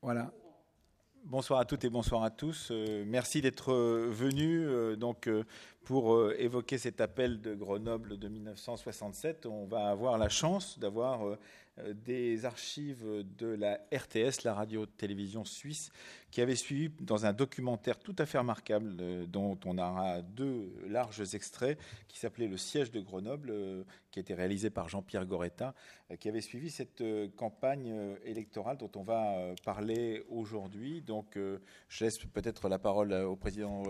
Voilà. Bonsoir à toutes et bonsoir à tous. Euh, merci d'être euh, venus euh, donc pour évoquer cet appel de Grenoble de 1967. On va avoir la chance d'avoir des archives de la RTS, la radio-télévision suisse, qui avait suivi dans un documentaire tout à fait remarquable, euh, dont on aura deux larges extraits, qui s'appelait Le siège de Grenoble, euh, qui a été réalisé par Jean-Pierre Goretta, euh, qui avait suivi cette campagne électorale dont on va parler aujourd'hui. Donc, je laisse peut-être la parole au président.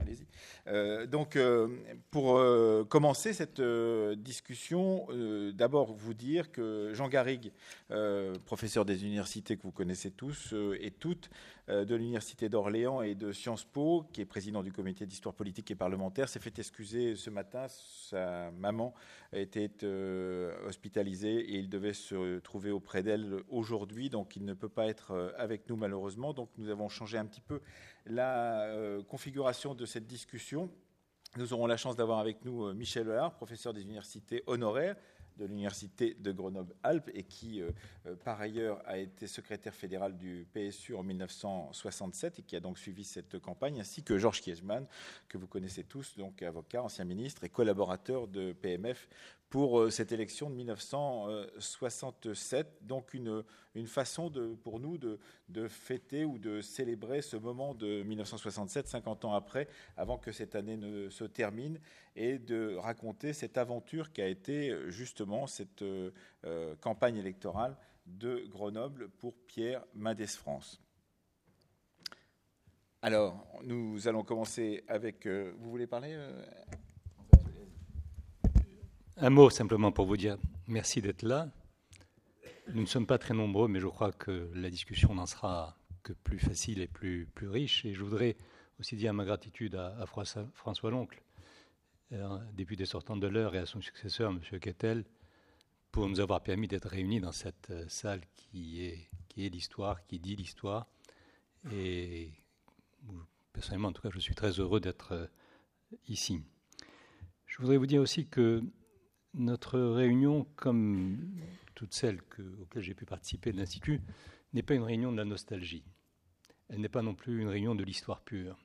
Allez-y. donc, pour commencer cette discussion, d'abord vous dire que Jean Garrigue, professeur des universités que vous connaissez tous et toutes, de l'Université d'Orléans et de Sciences Po, qui est président du comité d'histoire politique et parlementaire, s'est fait excuser ce matin. Sa maman était euh, hospitalisée et il devait se trouver auprès d'elle aujourd'hui, donc il ne peut pas être euh, avec nous malheureusement. Donc nous avons changé un petit peu la configuration de cette discussion. Nous aurons la chance d'avoir avec nous Michel Hollard, professeur des universités honoraires, de l'Université de Grenoble-Alpes et qui, euh, euh, par ailleurs, a été secrétaire fédéral du PSU en 1967 et qui a donc suivi cette campagne, ainsi que Georges Kiesman, que vous connaissez tous, donc avocat, ancien ministre et collaborateur de PMF pour euh, cette élection de 1967. Donc une, façon pour nous de, fêter ou de célébrer ce moment de 1967, 50 ans après, avant que cette année ne se termine, et de raconter cette aventure qui a été justement cette euh, campagne électorale de Grenoble pour Pierre Mendès France. Alors, nous allons commencer avec... Euh, vous voulez parler un mot simplement pour vous dire merci d'être là. Nous ne sommes pas très nombreux, mais je crois que la discussion n'en sera que plus facile et plus, plus riche. Et je voudrais aussi dire ma gratitude à, François Loncle, euh, député sortant de l'heure, et à son successeur, M. Kettel, pour nous avoir permis d'être réunis dans cette euh, salle qui est, qui est l'histoire, qui dit l'histoire. Et personnellement, en tout cas, je suis très heureux d'être euh, ici. Je voudrais vous dire aussi que notre réunion, comme toutes celles auxquelles j'ai pu participer de l'Institut, n'est pas une réunion de la nostalgie. Elle n'est pas non plus une réunion de l'histoire pure.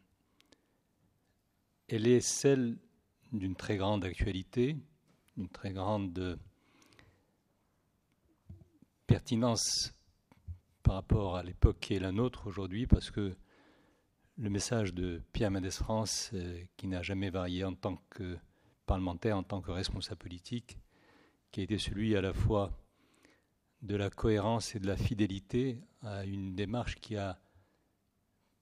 Elle est celle d'une très grande actualité, d'une très grande pertinence par rapport à l'époque qui est la nôtre aujourd'hui, parce que le message de Pierre Mendès France, euh, qui n'a jamais varié en tant que parlementaire en tant que responsable politique, qui a été celui à la fois de la cohérence et de la fidélité à une démarche qui a,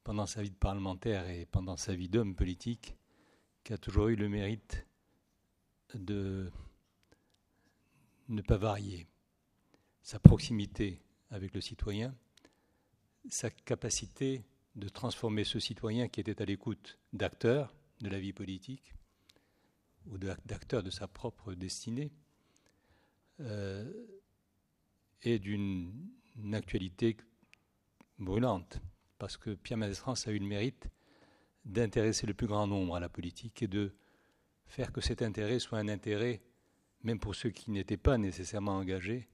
pendant sa vie de parlementaire et pendant sa vie d'homme politique, qui a toujours eu le mérite de ne pas varier sa proximité avec le citoyen, sa capacité de transformer ce citoyen qui était à l'écoute d'acteurs de la vie politique ou d'acteur de sa propre destinée, euh, et d'une actualité brûlante, parce que Pierre Mendès France a eu le mérite d'intéresser le plus grand nombre à la politique et de faire que cet intérêt soit un intérêt, même pour ceux qui n'étaient pas nécessairement engagés,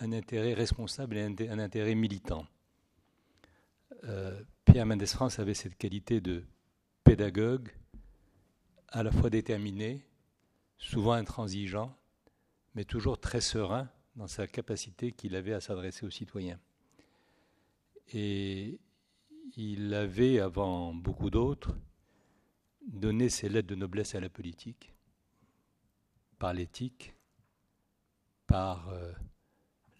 un intérêt responsable et un, intérêt militant. Euh, Pierre Mendès France avait cette qualité de pédagogue, à la fois déterminé, souvent intransigeant, mais toujours très serein dans sa capacité qu'il avait à s'adresser aux citoyens. Et il avait, avant beaucoup d'autres, donné ses lettres de noblesse à la politique, par l'éthique, par euh,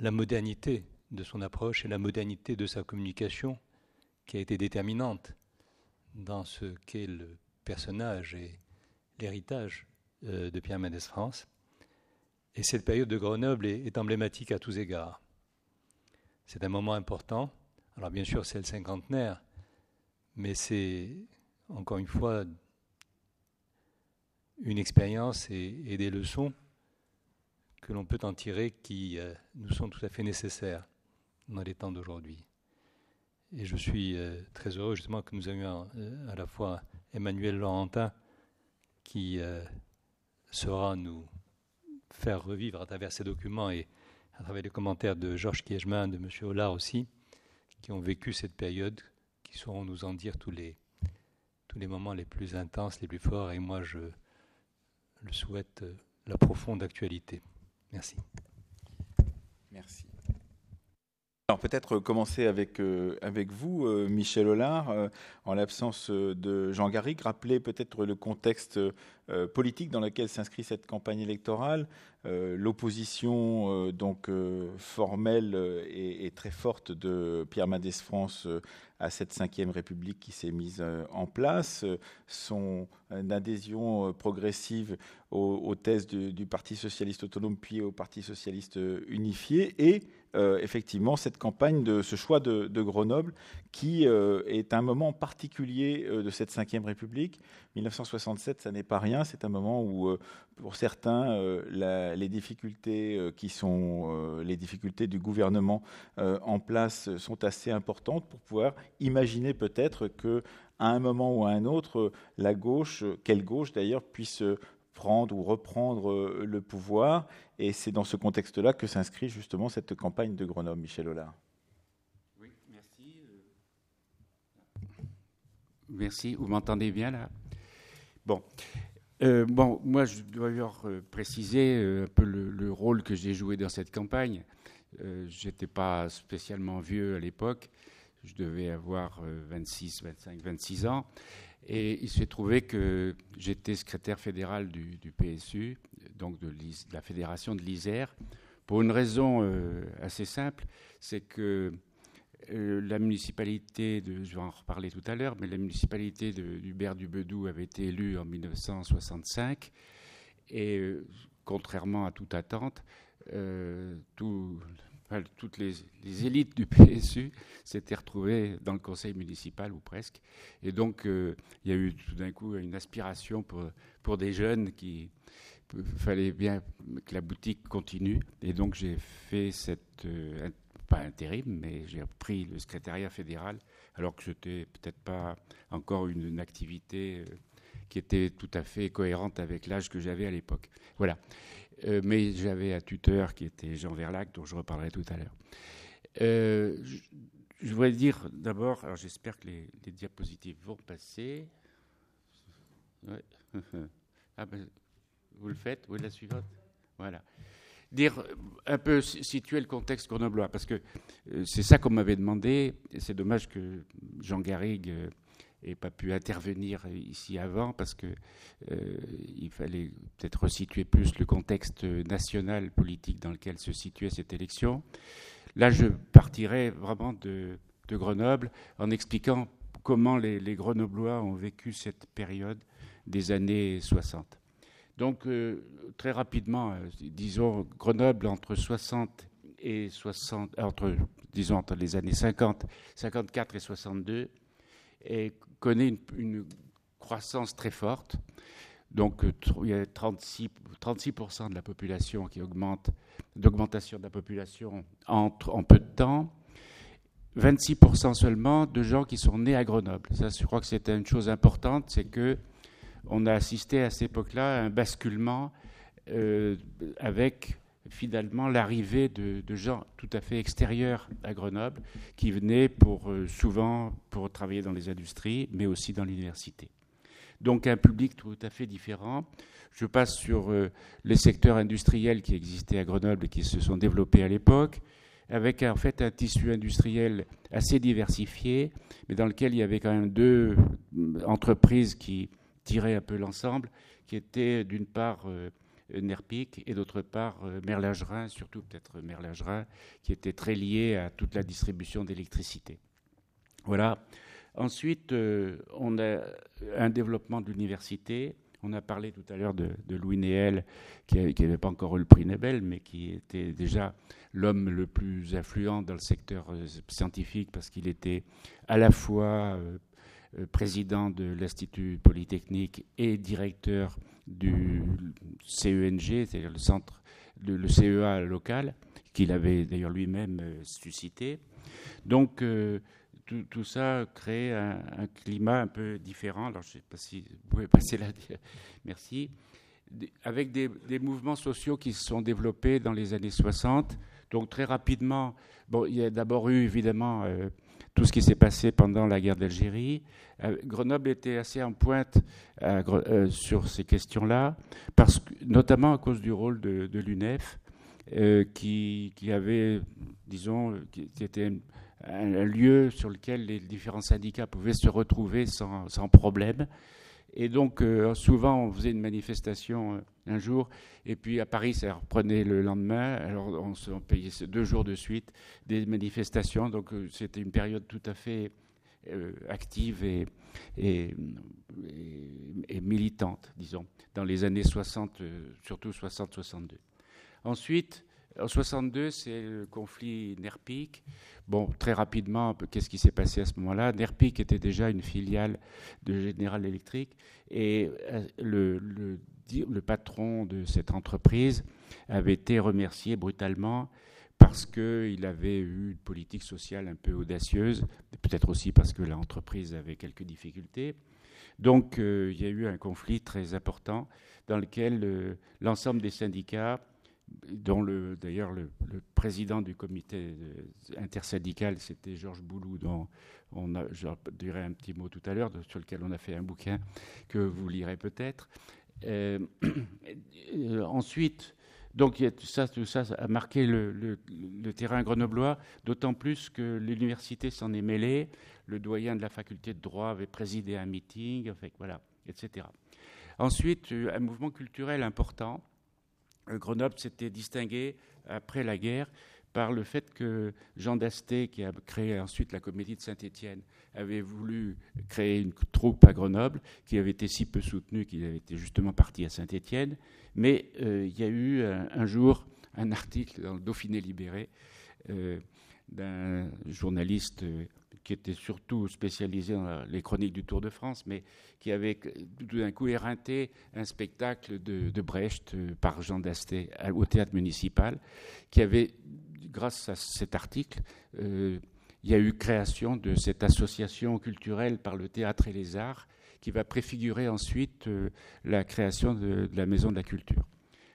la modernité de son approche et la modernité de sa communication, qui a été déterminante dans ce qu'est le personnage et l'héritage euh, de Pierre Mendès France. Et cette période de Grenoble est, emblématique à tous égards. C'est un moment important. Alors bien sûr, c'est le cinquantenaire, mais c'est encore une fois une expérience et, des leçons que l'on peut en tirer qui euh, nous sont tout à fait nécessaires dans les temps d'aujourd'hui. Et je suis euh, très heureux justement que nous ayons à la fois Emmanuel Laurentin qui euh, saura nous faire revivre à travers ces documents et à travers les commentaires de Georges Kiechman, de M. Hollard aussi, qui ont vécu cette période, qui sauront nous en dire tous les, tous les moments les plus intenses, les plus forts, et moi je le souhaite euh, la profonde actualité. Merci. Merci. Alors peut-être commencer avec, euh, avec vous, euh, Michel Hollard, en l'absence de Jean Garrigue, rappeler peut-être le contexte politique dans lequel s'inscrit cette campagne électorale, l'opposition donc formelle et, très forte de Pierre Mendès France à cette cinquième République qui s'est mise euh, en place, euh, son euh, adhésion progressive aux, thèses du, Parti socialiste autonome puis au Parti socialiste unifié. Et effectivement cette campagne de ce choix de, Grenoble qui est un moment particulier de cette cinquième République. 1967, ça n'est pas rien, c'est un moment où pour certains les difficultés qui sont les difficultés du gouvernement en place sont assez importantes pour pouvoir imaginer peut-être que à un moment ou à un autre, la gauche, quelle gauche d'ailleurs, puisse prendre ou reprendre euh, le pouvoir. Et c'est dans ce contexte-là que s'inscrit justement cette campagne de Grenoble, Michel Hollard. Oui, merci. Merci, vous m'entendez bien là? Bon. Euh, bon, moi, je dois d'ailleurs euh, préciser un peu le, rôle que j'ai joué dans cette campagne. je n'étais pas spécialement vieux à l'époque. Je devais avoir 26, 25, 26 ans. Et il s'est trouvé que j'étais secrétaire fédéral du, PSU, donc de, la fédération de l'Isère, pour une raison euh, assez simple, c'est que euh, la municipalité, de, je vais en reparler tout à l'heure, mais la municipalité d'Hubert du Bedou avait été élue en 1965, et euh, contrairement à toute attente, tout toutes les, élites du PSU s'étaient retrouvées dans le conseil municipal ou presque. Et donc, euh, il y a eu tout d'un coup une aspiration pour, des jeunes qui fallait bien que la boutique continue. Et donc, j'ai fait cette, euh, pas intérim, mais j'ai pris le secrétariat fédéral, alors que je n'étais peut-être pas encore une, activité euh, qui était tout à fait cohérente avec l'âge que j'avais à l'époque. Voilà. Euh, mais j'avais un tuteur qui était Jean Verlac, dont je reparlerai tout à l'heure. Euh, je, voudrais dire d'abord, alors j'espère que les, diapositives vont passer. Ah ben, vous le faites Oui, la suivante? Voilà. Dire un peu, situer le contexte grenoblois, parce que euh, c'est ça qu'on m'avait demandé. C'est dommage que Jean Garrigue et pas pu intervenir ici avant parce que euh, il fallait peut-être resituer plus le contexte national politique dans lequel se situait cette élection. Là, je partirai vraiment de, Grenoble en expliquant comment les, Grenoblois ont vécu cette période des années 60. Donc, euh, très rapidement, euh, disons Grenoble entre 60 et 60, entre, disons entre les années 50, 54 et 62, et connaît une, croissance très forte. Donc euh, il y a 36, 36% de la population qui augmente, d'augmentation de la population en, en peu de temps. 26% seulement de gens qui sont nés à Grenoble. Ça, je crois que c'était une chose importante, c'est que on a assisté à cette époque-là à un basculement euh, avec finalement l'arrivée de, gens tout à fait extérieurs à Grenoble, qui venaient pour, euh, souvent pour travailler dans les industries, mais aussi dans l'université. Donc un public tout à fait différent. Je passe sur euh, les secteurs industriels qui existaient à Grenoble et qui se sont développés à l'époque, avec en fait un tissu industriel assez diversifié, mais dans lequel il y avait quand même deux euh, entreprises qui tiraient un peu l'ensemble, qui étaient d'une part Nerpic et d'autre part euh, Merlagerin, surtout peut-être Merlagerin, qui était très lié à toute la distribution d'électricité. Voilà. Ensuite, euh, on a un développement de l'université. On a parlé tout à l'heure de, Louis Néel, qui n'avait pas encore eu le prix Nobel, mais qui était déjà l'homme le plus influent dans le secteur euh, scientifique parce qu'il était à la fois président de l'Institut Polytechnique et directeur du CENG, c'est-à-dire le centre, le, CEA local, qu'il avait d'ailleurs lui-même euh, suscité. Donc euh, tout, ça crée un, climat un peu différent. Alors je ne sais pas si vous pouvez passer là. Merci. Avec des, mouvements sociaux qui se sont développés dans les années 60. Donc très rapidement, bon, il y a d'abord eu évidemment euh, tout ce qui s'est passé pendant la guerre d'Algérie. Grenoble était assez en pointe sur ces questions-là, notamment à cause du rôle de, l'UNEF, qui, avait, disons, qui était un, lieu sur lequel les différents syndicats pouvaient se retrouver sans, problème. Et donc, euh, souvent, on faisait une manifestation euh, un jour, et puis à Paris, ça reprenait le lendemain. Alors, on, se, payait deux jours de suite des manifestations. Donc, euh, c'était une période tout à fait active et, militante, disons, dans les années 60, surtout 60-62. Ensuite, en 62, c'est le conflit NERPIC. Bon, très rapidement, qu'est-ce qui s'est passé à ce moment-là? NERPIC était déjà une filiale de General Electric et euh, le, le, patron de cette entreprise avait été remercié brutalement parce qu'il avait eu une politique sociale un peu audacieuse, peut-être aussi parce que l'entreprise avait quelques difficultés. Donc euh, il y a eu un conflit très important dans lequel euh, l'ensemble des syndicats dont le, d'ailleurs le, président du comité intersyndical, c'était Georges Boulou, dont on a, je dirai un petit mot tout à l'heure, sur lequel on a fait un bouquin que vous lirez peut-être. Euh, ensuite, donc tout ça a marqué le, terrain grenoblois, d'autant plus que l'université s'en est mêlée. Le doyen de la faculté de droit avait présidé un meeting, voilà, etc. Ensuite, un mouvement culturel important euh, Grenoble s'était distingué après la guerre par le fait que Jean Dasté, qui a créé ensuite la comédie de Saint-Étienne, avait voulu créer une troupe à Grenoble, qui avait été si peu soutenue qu'il avait été justement parti à Saint-Étienne. Mais euh, il y a eu un, jour un article dans le Dauphiné libéré euh, d'un journaliste qui était surtout spécialisé dans les chroniques du Tour de France, mais qui avait tout d'un coup éreinté un spectacle de, Brecht euh, par Jean Dasté au théâtre municipal, qui avait, grâce à cet article, euh, il y a eu création de cette association culturelle par le théâtre et les arts, qui va préfigurer ensuite euh, la création de la Maison de la Culture.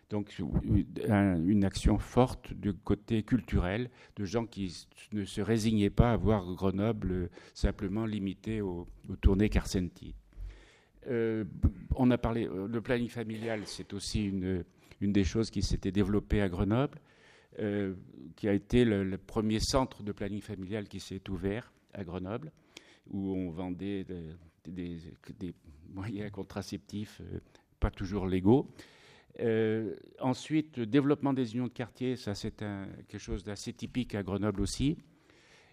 Donc une action forte du côté culturel, de gens qui ne se résignaient pas à voir Grenoble simplement limité aux, tournées Carcenti. Euh, on a parlé, euh, le planning familial, c'est aussi une, des choses qui s'était développée à Grenoble, euh, qui a été le, premier centre de planning familial qui s'est ouvert à Grenoble, où on vendait des, moyens contraceptifs pas toujours légaux. Euh, ensuite, le développement des unions de quartier, ça c'est quelque chose d'assez typique à Grenoble aussi.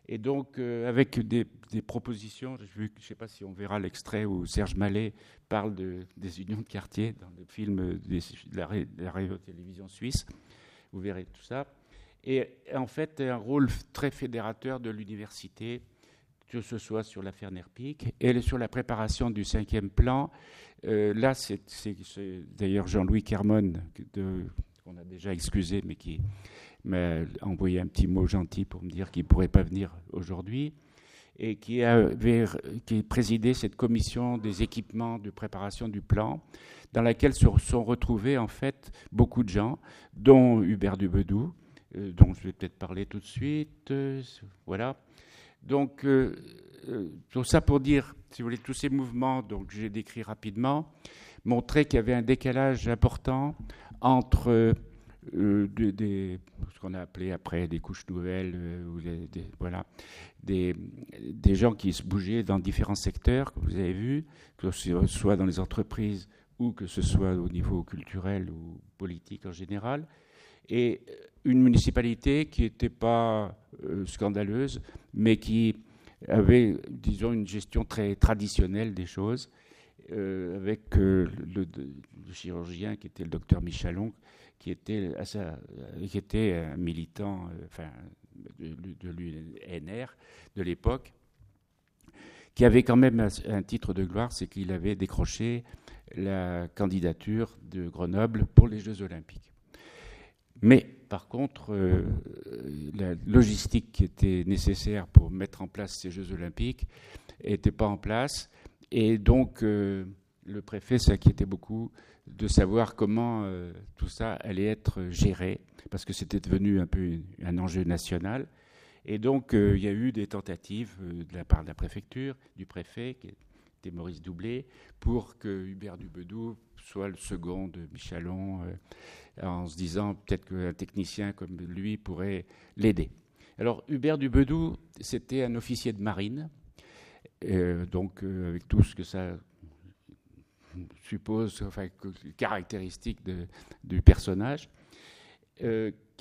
Et donc, euh, avec des, propositions, je ne sais pas si on verra l'extrait où Serge Mallet parle de, des unions de quartier dans le film de la, la radio-télévision suisse. Vous verrez tout ça. Et en fait, un rôle très fédérateur de l'université, que ce soit sur l'affaire Nerpic et sur la préparation du cinquième plan euh, là, c'est d'ailleurs Jean-Louis Kermon, qu'on a déjà excusé, mais qui m'a envoyé un petit mot gentil pour me dire qu'il ne pourrait pas venir aujourd'hui, et qui a qui présidé cette commission des équipements de préparation du plan, dans laquelle se sont retrouvés en fait beaucoup de gens, dont Hubert Dubedou, euh, dont je vais peut-être parler tout de suite. Euh, voilà. Donc, euh, tout ça pour dire, si vous voulez, tous ces mouvements donc j'ai décrit rapidement montraient qu'il y avait un décalage important entre ce qu'on a appelé après des couches nouvelles, ou des, voilà, des, des, gens qui se bougeaient dans différents secteurs, que vous avez vu, que soit dans les entreprises ou que ce soit au niveau culturel ou politique en général, et une municipalité qui n'était pas scandaleuse, mais qui avait, disons, une gestion très traditionnelle des choses, euh, avec euh, le, chirurgien qui était le docteur Michalon, qui était, qui était un militant euh, enfin, de l'UNR de l'époque, qui avait quand même un, titre de gloire, c'est qu'il avait décroché la candidature de Grenoble pour les Jeux olympiques. Mais par contre, euh, la logistique qui était nécessaire pour mettre en place ces Jeux olympiques n'était pas en place. Et donc, euh, le préfet s'inquiétait beaucoup de savoir comment euh, tout ça allait être géré, parce que c'était devenu un peu un enjeu national. Et donc, il y a eu des tentatives de la part de la préfecture, du préfet, qui Maurice Doublé, pour que Hubert Dubedou soit le second de Michalon, en se disant peut-être qu'un technicien comme lui pourrait l'aider. Alors, Hubert Dubedou, c'était un officier de marine, donc avec tout ce que ça suppose, enfin, caractéristique du personnage.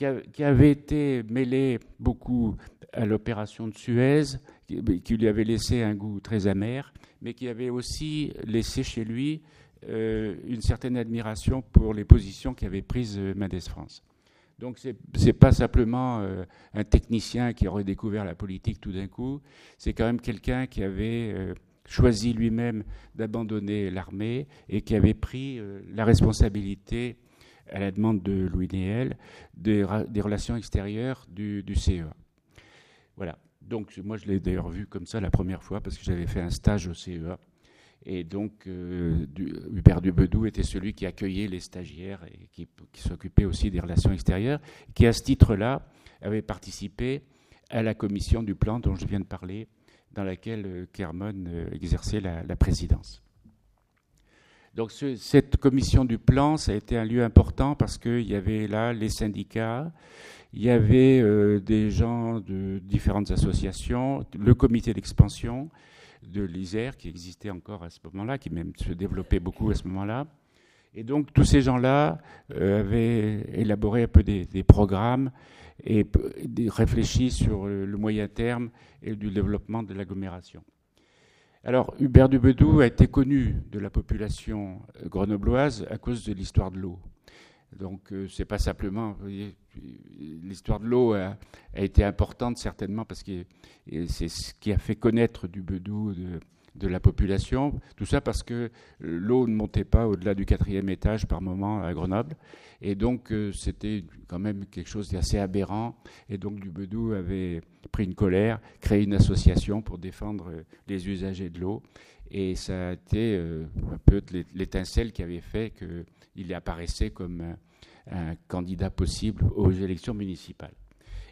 Euh, qui, avait été mêlé beaucoup à l'opération de Suez, qui, lui avait laissé un goût très amer, mais qui avait aussi laissé chez lui euh, une certaine admiration pour les positions qu'avait prises euh, Mendes France. Donc ce n'est pas simplement un technicien qui aurait découvert la politique tout d'un coup, c'est quand même quelqu'un qui avait choisi lui-même d'abandonner l'armée et qui avait pris la responsabilité à la demande de Louis Néel, des, relations extérieures du, CEA. Voilà. Donc, moi, je l'ai d'ailleurs vu comme ça la première fois parce que j'avais fait un stage au CEA. Et donc, euh, Hubert Dubedou était celui qui accueillait les stagiaires et qui, s'occupait aussi des relations extérieures, qui, à ce titre-là, avait participé à la commission du plan dont je viens de parler, dans laquelle euh, Kermon euh, exerçait la présidence. Donc cette commission du plan, ça a été un lieu important parce qu'il y avait là les syndicats, il y avait euh, des gens de différentes associations, le comité d'expansion de l'ISER qui existait encore à ce moment-là, qui même se développait beaucoup à ce moment-là. Et donc tous ces gens-là euh, avaient élaboré un peu des, des programmes et réfléchi sur le moyen terme et du développement de l'agglomération. Alors, Hubert Dubedou a été connu de la population euh, grenobloise à cause de l'histoire de l'eau. Donc, euh, c'est pas simplement. L'histoire de l'eau a, été importante certainement parce que c'est ce qui a fait connaître Dubedou de, de la population. Tout ça parce que l'eau ne montait pas au-delà du quatrième étage par moment à Grenoble. Et donc, euh, c'était quand même quelque chose d'assez aberrant. Et donc, Dubedou avait pris une colère, créé une association pour défendre euh, les usagers de l'eau. Et ça a été euh, un peu l'étincelle qui avait fait qu'il apparaissait comme un candidat possible aux élections municipales.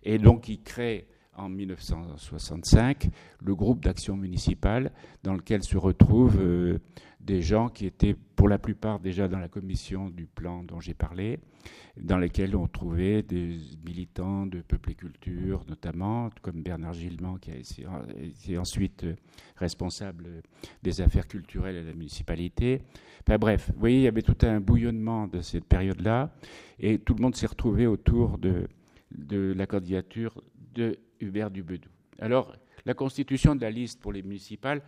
Et donc, il crée en 1965 le groupe d'action municipale dans lequel se retrouvent euh, des gens qui étaient pour la plupart déjà dans la commission du plan dont j'ai parlé, dans lesquels on trouvait des militants de Peuple et Culture notamment, comme Bernard Gilman qui a été ensuite euh, responsable des affaires culturelles à la municipalité. Enfin bref, vous voyez, il y avait tout un bouillonnement de cette période-là et tout le monde s'est retrouvé autour de, de la candidature de Hubert Dubedou. Alors, la constitution de la liste pour les municipales,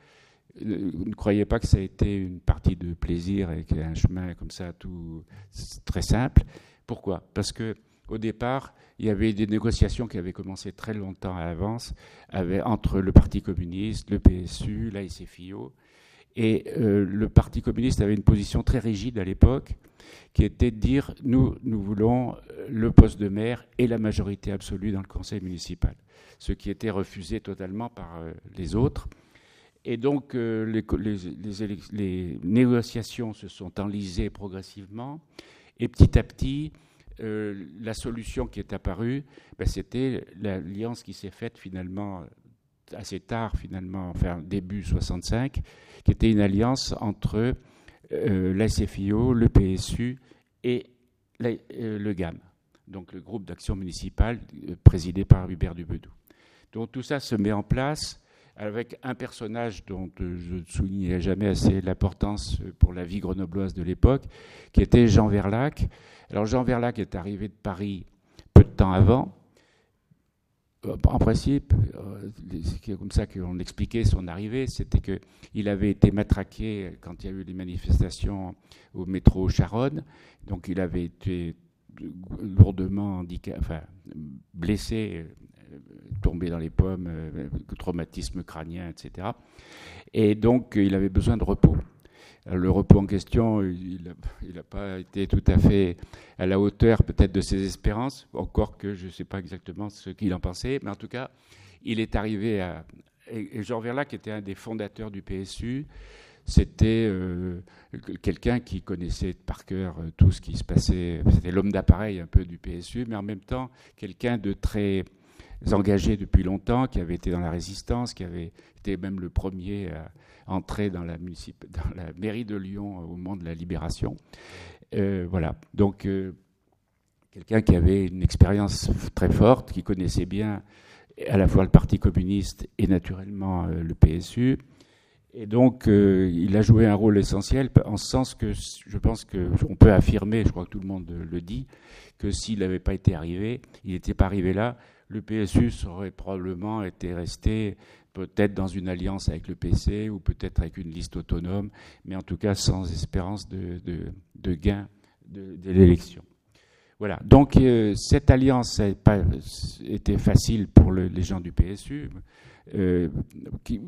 euh, ne croyez pas que ça a été une partie de plaisir et un chemin comme ça tout très simple. Pourquoi? Parce que au départ, il y avait des négociations qui avaient commencé très longtemps à l'avance entre le Parti communiste, le PSU, la SFIO. Et euh, le Parti communiste avait une position très rigide à l'époque, qui était de dire nous, nous voulons euh, le poste de maire et la majorité absolue dans le conseil municipal ce qui était refusé totalement par euh, les autres. Et donc les, négociations se sont enlisées progressivement. Et petit à petit, la solution qui est apparue, ben, c'était l'alliance qui s'est faite finalement assez tard, finalement, enfin début 65, qui était une alliance entre la CFIO, le PSU et le GAM, donc le groupe d'action municipale présidé par Hubert Dubedou. Donc tout ça se met en place avec un personnage dont je ne soulignais jamais assez l'importance pour la vie grenobloise de l'époque, qui était Jean Verlac. Alors Jean Verlac est arrivé de Paris peu de temps avant. En principe, euh, c'est comme ça qu'on expliquait son arrivée, c'était qu'il avait été matraqué quand il y a eu les manifestations au métro Charonne, donc il avait été lourdement blessé tombé dans les pommes, euh, traumatisme crânien, etc. Et donc, il avait besoin de repos. Le repos en question, il n'a pas été tout à fait à la hauteur peut-être de ses espérances, encore que je ne sais pas exactement ce qu'il en pensait, mais en tout cas, il est arrivé à... Et Jean Verlac était un des fondateurs du PSU, c'était euh, quelqu'un qui connaissait par cœur euh, tout ce qui se passait, c'était l'homme d'appareil un peu du PSU, mais en même temps quelqu'un de très engagé depuis longtemps, qui avait été dans la résistance, qui avait été même le premier à entrer dans la, mairie de Lyon au moment de la libération. Euh, voilà. Donc, euh, quelqu'un qui avait une expérience très forte, qui connaissait bien à la fois le Parti communiste et naturellement euh, le PSU. Et donc, il a joué un rôle essentiel en ce sens que je pense qu'on peut affirmer, je crois que tout le monde le dit, que s'il n'avait pas été arrivé, il n'était pas arrivé là, le PSU aurait probablement été resté peut-être dans une alliance avec le PC ou peut-être avec une liste autonome, mais en tout cas sans espérance de, gain de, l'élection. Voilà. Donc euh, cette alliance n'a pas été facile pour les gens du PSU. Euh, qui,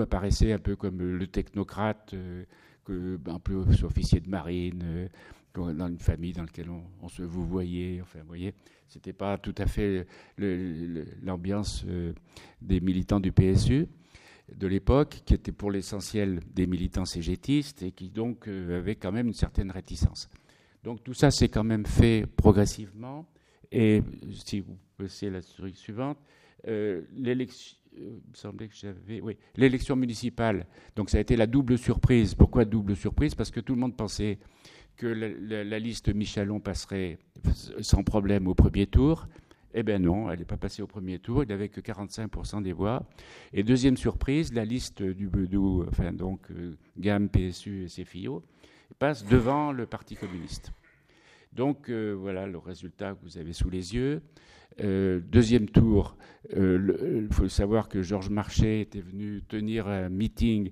apparaissait un peu comme le technocrate, euh, un peu officier de marine, dans une famille dans laquelle on, se vous voyait. Enfin, vous voyez, c'était pas tout à fait l'ambiance euh, des militants du PSU de l'époque, qui étaient pour l'essentiel des militants cégétistes et qui donc euh, avaient quand même une certaine réticence. Donc tout ça s'est quand même fait progressivement. Et si vous passez la suivante, euh, l'élection. Oui, l'élection municipale. Donc ça a été la double surprise. Pourquoi double surprise? Parce que tout le monde pensait que la, liste Michalon passerait sans problème au premier tour. Eh bien non, elle n'est pas passée au premier tour, il n'avait que 45% des voix. Et deuxième surprise, la liste du Bedou, enfin donc euh, GAM, PSU et CFIO, passe devant le Parti communiste. Donc euh, voilà le résultat que vous avez sous les yeux. Euh, deuxième tour, il faut savoir que Georges Marchais était venu tenir un meeting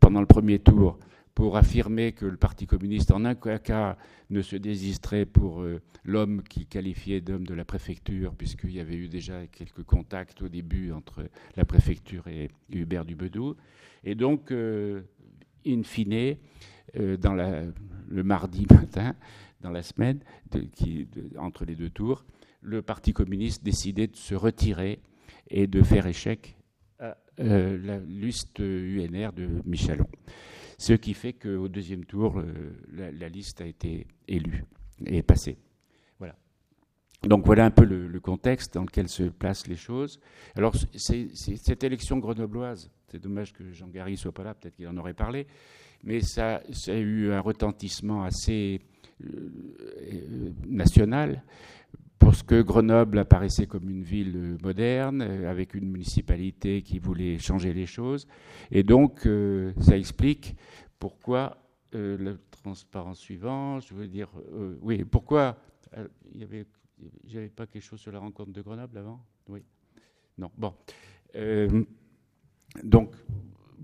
pendant le premier tour pour affirmer que le Parti communiste, en un cas, ne se désisterait pour euh, l'homme qu'il qualifiait d'homme de la préfecture, puisqu'il y avait eu déjà quelques contacts au début entre la préfecture et Hubert Dubedou. Et donc, euh, in fine, euh, dans le mardi matin, dans la semaine, qui, entre les deux tours, le Parti communiste décidait de se retirer et de faire échec à la liste UNR de Michelon. Ce qui fait qu'au deuxième tour, euh, la, liste a été élue et passée. Voilà. Donc voilà un peu le, contexte dans lequel se placent les choses. Alors cette élection grenobloise, c'est dommage que Jean Gary soit pas là, peut-être qu'il en aurait parlé, mais ça, a eu un retentissement assez euh, national parce que Grenoble apparaissait comme une ville moderne, euh, avec une municipalité qui voulait changer les choses. Et donc, euh, ça explique pourquoi euh, le transparent suivant, je veux dire, oui, pourquoi il y avait, pas quelque chose sur la rencontre de Grenoble avant? Oui. Non. Bon. donc,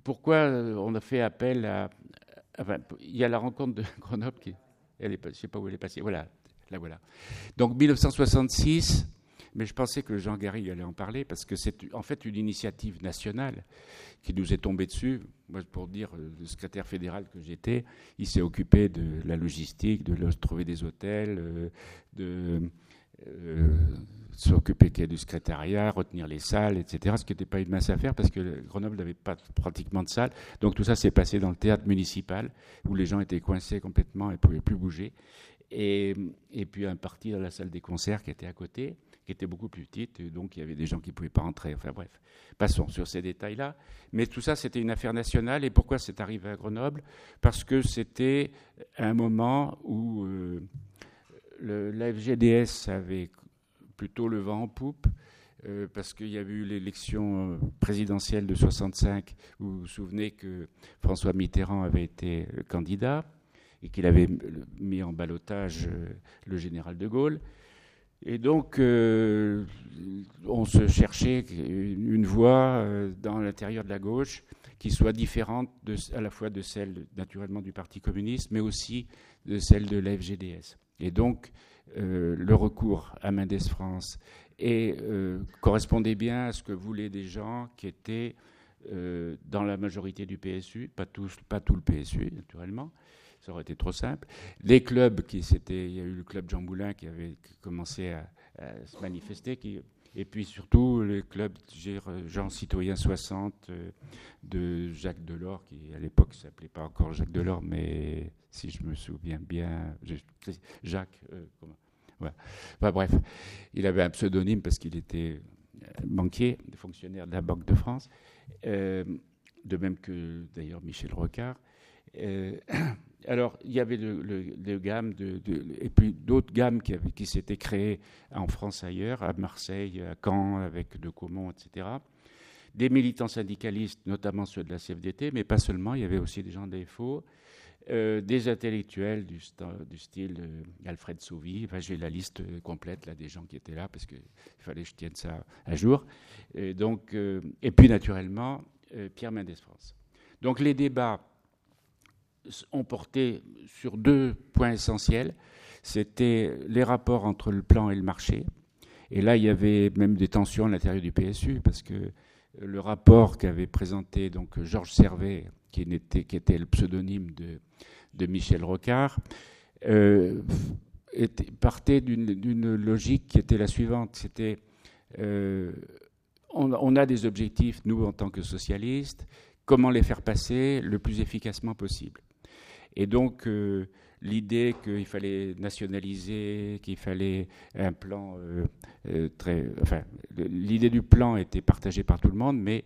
pourquoi on a fait appel à, il y a la rencontre de Grenoble qui, elle est, je ne sais pas où elle est passée. Voilà, Là voilà. Donc 1966, mais je pensais que Jean Garry allait en parler parce que c'est en fait une initiative nationale qui nous est tombée dessus. Moi, pour dire, euh, le secrétaire fédéral que j'étais, il s'est occupé de la logistique, de trouver des hôtels, euh, de euh, s'occuper du secrétariat, retenir les salles, etc. Ce qui n'était pas une mince affaire parce que Grenoble n'avait pas pratiquement de salles. Donc tout ça s'est passé dans le théâtre municipal où les gens étaient coincés complètement et ne pouvaient plus bouger et, puis un parti dans la salle des concerts qui était à côté, qui était beaucoup plus petite, donc il y avait des gens qui ne pouvaient pas entrer. Enfin bref, passons sur ces détails-là. Mais tout ça, c'était une affaire nationale. Et pourquoi c'est arrivé à Grenoble? Parce que c'était un moment où euh, la FGDS avait plutôt le vent en poupe. Euh, parce qu'il y avait eu l'élection euh, présidentielle de 65, où vous vous souvenez que François Mitterrand avait été candidat et qu'il avait mis en balotage euh, le général de Gaulle. Et donc, euh, on se cherchait une voie euh, dans l'intérieur de la gauche qui soit différente à la fois de celle, naturellement, du Parti communiste, mais aussi de celle de la FGDS. Et donc, le recours à Mendes France correspondait bien à ce que voulaient des gens qui étaient dans la majorité du PSU, pas tout le PSU, naturellement, ça aurait été trop simple. Les clubs, qui c'était, il y a eu le club Jean Moulin qui avait commencé à, se manifester, et puis surtout le club Jean Citoyen 60 euh, de Jacques Delors, qui à l'époque ne s'appelait pas encore Jacques Delors, mais si je me souviens bien, Jacques, euh, Enfin, bref, il avait un pseudonyme parce qu'il était banquier, fonctionnaire de la Banque de France, de même que d'ailleurs Michel Rocard. alors, il y avait le, le, gamme et puis d'autres gammes qui, s'étaient créées en France ailleurs, à Marseille, à Caen, avec De Caumont, etc des militants syndicalistes, notamment ceux de la CFDT, mais pas seulement, il y avait aussi des gens des euh, des intellectuels du, style euh, Alfred Sauvy. Enfin, j'ai la liste complète là, des gens qui étaient là parce qu'il fallait que je tienne ça à jour. Et, donc, euh, et puis, naturellement, Pierre Mendès France. Donc, les débats ont porté sur deux points essentiels. C'était les rapports entre le plan et le marché. Et là, il y avait même des tensions à l'intérieur du PSU parce que le rapport qu'avait présenté donc Georges Servet, qui, était, le pseudonyme de, Michel Rocard, euh, était, partait d'une logique qui était la suivante. C'était euh, on, a des objectifs, nous, en tant que socialistes, comment les faire passer le plus efficacement possible? Et donc, euh, l'idée qu'il fallait nationaliser, qu'il fallait un plan euh, euh, très. Enfin, l'idée du plan était partagée par tout le monde, mais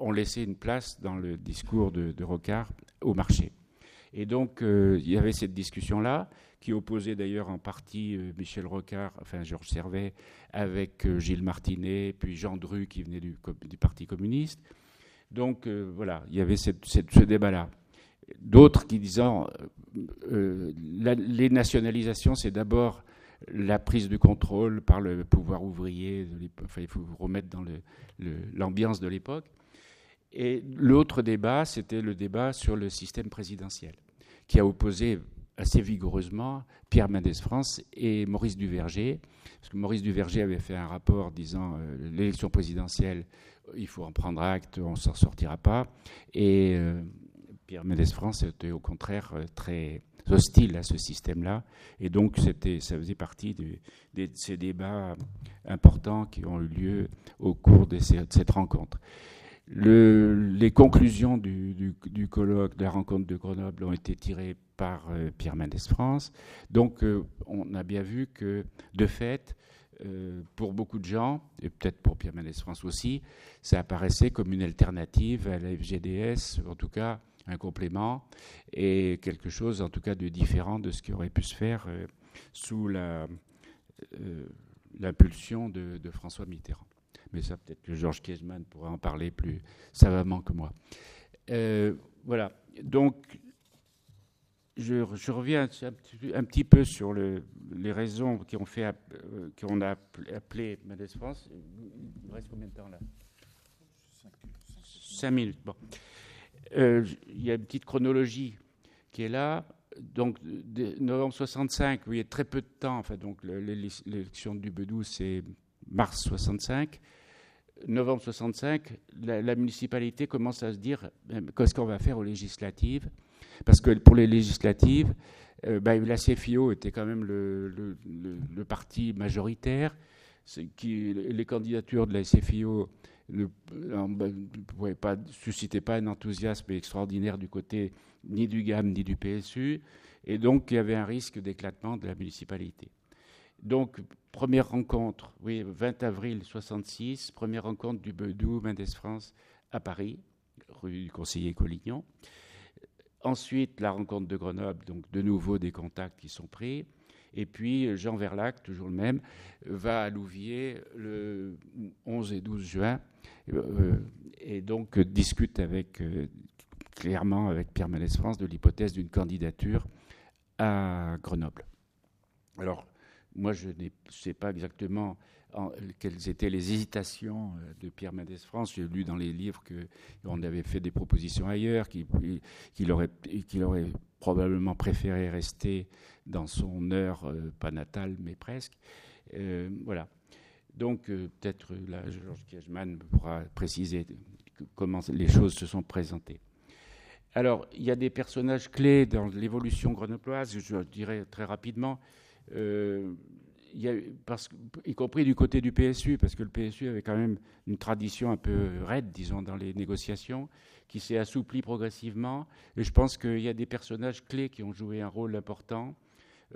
on laissait une place dans le discours de, Rocard au marché. Et donc, il y avait cette discussion-là, qui opposait d'ailleurs en partie Michel Rocard, enfin Georges Servet, avec Gilles Martinet, puis Jean Dru, qui venait du, du Parti communiste. Donc, voilà, il y avait cette, ce débat-là. D'autres qui disant euh, les nationalisations, c'est d'abord la prise de contrôle par le pouvoir ouvrier. Il faut vous remettre dans l'ambiance de l'époque. Et l'autre débat, c'était le débat sur le système présidentiel, qui a opposé assez vigoureusement Pierre Mendès France et Maurice Duverger. Parce que Maurice Duverger avait fait un rapport disant euh, l'élection présidentielle, il faut en prendre acte, on ne s'en sortira pas. Et euh, Pierre Mendès France était au contraire euh, très hostile à ce système-là. Et donc, c'était, ça faisait partie de, ces débats importants qui ont eu lieu au cours de, cette rencontre. les conclusions du, colloque, de la rencontre de Grenoble, ont été tirées par euh, Pierre Mendès France. Donc, euh, on a bien vu que, de fait, pour beaucoup de gens, et peut-être pour Pierre Mendès France aussi, ça apparaissait comme une alternative à la FGDS, en tout cas un complément et quelque chose en tout cas de différent de ce qui aurait pu se faire euh, sous euh, l'impulsion de, François Mitterrand. Mais ça, peut-être que Georges Kiesman pourra en parler plus savamment que moi. Euh, voilà. Donc, je, reviens un petit, peu sur le, les raisons qui ont fait qu'on a appelé Mendes France. Il reste combien de temps là? Cinq minutes. Bon. Euh, il y a une petite chronologie qui est là. Donc, novembre 65, il y a très peu de temps. Enfin, donc, l'élection du Bedou, c'est mars 65. Novembre 65, la, municipalité commence à se dire euh, qu'est-ce qu'on va faire aux législatives? Parce que pour les législatives, euh, ben, la CFIO était quand même le, parti majoritaire. Les candidatures de la CFIO ne, ben, pas, suscitait pas un enthousiasme extraordinaire du côté ni du GAM ni du PSU, et donc il y avait un risque d'éclatement de la municipalité. Donc, première rencontre, oui, 20 avril 66, première rencontre du Bedou Mendes France à Paris, rue du conseiller Collignon. Ensuite, la rencontre de Grenoble, donc de nouveau des contacts qui sont pris. Et puis Jean Verlac, toujours le même, va à Louviers le 11 et 12 juin euh, et donc discute avec, euh, clairement avec Pierre Mélès France de l'hypothèse d'une candidature à Grenoble. Alors, moi, je ne sais pas exactement quelles étaient les hésitations euh, de Pierre Mendès France. J'ai lu dans les livres qu'on avait fait des propositions ailleurs, qu'il aurait, probablement préféré rester dans son heure, pas natale, mais presque. voilà. Donc euh, peut-être euh, là, Georges Kiechman pourra préciser comment les choses se sont présentées. Alors, il y a des personnages clés dans l'évolution grenobloise, je dirais très rapidement, euh, y compris du côté du PSU, parce que le PSU avait quand même une tradition un peu raide, disons, dans les négociations, qui s'est assouplie progressivement. Et je pense qu'il y a des personnages clés qui ont joué un rôle important.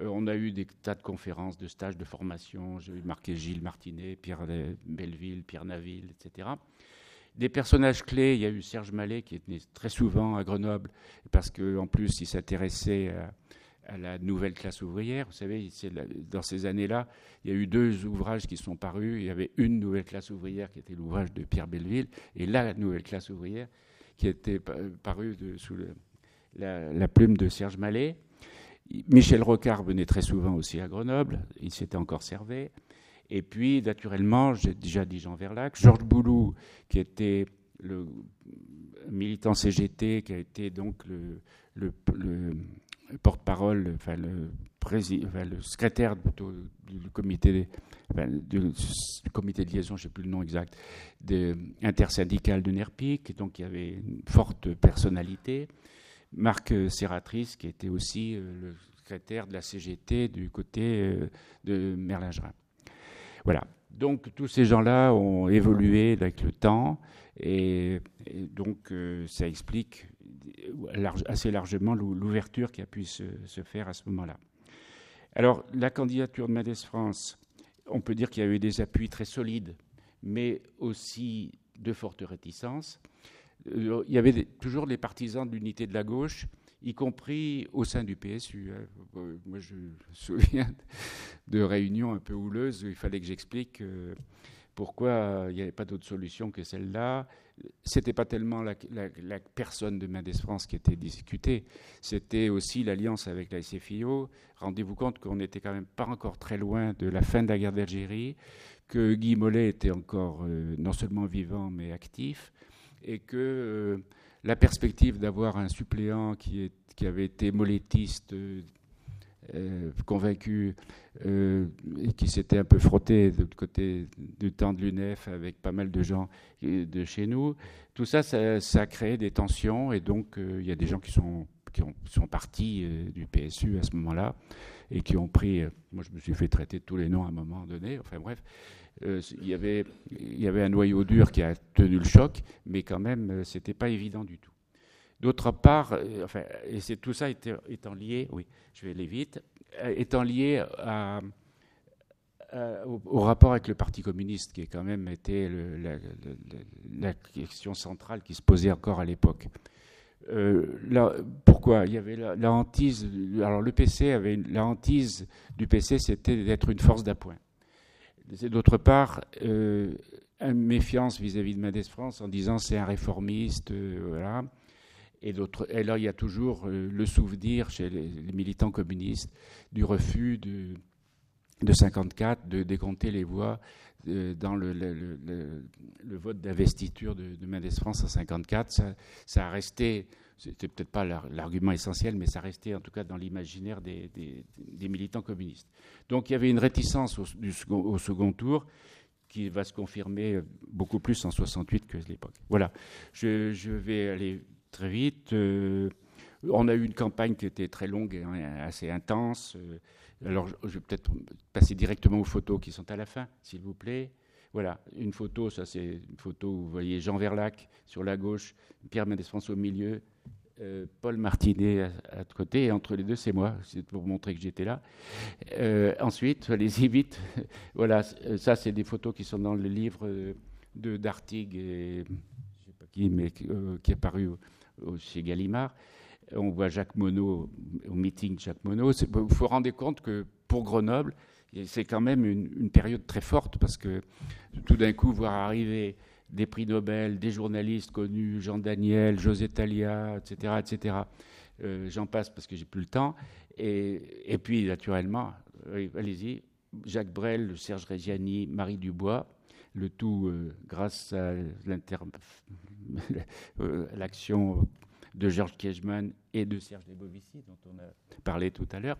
on a eu des tas de conférences, de stages, de formation. J'ai marqué Gilles Martinet, Pierre Belleville, Pierre Naville, etc. Des personnages clés, il y a eu Serge Mallet qui était très souvent à Grenoble, parce qu'en plus, il s'intéressait à à la nouvelle classe ouvrière. Vous savez, dans ces années-là, il y a eu deux ouvrages qui sont parus. Il y avait une nouvelle classe ouvrière qui était l'ouvrage de Pierre Belleville, et la nouvelle classe ouvrière qui était parue sous la, plume de Serge Mallet. Michel Rocard venait très souvent aussi à Grenoble, il s'était encore servé. Et puis, naturellement, j'ai déjà dit Jean Verlac, Georges Boulou, qui était le militant CGT, qui a été donc le porte-parole, enfin le, secrétaire du, comité, du, comité de liaison, je ne sais plus le nom exact, de, intersyndical de NERPIC, donc il y avait une forte personnalité. Marc Serratrice, qui était aussi euh, le secrétaire de la CGT du côté euh, de Merlingerin. Voilà. Donc tous ces gens-là ont évolué avec le temps et, donc euh, ça explique assez largement l'ouverture qui a pu se, faire à ce moment-là. Alors, la candidature de Mendes France, on peut dire qu'il y a eu des appuis très solides, mais aussi de fortes réticences. Euh, il y avait toujours les partisans de l'unité de la gauche, y compris au sein du PSU. Euh, moi, je me souviens de réunions un peu houleuses où il fallait que j'explique euh, pourquoi il n'y avait pas d'autre solution que celle-là c'était pas tellement la, personne de Mendes France qui était discutée, c'était aussi l'alliance avec la SFIO. Rendez-vous compte qu'on n'était quand même pas encore très loin de la fin de la guerre d'Algérie, que Guy Mollet était encore euh, non seulement vivant mais actif, et que euh, la perspective d'avoir un suppléant qui, qui avait été molletiste euh, convaincu euh, qui s'était un peu frotté de côté du temps de l'UNEF avec pas mal de gens de chez nous. Tout ça, ça, a créé des tensions et donc euh, il y a des gens qui sont, qui sont partis du PSU à ce moment-là et qui ont pris. moi, je me suis fait traiter tous les noms à un moment donné. Enfin bref, il, y avait, il y avait un noyau dur qui a tenu le choc, mais quand même, c'était pas évident du tout. D'autre part, euh, enfin, et c'est tout ça étant, lié, oui, je vais aller vite, euh, étant lié au, rapport avec le Parti communiste, qui est quand même été la, question centrale qui se posait encore à l'époque. Euh, pourquoi? Il y avait la, hantise. Alors le PC avait la hantise du PC, c'était d'être une force d'appoint. D'autre part, une méfiance vis-à-vis de Mendes France en disant c'est un réformiste, voilà. Et, et, là, il y a toujours euh, le souvenir chez les, militants communistes du refus de, de 54 de décompter les voix euh, dans le, vote d'investiture de, de, Mendes France en 54. Ça, a resté, c'était peut-être pas l'argument essentiel, mais ça restait en tout cas dans l'imaginaire des, militants communistes. Donc il y avait une réticence au, second, tour qui va se confirmer beaucoup plus en 68 que l'époque. Voilà, je vais aller très vite. Euh, on a eu une campagne qui était très longue et assez intense. Euh, alors, je vais peut-être passer directement aux photos qui sont à la fin, s'il vous plaît. Voilà, une photo, ça c'est une photo où vous voyez Jean Verlac sur la gauche, Pierre Mendès France au milieu, euh, Paul Martinet à, côté, et entre les deux, c'est moi, c'est pour vous montrer que j'étais là. ensuite, allez-y vite. voilà, ça c'est des photos qui sont dans le livre de d'Artig et je sais pas qui, mais qui est paru chez Gallimard. On voit Jacques Monod au meeting Jacques Monod. Vous vous rendez compte que pour Grenoble, c'est quand même une, période très forte parce que tout d'un coup, voir arriver des prix Nobel, des journalistes connus, Jean Daniel, José Talia, etc., etc. Euh, j'en passe parce que j'ai plus le temps. Et, puis, naturellement, allez-y, Jacques Brel, Serge Reggiani, Marie Dubois, le tout euh, grâce à euh, l'action de Georges Kiechman et de Serge Lebovici, dont on a parlé tout à l'heure.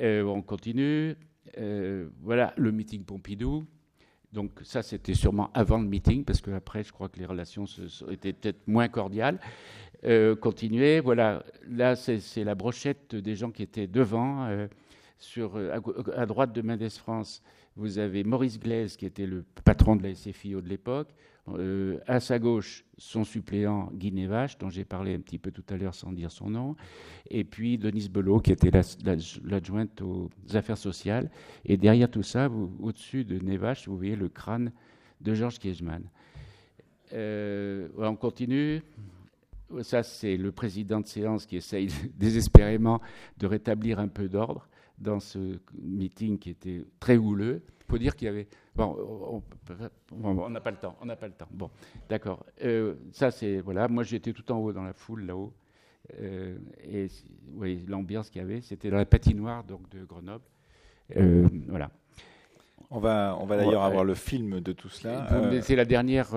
Euh, on continue. voilà le meeting Pompidou. Donc ça, c'était sûrement avant le meeting, parce qu'après, je crois que les relations étaient peut-être moins cordiales. continuer. Voilà, là, c'est la brochette des gens qui étaient devant. sur, à, droite de Mendes France, vous avez Maurice Glaise, qui était le patron de la SFIO de l'époque. Euh, à sa gauche, son suppléant Guy Nevache, dont j'ai parlé un petit peu tout à l'heure sans dire son nom. Et puis Denise Belot, qui était l'adjointe aux affaires sociales. Et derrière tout ça, au-dessus de Nevache, vous voyez le crâne de Georges Kiesman. Euh, on continue. Ça, c'est le président de séance qui essaye désespérément de rétablir un peu d'ordre dans ce meeting qui était très houleux. Il faut dire qu'il y avait. Bon, on n'a pas le temps. On n'a pas le temps. Bon, d'accord. Euh, ça, c'est voilà. Moi, j'étais tout en haut dans la foule là-haut. Euh, et oui, l'ambiance qu'il y avait, c'était dans la patinoire donc de Grenoble. Euh, voilà. On va, on va d'ailleurs avoir le film de tout cela. C'est la dernière.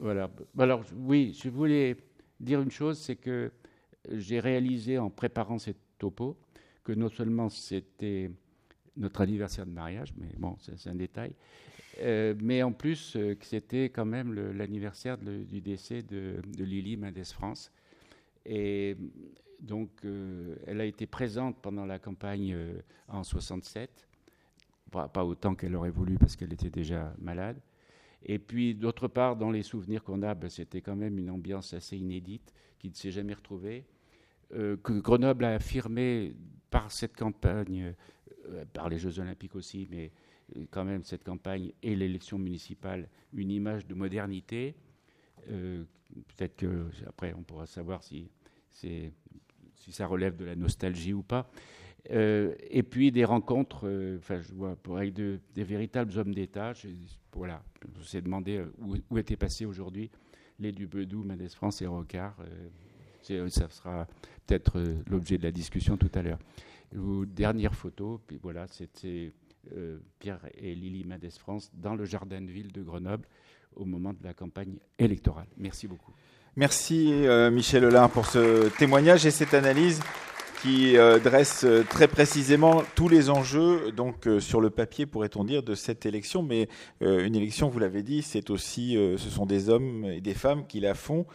voilà. Alors oui, je voulais dire une chose, c'est que j'ai réalisé en préparant cette topo que non seulement c'était notre anniversaire de mariage, mais bon, c'est un détail, euh, mais en plus euh, que c'était quand même l'anniversaire du décès de, Lily Mendes France. Et donc, euh, elle a été présente pendant la campagne en 67, pas, autant qu'elle aurait voulu parce qu'elle était déjà malade. Et puis, d'autre part, dans les souvenirs qu'on a, ben, c'était quand même une ambiance assez inédite qui ne s'est jamais retrouvée. que Grenoble a affirmé par cette campagne, euh, par les Jeux Olympiques aussi, mais euh, quand même cette campagne et l'élection municipale, une image de modernité. Euh, peut-être que après on pourra savoir si, ça relève de la nostalgie ou pas. et puis des rencontres, je vois avec des véritables hommes d'État. Voilà, je vous ai demandé où, où étaient passés aujourd'hui les Dubedou, Mendes France et Rocard. Euh, ça sera peut-être euh, l'objet de la discussion tout à l'heure. Dernière photo, puis voilà, c'était euh, Pierre et Lily Mendes France dans le jardin de ville de Grenoble au moment de la campagne électorale. Merci beaucoup. Merci Michel Hollard pour ce témoignage et cette analyse qui euh, dresse euh, très précisément tous les enjeux, donc euh, sur le papier, pourrait-on dire, de cette élection. Mais une élection, vous l'avez dit, c'est aussi, ce sont des hommes et des femmes qui la font.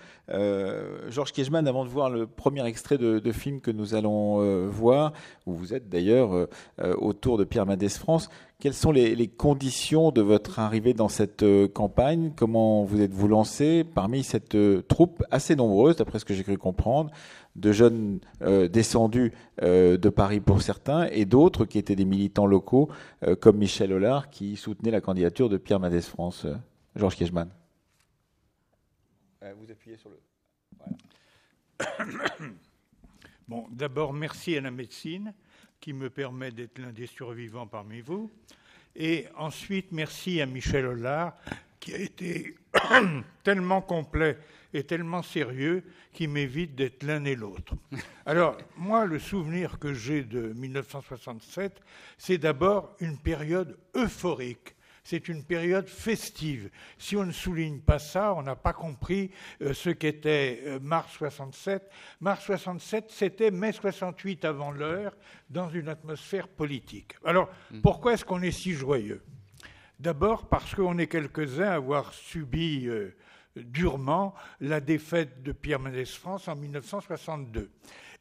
Georges Kiechman, avant de voir le premier extrait de, film que nous allons voir, où vous êtes d'ailleurs autour de Pierre Mendès France, quelles sont les, les, conditions de votre arrivée dans cette campagne? Comment vous êtes-vous lancé? Parmi cette troupe assez nombreuse, d'après ce que j'ai cru comprendre de jeunes euh, descendus euh, de Paris pour certains, et d'autres qui étaient des militants locaux, euh, comme Michel Hollard, qui soutenait la candidature de Pierre Mendès France. Georges Kiechman. vous appuyez sur le. Bon, d'abord, merci à la médecine qui me permet d'être l'un des survivants parmi vous. Et ensuite, merci à Michel Hollard qui a été tellement complet est tellement sérieux qu'il m'évite d'être l'un et l'autre. Alors, moi, le souvenir que j'ai de 1967, c'est d'abord une période euphorique. C'est une période festive. Si on ne souligne pas ça, on n'a pas compris euh, ce qu'était euh, mars 67. Mars 67, c'était mai 68 avant l'heure, dans une atmosphère politique. Alors, mmh. pourquoi est-ce qu'on est si joyeux? D'abord parce qu'on est quelques-uns à avoir subi euh, durement la défaite de Pierre Mendès France en 1962.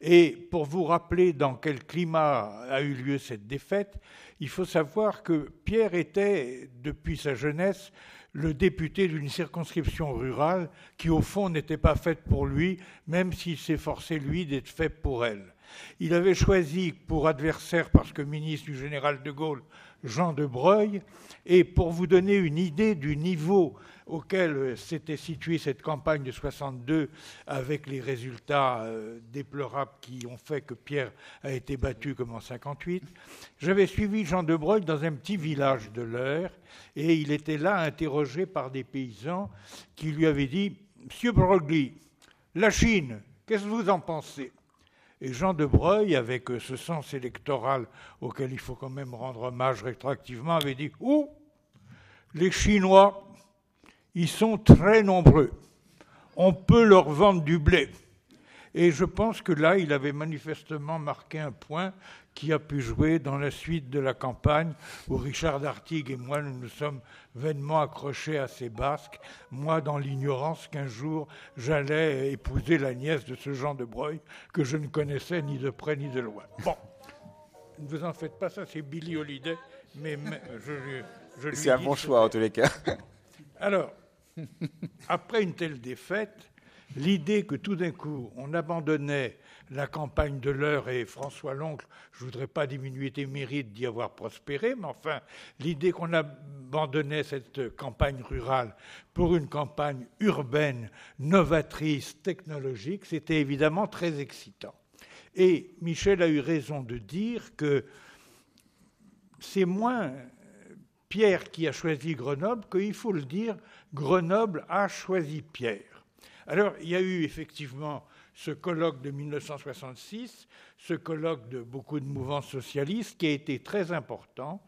Et pour vous rappeler dans quel climat a eu lieu cette défaite, il faut savoir que Pierre était, depuis sa jeunesse, le député d'une circonscription rurale qui, au fond, n'était pas faite pour lui, même s'il s'efforçait, lui, d'être fait pour elle. Il avait choisi pour adversaire, parce que ministre du général de Gaulle, Jean de Breuil, et pour vous donner une idée du niveau auquel s'était située cette campagne de 62 avec les résultats euh, déplorables qui ont fait que Pierre a été battu comme en 58. J'avais suivi Jean de Breuil dans un petit village de l'Eure et il était là interrogé par des paysans qui lui avaient dit Monsieur Broglie, la Chine, qu'est-ce que vous en pensez? Et Jean de Breuil, avec euh, ce sens électoral auquel il faut quand même rendre hommage rétroactivement, avait dit Ouh, les Chinois, ils sont très nombreux. On peut leur vendre du blé. Et je pense que là, il avait manifestement marqué un point qui a pu jouer dans la suite de la campagne où Richard Dartigue et moi, nous nous sommes vainement accrochés à ces basques, moi dans l'ignorance qu'un jour j'allais épouser la nièce de ce Jean de Breuil que je ne connaissais ni de près ni de loin. Bon, ne vous en faites pas, ça c'est Billy Holiday mais, C'est un bon choix en tous les cas. Alors, après une telle défaite, l'idée que tout d'un coup on abandonnait la campagne de l'heure et François Loncle, je ne voudrais pas diminuer tes mérites d'y avoir prospéré, mais enfin, l'idée qu'on abandonnait cette campagne rurale pour une campagne urbaine, novatrice, technologique, c'était évidemment très excitant. Et Michel a eu raison de dire que c'est moins Pierre qui a choisi Grenoble qu'il faut le dire, Grenoble a choisi Pierre. Alors, il y a eu effectivement ce colloque de 1966, ce colloque de beaucoup de mouvements socialistes qui a été très important,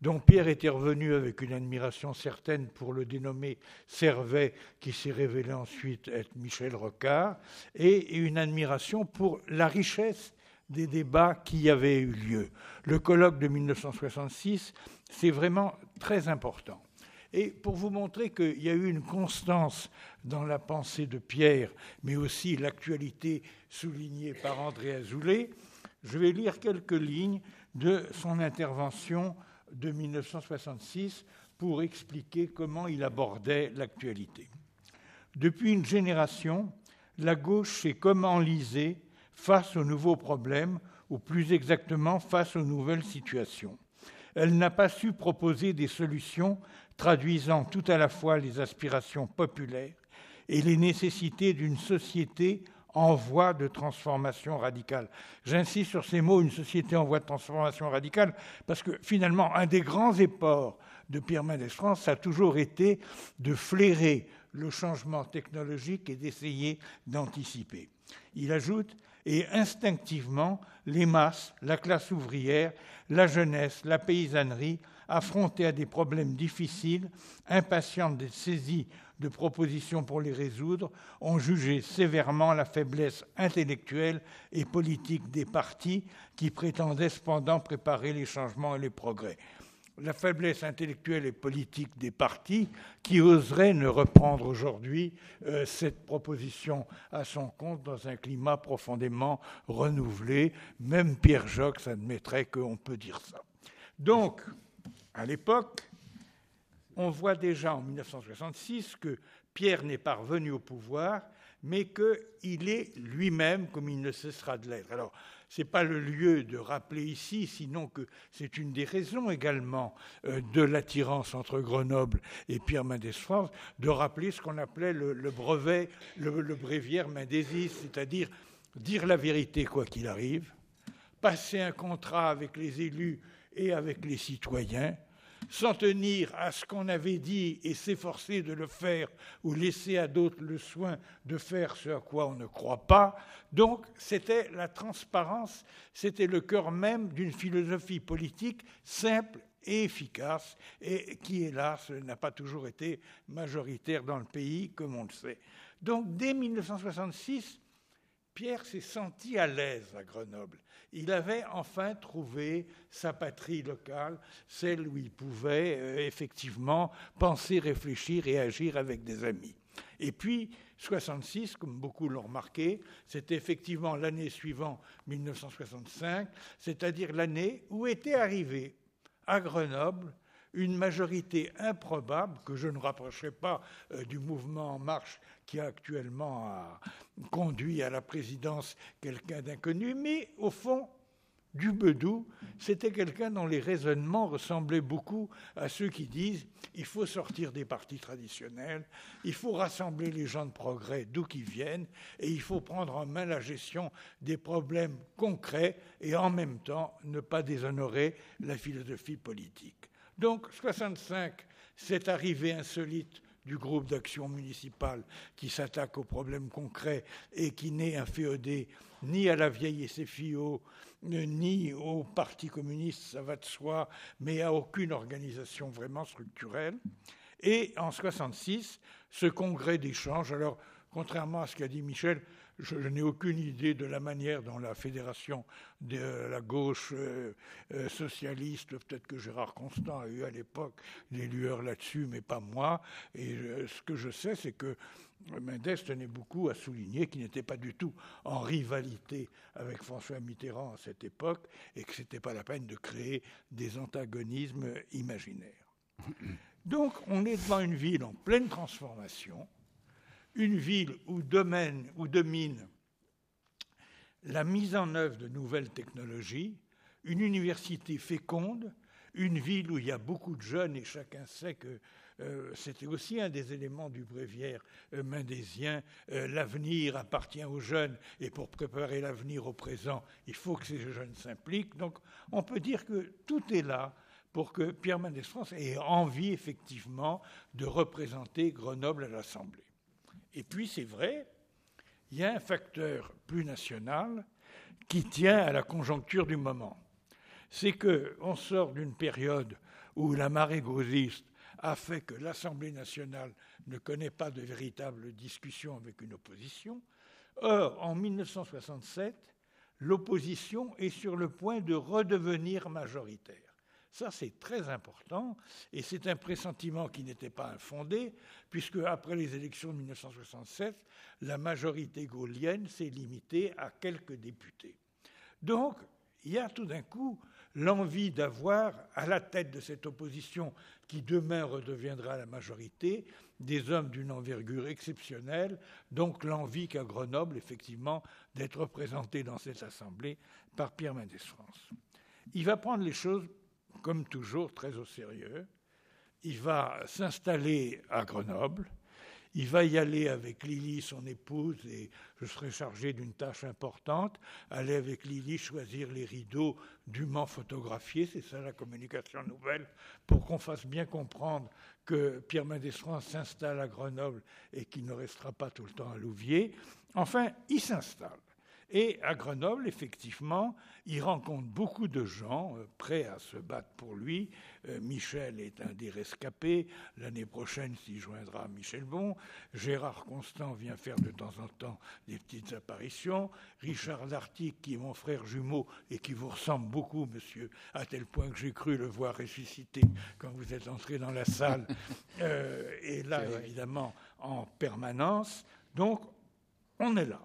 dont Pierre était revenu avec une admiration certaine pour le dénommé Servet, qui s'est révélé ensuite être Michel Rocard, et une admiration pour la richesse des débats qui avaient eu lieu. Le colloque de 1966, c'est vraiment très important. Et pour vous montrer qu'il y a eu une constance dans la pensée de Pierre, mais aussi l'actualité soulignée par André Azoulay, je vais lire quelques lignes de son intervention de 1966 pour expliquer comment il abordait l'actualité. Depuis une génération, la gauche s'est comme enlisée face aux nouveaux problèmes, ou plus exactement face aux nouvelles situations. Elle n'a pas su proposer des solutions traduisant tout à la fois les aspirations populaires et les nécessités d'une société en voie de transformation radicale. J'insiste sur ces mots, une société en voie de transformation radicale, parce que finalement, un des grands efforts de Pierre Mendès France a toujours été de flairer le changement technologique et d'essayer d'anticiper. Il ajoute, et instinctivement, les masses, la classe ouvrière, la jeunesse, la paysannerie affrontées à des problèmes difficiles, impatientes d'être saisies de propositions pour les résoudre, ont jugé sévèrement la faiblesse intellectuelle et politique des partis qui prétendaient cependant préparer les changements et les progrès. La faiblesse intellectuelle et politique des partis qui oseraient ne reprendre aujourd'hui euh, cette proposition à son compte dans un climat profondément renouvelé. Même Pierre Jox admettrait qu'on peut dire ça. Donc, à l'époque, on voit déjà en 1966 que Pierre n'est pas revenu au pouvoir, mais qu'il est lui-même comme il ne cessera de l'être. Alors, ce n'est pas le lieu de rappeler ici, sinon que c'est une des raisons également euh, de l'attirance entre Grenoble et Pierre Mendès France, de rappeler ce qu'on appelait le, brevet, le, bréviaire mendésiste, c'est-à-dire dire la vérité quoi qu'il arrive, passer un contrat avec les élus et avec les citoyens, s'en tenir à ce qu'on avait dit et s'efforcer de le faire ou laisser à d'autres le soin de faire ce à quoi on ne croit pas. Donc c'était la transparence, c'était le cœur même d'une philosophie politique simple et efficace et qui, hélas, n'a pas toujours été majoritaire dans le pays, comme on le sait. Donc dès 1966, Pierre s'est senti à l'aise à Grenoble. Il avait enfin trouvé sa patrie locale, celle où il pouvait euh, effectivement penser, réfléchir et agir avec des amis. Et puis, 66, comme beaucoup l'ont remarqué, c'est effectivement l'année suivante, 1965, c'est-à-dire l'année où était arrivé à Grenoble une majorité improbable, que je ne rapprocherai pas euh, du mouvement En Marche qui a actuellement conduit à la présidence quelqu'un d'inconnu, mais au fond, du Bedou, c'était quelqu'un dont les raisonnements ressemblaient beaucoup à ceux qui disent il faut sortir des partis traditionnels, il faut rassembler les gens de progrès d'où qu'ils viennent, et il faut prendre en main la gestion des problèmes concrets et en même temps ne pas déshonorer la philosophie politique. Donc 65, cette arrivée insolite du groupe d'action municipale qui s'attaque aux problèmes concrets et qui n'est inféodé ni à la vieille SFIO, ni au Parti communiste, ça va de soi, mais à aucune organisation vraiment structurelle. Et en 66, ce congrès d'échange, alors contrairement à ce qu'a dit Michel, je, n'ai aucune idée de la manière dont la fédération de la gauche euh, euh, socialiste, peut-être que Gérard Constant a eu à l'époque des lueurs là-dessus, mais pas moi. Et ce que je sais, c'est que Mendes tenait beaucoup à souligner qu'il n'était pas du tout en rivalité avec François Mitterrand à cette époque et que ce n'était pas la peine de créer des antagonismes imaginaires. Donc on est devant une ville en pleine transformation, une ville où, domaine, où domine la mise en œuvre de nouvelles technologies, une université féconde, une ville où il y a beaucoup de jeunes et chacun sait que euh, c'était aussi un des éléments du bréviaire euh, mendésien. Euh, l'avenir appartient aux jeunes et pour préparer l'avenir au présent, il faut que ces jeunes s'impliquent. Donc on peut dire que tout est là pour que Pierre Mendès France ait envie effectivement de représenter Grenoble à l'Assemblée. Et puis c'est vrai, il y a un facteur plus national qui tient à la conjoncture du moment. C'est qu'on sort d'une période où la marée gaulliste a fait que l'Assemblée nationale ne connaît pas de véritable discussion avec une opposition. Or, en 1967, l'opposition est sur le point de redevenir majoritaire. Ça, c'est très important, et c'est un pressentiment qui n'était pas infondé, puisque après les élections de 1967, la majorité gaulienne s'est limitée à quelques députés. Donc, il y a tout d'un coup l'envie d'avoir à la tête de cette opposition qui demain redeviendra la majorité, des hommes d'une envergure exceptionnelle, donc l'envie qu'à Grenoble, effectivement, d'être représenté dans cette assemblée par Pierre Mendès France. Il va prendre les choses, comme toujours, très au sérieux. Il va s'installer à Grenoble. Il va y aller avec Lily, son épouse, et je serai chargé d'une tâche importante, aller avec Lily choisir les rideaux dûment photographiés, c'est ça la communication nouvelle, pour qu'on fasse bien comprendre que Pierre Mendès France s'installe à Grenoble et qu'il ne restera pas tout le temps à Louviers. Enfin, il s'installe. Et à Grenoble, effectivement, il rencontre beaucoup de gens euh, prêts à se battre pour lui. Euh, Michel est un des rescapés. L'année prochaine s'y joindra Michel Bon. Gérard Constant vient faire de temps en temps des petites apparitions. Richard Lartigue, qui est mon frère jumeau et qui vous ressemble beaucoup, monsieur, à tel point que j'ai cru le voir ressusciter quand vous êtes entré dans la salle, euh, est là, évidemment, en permanence. Donc, on est là.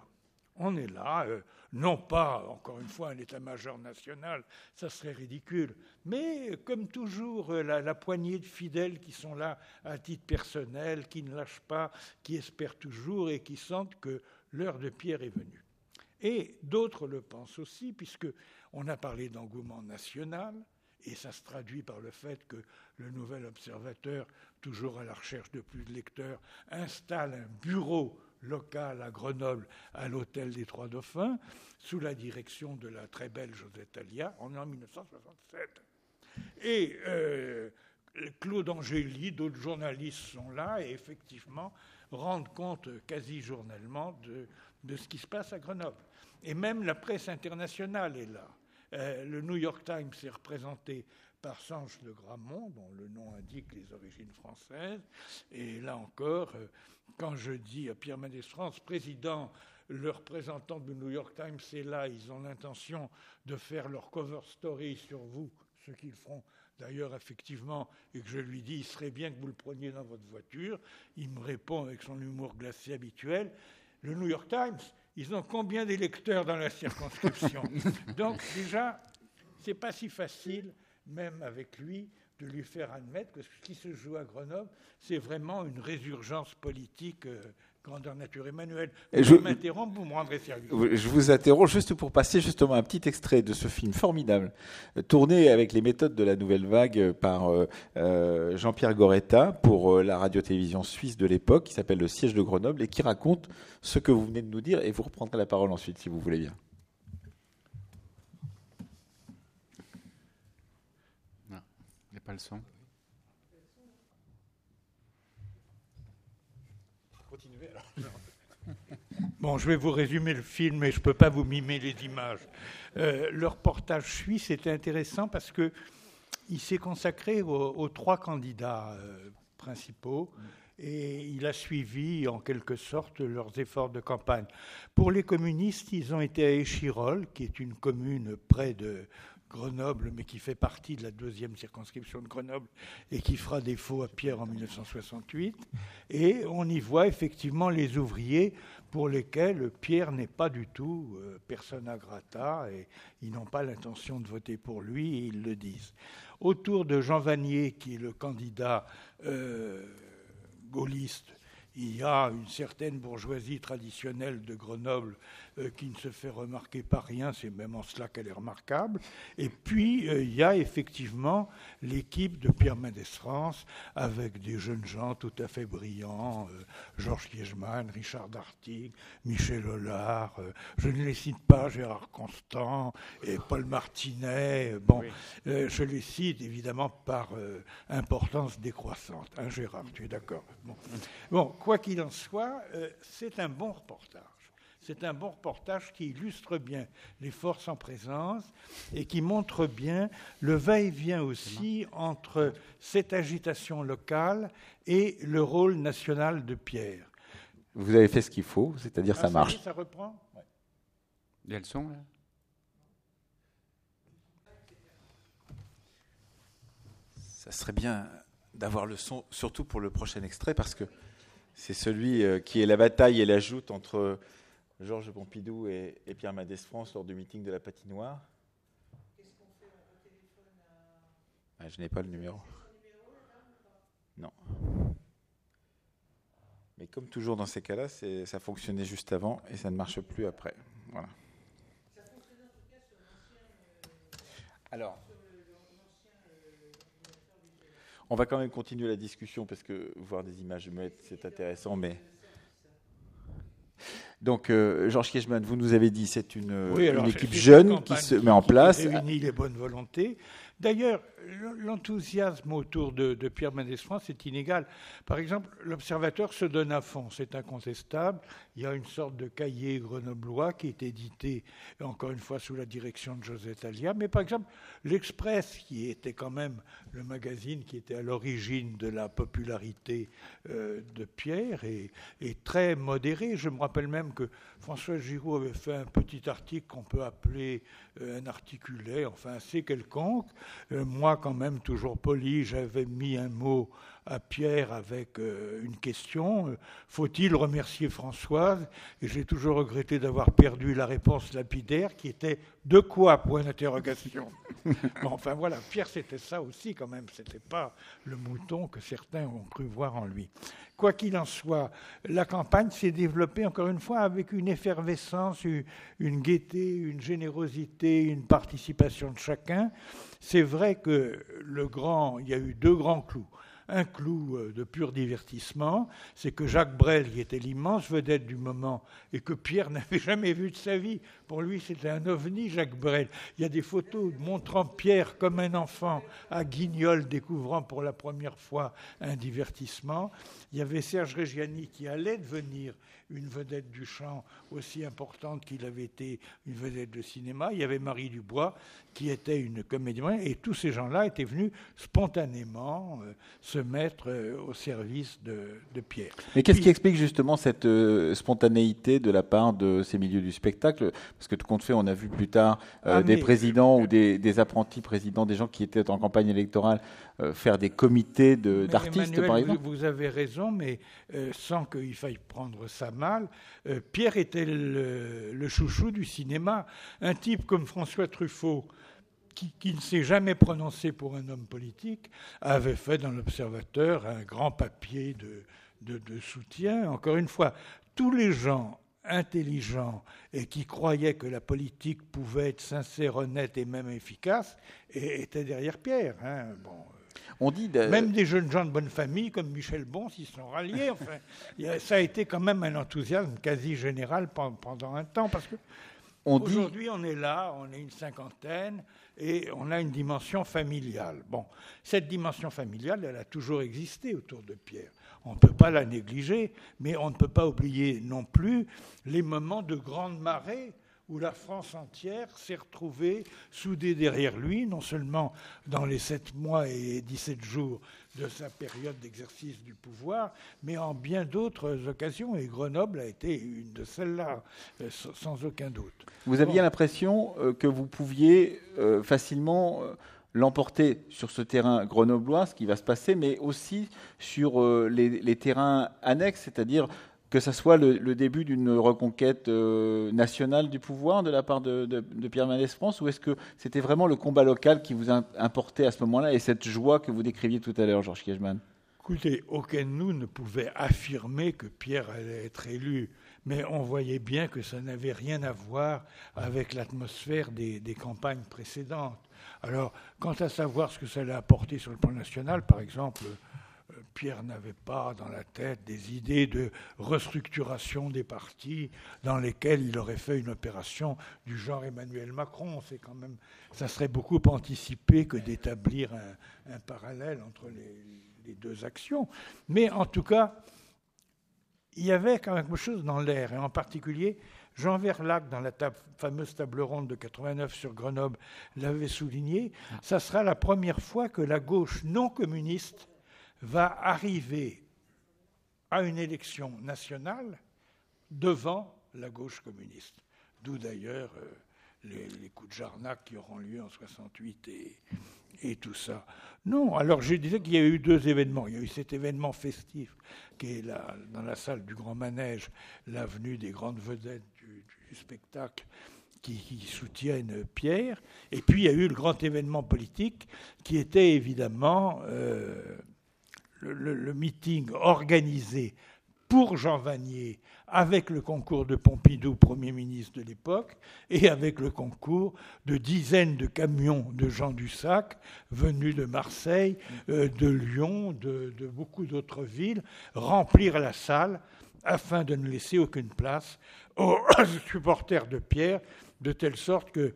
On est là, euh, non pas, encore une fois, un état-major national, ça serait ridicule, mais comme toujours, euh, la, poignée de fidèles qui sont là à titre personnel, qui ne lâchent pas, qui espèrent toujours et qui sentent que l'heure de Pierre est venue. Et d'autres le pensent aussi, puisque on a parlé d'engouement national, et ça se traduit par le fait que le nouvel observateur, toujours à la recherche de plus de lecteurs, installe un bureau local à Grenoble, à l'hôtel des Trois Dauphins, sous la direction de la très belle Josette Alia, en 1967. Et euh, Claude Angéli, d'autres journalistes sont là et effectivement rendent compte quasi journellement de, ce qui se passe à Grenoble. Et même la presse internationale est là. Euh, le New York Times est représenté par Sanche de Gramont, dont le nom indique les origines françaises. Et là encore, euh, quand je dis à Pierre Mendès France, président, le représentant du New York Times est là, ils ont l'intention de faire leur cover story sur vous, ce qu'ils feront d'ailleurs effectivement, et que je lui dis, il serait bien que vous le preniez dans votre voiture, il me répond avec son humour glacé habituel, le New York Times, ils ont combien d'électeurs dans la circonscription? Donc déjà, c'est pas si facile, même avec lui, de lui faire admettre que ce qui se joue à Grenoble, c'est vraiment une résurgence politique euh, grandeur nature. Emmanuel, je m'interromps, vous me rendrez service. Je vous interromps juste pour passer justement un petit extrait de ce film formidable, euh, tourné avec les méthodes de la nouvelle vague par euh, Jean-Pierre Goretta pour la radio-télévision suisse de l'époque, qui s'appelle Le siège de Grenoble, et qui raconte ce que vous venez de nous dire, et vous reprendrez la parole ensuite, si vous voulez bien. Le son. Bon, je vais vous résumer le film, mais je ne peux pas vous mimer les images. Euh, le reportage suisse était intéressant parce que il s'est consacré aux, trois candidats euh, principaux et il a suivi en quelque sorte leurs efforts de campagne. Pour les communistes, ils ont été à Échirol, qui est une commune près de Grenoble, mais qui fait partie de la deuxième circonscription de Grenoble et qui fera défaut à Pierre en 1968. Et on y voit effectivement les ouvriers pour lesquels Pierre n'est pas du tout euh, persona grata et ils n'ont pas l'intention de voter pour lui et ils le disent. Autour de Jean Vanier, qui est le candidat euh, gaulliste, il y a une certaine bourgeoisie traditionnelle de Grenoble euh, qui ne se fait remarquer par rien, c'est même en cela qu'elle est remarquable. Et puis, euh, il y a effectivement l'équipe de Pierre Mendès France, avec des jeunes gens tout à fait brillants, euh, Georges Kiechmann, Richard Dartig, Michel Hollard, je ne les cite pas, Gérard Constant et Paul Martinet. Bon, je les cite évidemment par importance décroissante. Hein, Gérard, tu es d'accord? Bon. bon, quoi qu'il en soit, c'est un bon reportage. C'est un bon reportage qui illustre bien les forces en présence et qui montre bien le va-et-vient aussi entre cette agitation locale et le rôle national de Pierre. Vous avez fait ce qu'il faut, c'est-à-dire ça ah, marche. Ça reprend Il y a le son là Ça serait bien d'avoir le son, surtout pour le prochain extrait, parce que c'est celui euh, qui est la bataille et la joute entre Georges Pompidou et, Pierre Mendès France lors du meeting de la patinoire. Qu'est-ce qu'on fait au téléphone à... Ah, je n'ai pas le numéro. Non. Mais comme toujours dans ces cas-là, ça fonctionnait juste avant et ça ne marche plus après. Voilà. Ça fonctionnait en tout cas sur l'ancien. Alors. On va quand même continuer la discussion parce que voir des images muettes, c'est intéressant, mais. Donc, euh, Georges Kiechmann, vous nous avez dit c'est une, une équipe jeune qui se met en place. Qui réunit les bonnes volontés. D'ailleurs, l'enthousiasme autour de, Pierre Mendès France est inégal. Par exemple, l'observateur se donne à fond, c'est incontestable. Il y a une sorte de cahier grenoblois qui est édité, encore une fois, sous la direction de José Talia. Mais par exemple, l'Express, qui était quand même le magazine qui était à l'origine de la popularité euh, de Pierre, est, est, très modéré. Je me rappelle même que François Giroud avait fait un petit article qu'on peut appeler un articulé, enfin assez quelconque. Euh, moi, quand même, toujours poli, j'avais mis un mot à Pierre avec euh, une question. Faut-il remercier Françoise? Et j'ai toujours regretté d'avoir perdu la réponse lapidaire qui était de quoi? Point d'interrogation. enfin voilà, Pierre c'était ça aussi quand même. C'était pas le mouton que certains ont cru voir en lui. Quoi qu'il en soit, la campagne s'est développée encore une fois avec une effervescence, une gaieté, une générosité, une participation de chacun. C'est vrai que le grand, il y a eu deux grands clous un clou euh, de pur divertissement, c'est que Jacques Brel, qui était l'immense vedette du moment et que Pierre n'avait jamais vu de sa vie, pour lui c'était un ovni, Jacques Brel. Il y a des photos montrant Pierre comme un enfant à Guignol découvrant pour la première fois un divertissement. Il y avait Serge Reggiani qui allait devenir une vedette du chant aussi importante qu'il avait été une vedette de cinéma. Il y avait Marie Dubois qui était une comédienne et tous ces gens-là étaient venus spontanément euh, se mettre euh, au service de, Pierre. Mais qu'est-ce qui explique justement cette euh, spontanéité de la part de ces milieux du spectacle? Parce que tout compte fait, on a vu plus tard ah, des présidents ou des, des, apprentis présidents, des gens qui étaient en campagne électorale euh, faire des comités d'artistes, par exemple vous, avez raison, mais euh, sans qu'il faille prendre ça mal, euh, Pierre était le, chouchou du cinéma. Un type comme François Truffaut, qui, ne s'est jamais prononcé pour un homme politique, avait fait dans l'Observateur un grand papier de, de, soutien. Encore une fois, tous les gens intelligents et qui croyaient que la politique pouvait être sincère, honnête et même efficace, étaient derrière Pierre. Hein. Bon, dit Même des jeunes gens de bonne famille comme Michel Bon s'y sont ralliés. Enfin, ça a été quand même un enthousiasme quasi général pendant un temps parce que aujourd'hui on est là, on est une cinquantaine et on a une dimension familiale. Bon, cette dimension familiale, elle a toujours existé autour de Pierre. On ne peut pas la négliger, mais on ne peut pas oublier non plus les moments de grande marée où la France entière s'est retrouvée soudée derrière lui, non seulement dans les sept mois et 17 jours de sa période d'exercice du pouvoir, mais en bien d'autres occasions. Et Grenoble a été une de celles-là, euh, sans aucun doute. Vous aviez l'impression euh, que vous pouviez euh, facilement l'emporter sur ce terrain grenoblois, ce qui va se passer, mais aussi sur les, terrains annexes, c'est-à-dire que ce soit le, début d'une reconquête nationale du pouvoir de la part de, Pierre Mendès France, ou est-ce que c'était vraiment le combat local qui vous importait à ce moment-là et cette joie que vous décriviez tout à l'heure, Georges Kiechman Écoutez, aucun de nous ne pouvait affirmer que Pierre allait être élu, mais on voyait bien que ça n'avait rien à voir avec l'atmosphère des, campagnes précédentes. Alors, quant à savoir ce que ça allait apporter sur le plan national, par exemple, euh, Pierre n'avait pas dans la tête des idées de restructuration des partis dans lesquels il aurait fait une opération du genre Emmanuel Macron. C'est quand même, ça serait beaucoup anticipé que d'établir un parallèle entre les, les deux actions. Mais en tout cas, il y avait quand même quelque chose dans l'air, et en particulier, Jean Verlac, dans la fameuse table ronde de 89 sur Grenoble, l'avait souligné, ça sera la première fois que la gauche non communiste va arriver à une élection nationale devant la gauche communiste. D'où d'ailleurs euh, les, coups de Jarnac qui auront lieu en 68 et, et tout ça. Non, alors je disais qu'il y a eu deux événements. Il y a eu cet événement festif qui est là, dans la salle du Grand Manège, l'avenue des grandes vedettes spectacle qui, soutiennent Pierre. Et puis il y a eu le grand événement politique qui était évidemment euh, le, meeting organisé pour Jean Vanier, avec le concours de Pompidou, Premier ministre de l'époque, et avec le concours de dizaines de camions de Jean Dussac venus de Marseille, euh, de Lyon, de, beaucoup d'autres villes, remplir la salle afin de ne laisser aucune place aux supporters de Pierre, de telle sorte que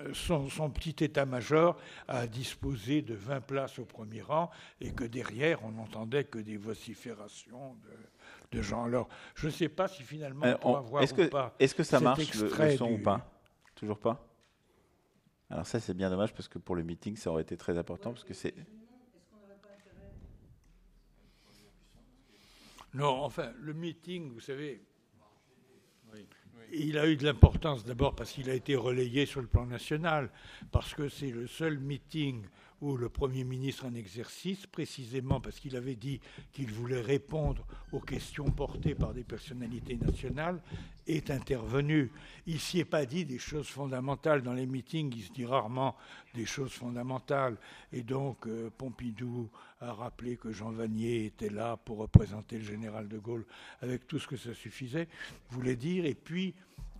euh, son, son, petit état-major a disposé de 20 places au premier rang et que derrière, on n'entendait que des vociférations de, de gens. Alors, je ne sais pas si finalement euh, on, voir est-ce que, pas. Est-ce que ça marche le, son ou pas? Toujours pas? Alors ça, c'est bien dommage parce que pour le meeting, ça aurait été très important parce que c'est. Non, enfin, le meeting, vous savez, il a eu de l'importance d'abord parce qu'il a été relayé sur le plan national, parce que c'est le seul meeting où le Premier ministre en exercice, précisément parce qu'il avait dit qu'il voulait répondre aux questions portées par des personnalités nationales, est intervenu. Il s'y est pas dit des choses fondamentales. Dans les meetings, il se dit rarement des choses fondamentales. Et donc, euh, Pompidou a rappelé que Jean Vanier était là pour représenter le général de Gaulle avec tout ce que ça suffisait, voulait dire. Et puis,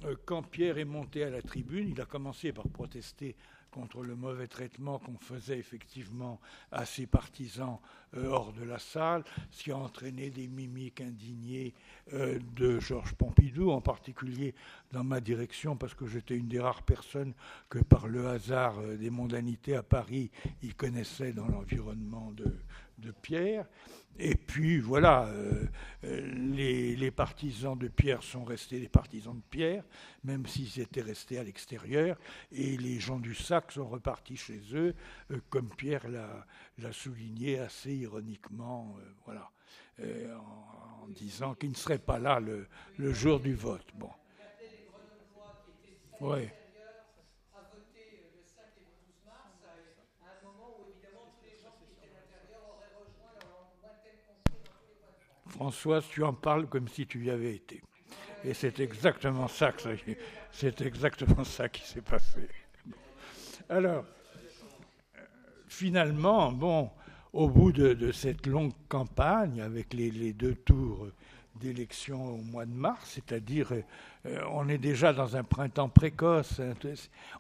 euh, quand Pierre est monté à la tribune, il a commencé par protester contre le mauvais traitement qu'on faisait effectivement à ses partisans euh, hors de la salle, ce qui a entraîné des mimiques indignées euh, de Georges Pompidou, en particulier dans ma direction, parce que j'étais une des rares personnes que par le hasard euh, des mondanités à Paris, il connaissait dans l'environnement de, de Pierre. Et puis voilà, euh, les, partisans de Pierre sont restés des partisans de Pierre, même s'ils étaient restés à l'extérieur, et les gens du sac sont repartis chez eux, euh, comme Pierre l'a souligné assez ironiquement, euh, voilà, en, disant qu'il ne serait pas là le, le jour du vote. Bon. Ouais. Françoise, tu en parles comme si tu y avais été. Et c'est exactement ça qui s'est passé. Alors, finalement, bon, au bout de, cette longue campagne, avec les, deux tours d'élection au mois de mars, c'est-à-dire euh, on est déjà dans un printemps précoce.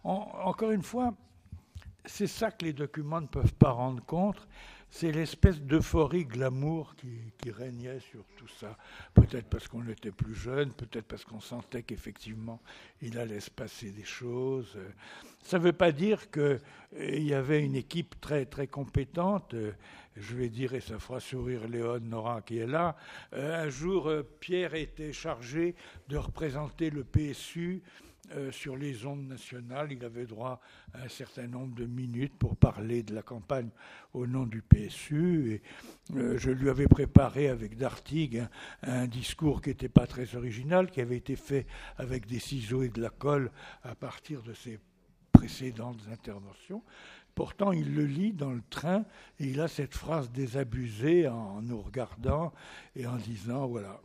encore une fois, c'est ça que les documents ne peuvent pas rendre compte, c'est l'espèce d'euphorie glamour qui, régnait sur tout ça. Peut-être parce qu'on était plus jeune, peut-être parce qu'on sentait qu'effectivement il allait se passer des choses. Ça ne veut pas dire qu'il euh, y avait une équipe très très compétente. Je vais dire, et ça fera sourire Léon Nora qui est là, euh, un jour euh, Pierre était chargé de représenter le PSU euh, sur les ondes nationales. Il avait droit à un certain nombre de minutes pour parler de la campagne au nom du PSU. Et euh, je lui avais préparé avec Dartigue un, discours qui n'était pas très original, qui avait été fait avec des ciseaux et de la colle à partir de ses précédentes interventions. Pourtant, il le lit dans le train et il a cette phrase désabusée en nous regardant et en disant voilà.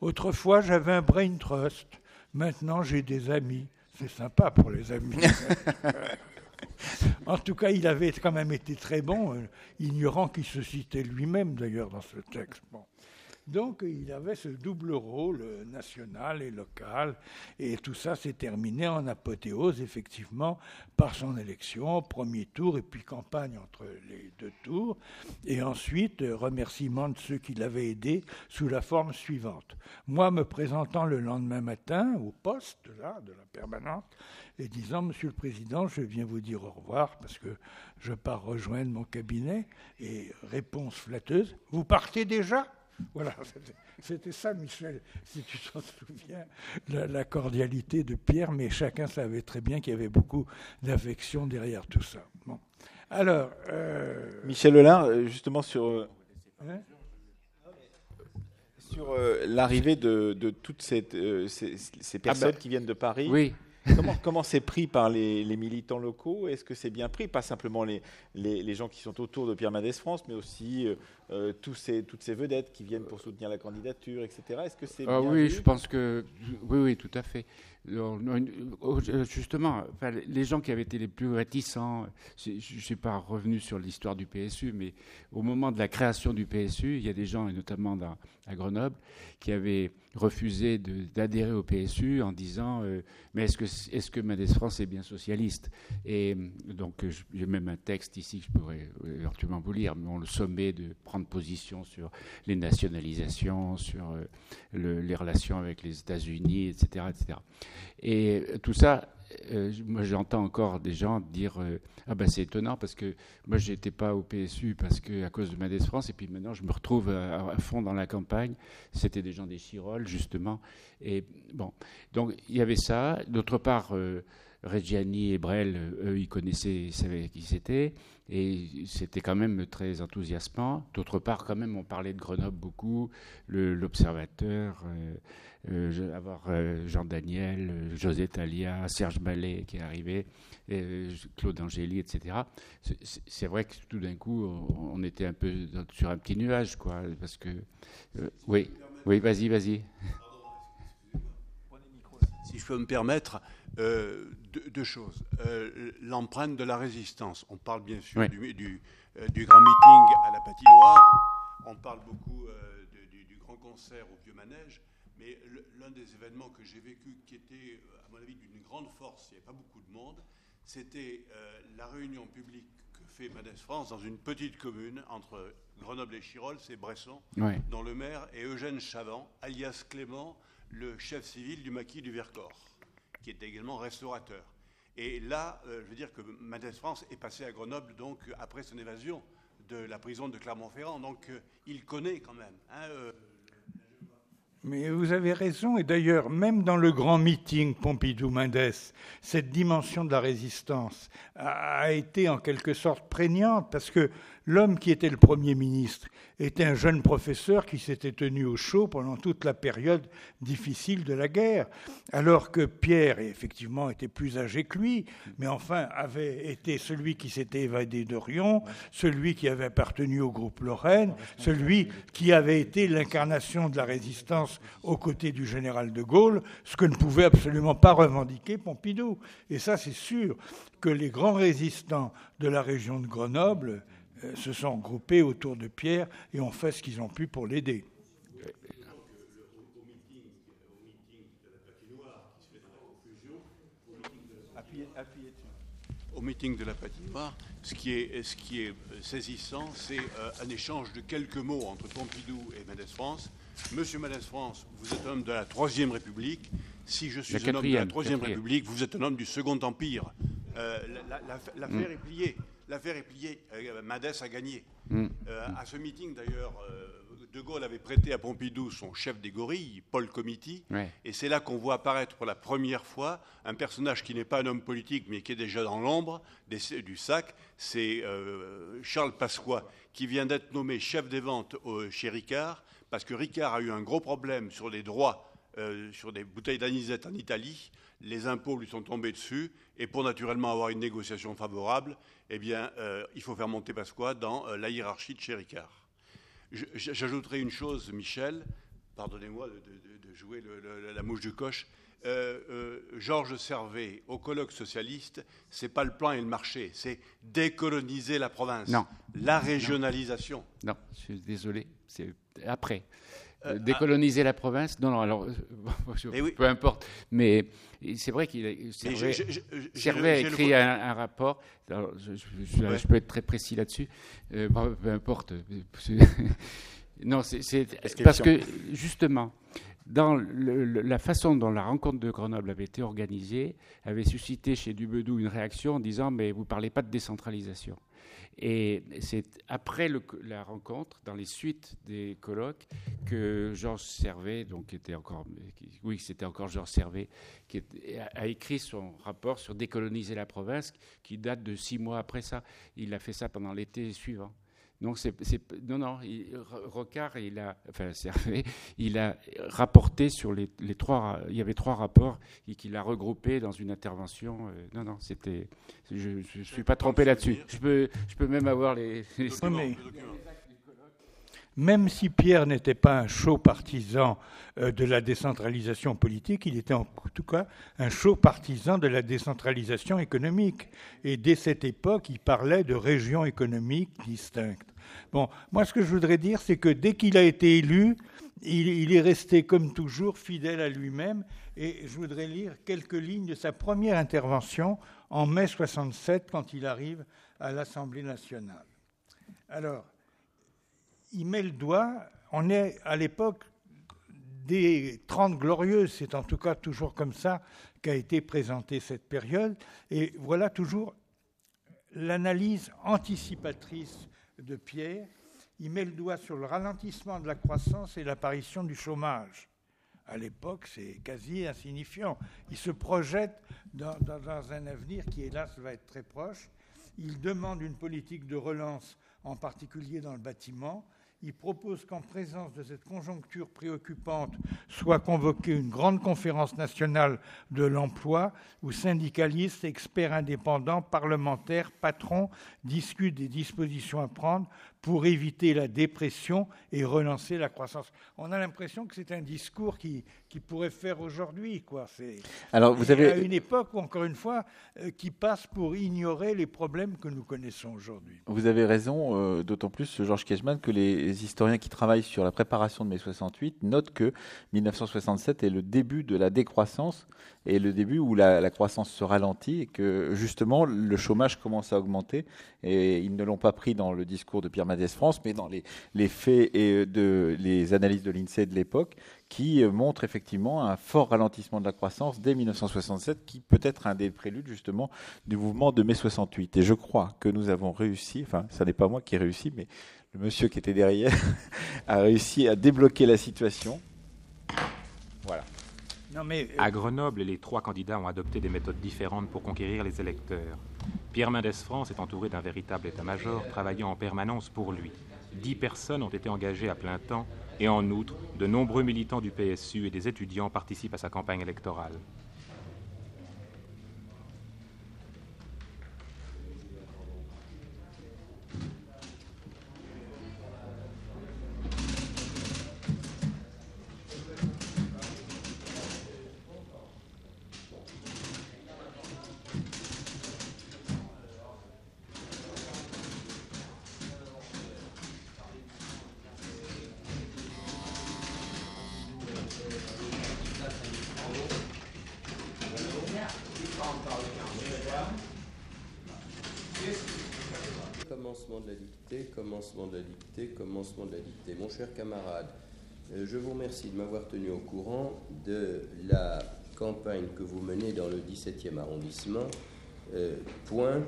Autrefois, j'avais un brain trust. Maintenant, j'ai des amis. C'est sympa pour les amis. en tout cas, il avait quand même été très bon, euh, ignorant qu'il se citait lui-même d'ailleurs dans ce texte. Bon. Donc il avait ce double rôle national et local, et tout ça s'est terminé en apothéose, effectivement, par son élection, premier tour, et puis campagne entre les deux tours, et ensuite remerciement de ceux qui l'avaient aidé sous la forme suivante. Moi me présentant le lendemain matin au poste là, de la permanente, et disant Monsieur le Président, je viens vous dire au revoir parce que je pars rejoindre mon cabinet. Et réponse flatteuse Vous partez déjà? Voilà, c'était ça, Michel, si tu t'en souviens, la, cordialité de Pierre, mais chacun savait très bien qu'il y avait beaucoup d'affection derrière tout ça. Bon. Alors. Euh, Michel Hollard, euh, justement, sur. Euh, hein sur l'arrivée de, toutes ces, ces, ah personnes bah, qui viennent de Paris. Oui. Comment c'est pris par les, militants locaux? Est-ce que c'est bien pris? Pas simplement les, les, gens qui sont autour de Pierre Mendès France, mais aussi euh, euh, tous ces, toutes ces vedettes qui viennent pour soutenir la candidature, etc. Est-ce que c'est ah, Oui, je pense que oui, oui, tout à fait. Oh, justement, les gens qui avaient été les plus réticents, je ne suis pas revenu sur l'histoire du PSU, mais au moment de la création du PSU, il y a des gens, et notamment à Grenoble, qui avaient refusé d'adhérer au PSU en disant euh, Mais est-ce que, est que Mendes France est bien socialiste? Et donc, j'ai même un texte ici que je pourrais éventuellement vous lire, mais on le sommet de prendre position sur les nationalisations, sur euh, les relations avec les États-Unis, etc., etc. Et tout ça, euh, moi j'entends encore des gens dire euh, ah ben c'est étonnant parce que moi j'étais pas au PSU parce que à cause de Mendes France et puis maintenant je me retrouve à, fond dans la campagne c'était des gens des Chiroles justement et bon donc il y avait ça d'autre part euh, Reggiani et Brel, eux, ils connaissaient, ils savaient qui c'était, et c'était quand même très enthousiasmant. D'autre part, quand même, on parlait de Grenoble beaucoup, l'Observateur, euh, avoir euh, Jean Daniel, euh, José Talia, Serge Ballet qui est arrivé, Claude Angéli, etc. C'est vrai que tout d'un coup, on, était un peu sur un petit nuage, quoi, parce que oui, oui, vas-y, vas-y. Si je peux me permettre, deux, choses. L'empreinte de la résistance. On parle bien sûr du, du, grand meeting à la patinoire. On parle beaucoup du, du, grand concert au Vieux Manège. Mais l'un des événements que j'ai vécu qui était, euh, à mon avis, d'une grande force, il n'y avait pas beaucoup de monde, c'était euh, la réunion publique que fait Mendes France dans une petite commune entre Grenoble et Chirol, c'est Bresson, dont le maire est Eugène Chavant, alias Clément, le chef civil du maquis du Vercors, qui était également restaurateur. Et là, euh, je veux dire que Mendes France est passé à Grenoble donc après son évasion de la prison de Clermont-Ferrand. Donc il connaît quand même. Hein, mais vous avez raison, et d'ailleurs, même dans le grand meeting Pompidou-Mendès, cette dimension de la résistance a été en quelque sorte prégnante, parce que l'homme qui était le Premier ministre était un jeune professeur qui s'était tenu au chaud pendant toute la période difficile de la guerre, alors que Pierre, effectivement, était plus âgé que lui, mais enfin avait été celui qui s'était évadé d'Orion, celui qui avait appartenu au groupe Lorraine, celui qui avait été l'incarnation de la résistance aux côtés du général de Gaulle, ce que ne pouvait absolument pas revendiquer Pompidou. Et ça, c'est sûr que les grands résistants de la région de Grenoble, se sont groupés autour de Pierre et ont fait ce qu'ils ont pu pour l'aider. Au meeting de la patinoire, ce qui est, ce qui est saisissant, c'est euh, un échange de quelques mots entre Pompidou et Mendes France. Monsieur Mendes France, vous êtes un homme de la Troisième République. Si je suis un homme de la Troisième République, vous êtes un homme du Second Empire. Euh, l'affaire est pliée l'affaire est pliée. Euh, Madès a gagné. Mm. Euh, à ce meeting, d'ailleurs, euh, De Gaulle avait prêté à Pompidou son chef des gorilles, Paul Comiti, et c'est là qu'on voit apparaître pour la première fois un personnage qui n'est pas un homme politique, mais qui est déjà dans l'ombre du sac. C'est euh, Charles Pasqua, qui vient d'être nommé chef des ventes chez Ricard, parce que Ricard a eu un gros problème sur les droits euh, sur des bouteilles d'anisette en Italie. Les impôts lui sont tombés dessus, et pour naturellement avoir une négociation favorable, eh bien, euh, il faut faire monter Pasqua dans la hiérarchie de chez Ricard. J'ajouterai une chose, Michel, pardonnez-moi de, jouer la mouche du coche. Euh, euh, Georges Servet, au colloque socialiste, c'est pas le plan et le marché, c'est décoloniser la province. Non. La régionalisation. Non, je suis désolé, c'est après. Euh, décoloniser la province Non, non, alors, eh peu importe. Mais c'est vrai qu'il a, Servet, a écrit un, rapport. je, peux être très précis là-dessus. Euh, peu importe. non, c'est parce que, justement, dans la façon dont la rencontre de Grenoble avait été organisée, avait suscité chez Dubedou une réaction en disant Mais vous ne parlez pas de décentralisation. Et c'est après la rencontre, dans les suites des colloques, que Georges Servet, donc était encore, oui, c'était encore Georges Servet, qui a écrit son rapport sur décoloniser la province, qui date de six mois après ça. Il a fait ça pendant l'été suivant. Donc c'est, non, non, Rocard, il a, enfin Servet, il a rapporté sur les, trois, il y avait trois rapports et qu'il a regroupé dans une intervention. Euh, non, non, c'était, je ne suis pas trompé là-dessus. Je peux, je peux même avoir les. même si Pierre n'était pas un chaud partisan euh, de la décentralisation politique, il était en tout cas un chaud partisan de la décentralisation économique. Et dès cette époque, il parlait de régions économiques distinctes. Bon, moi ce que je voudrais dire, c'est que dès qu'il a été élu, il, est resté comme toujours fidèle à lui-même. Et je voudrais lire quelques lignes de sa première intervention en mai 67, quand il arrive à l'Assemblée nationale. Alors, il met le doigt, on est à l'époque des Trente Glorieuses, c'est en tout cas toujours comme ça qu'a été présentée cette période, et voilà toujours l'analyse anticipatrice de Pierre, il met le doigt sur le ralentissement de la croissance et l'apparition du chômage. À l'époque, c'est quasi insignifiant. Il se projette dans, dans, un avenir qui, hélas, va être très proche. Il demande une politique de relance, en particulier dans le bâtiment, il propose qu'en présence de cette conjoncture préoccupante soit convoquée une grande conférence nationale de l'emploi où syndicalistes, experts indépendants, parlementaires, patrons discutent des dispositions à prendre pour éviter la dépression et relancer la croissance. On a l'impression que c'est un discours qui, qui pourrait faire aujourd'hui. Quoi. Alors, vous avez... À une époque, encore une fois, euh, qui passe pour ignorer les problèmes que nous connaissons aujourd'hui. Vous avez raison, euh, d'autant plus, Georges Kejman, que les historiens qui travaillent sur la préparation de mai 68 notent que 1967 est le début de la décroissance et le début où la, croissance se ralentit et que justement le chômage commence à augmenter. Et ils ne l'ont pas pris dans le discours de Pierre France, mais dans les, faits et euh, de, les analyses de l'INSEE de l'époque, qui euh, montrent effectivement un fort ralentissement de la croissance dès 1967, qui peut être un des préludes justement du mouvement de mai 68. Et je crois que nous avons réussi, enfin, ce n'est pas moi qui ai réussi, mais le monsieur qui était derrière a réussi à débloquer la situation. Voilà. Mais... À Grenoble, les trois candidats ont adopté des méthodes différentes pour conquérir les électeurs. Pierre Mendès France est entouré d'un véritable état-major travaillant en permanence pour lui. Dix personnes ont été engagées à plein temps et en outre, de nombreux militants du PSU et des étudiants participent à sa campagne électorale. Je vous remercie de m'avoir tenu au courant de la campagne que vous menez dans le 17e arrondissement. Euh, point.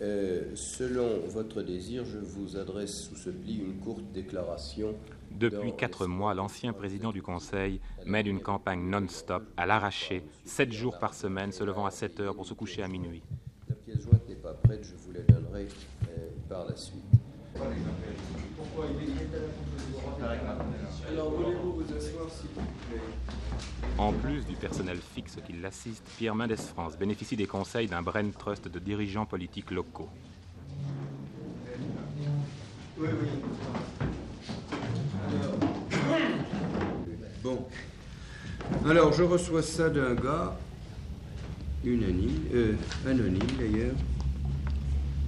Euh, selon votre désir, je vous adresse sous ce pli une courte déclaration Depuis quatre mois, l'ancien président du Conseil mène une campagne non-stop, à l'arraché, sept jours par semaine, se levant à 7 heures pour se coucher à minuit. La pièce jointe n'est pas prête, je vous la donnerai euh, par la suite. Alors, voulez-vous vous asseoir, s'il vous plaît? En plus du personnel fixe qui l'assiste, Pierre Mendès France bénéficie des conseils d'un brain trust de dirigeants politiques locaux. Oui, oui. Bon. Alors, je reçois ça d'un gars, unanime, euh, anonyme d'ailleurs.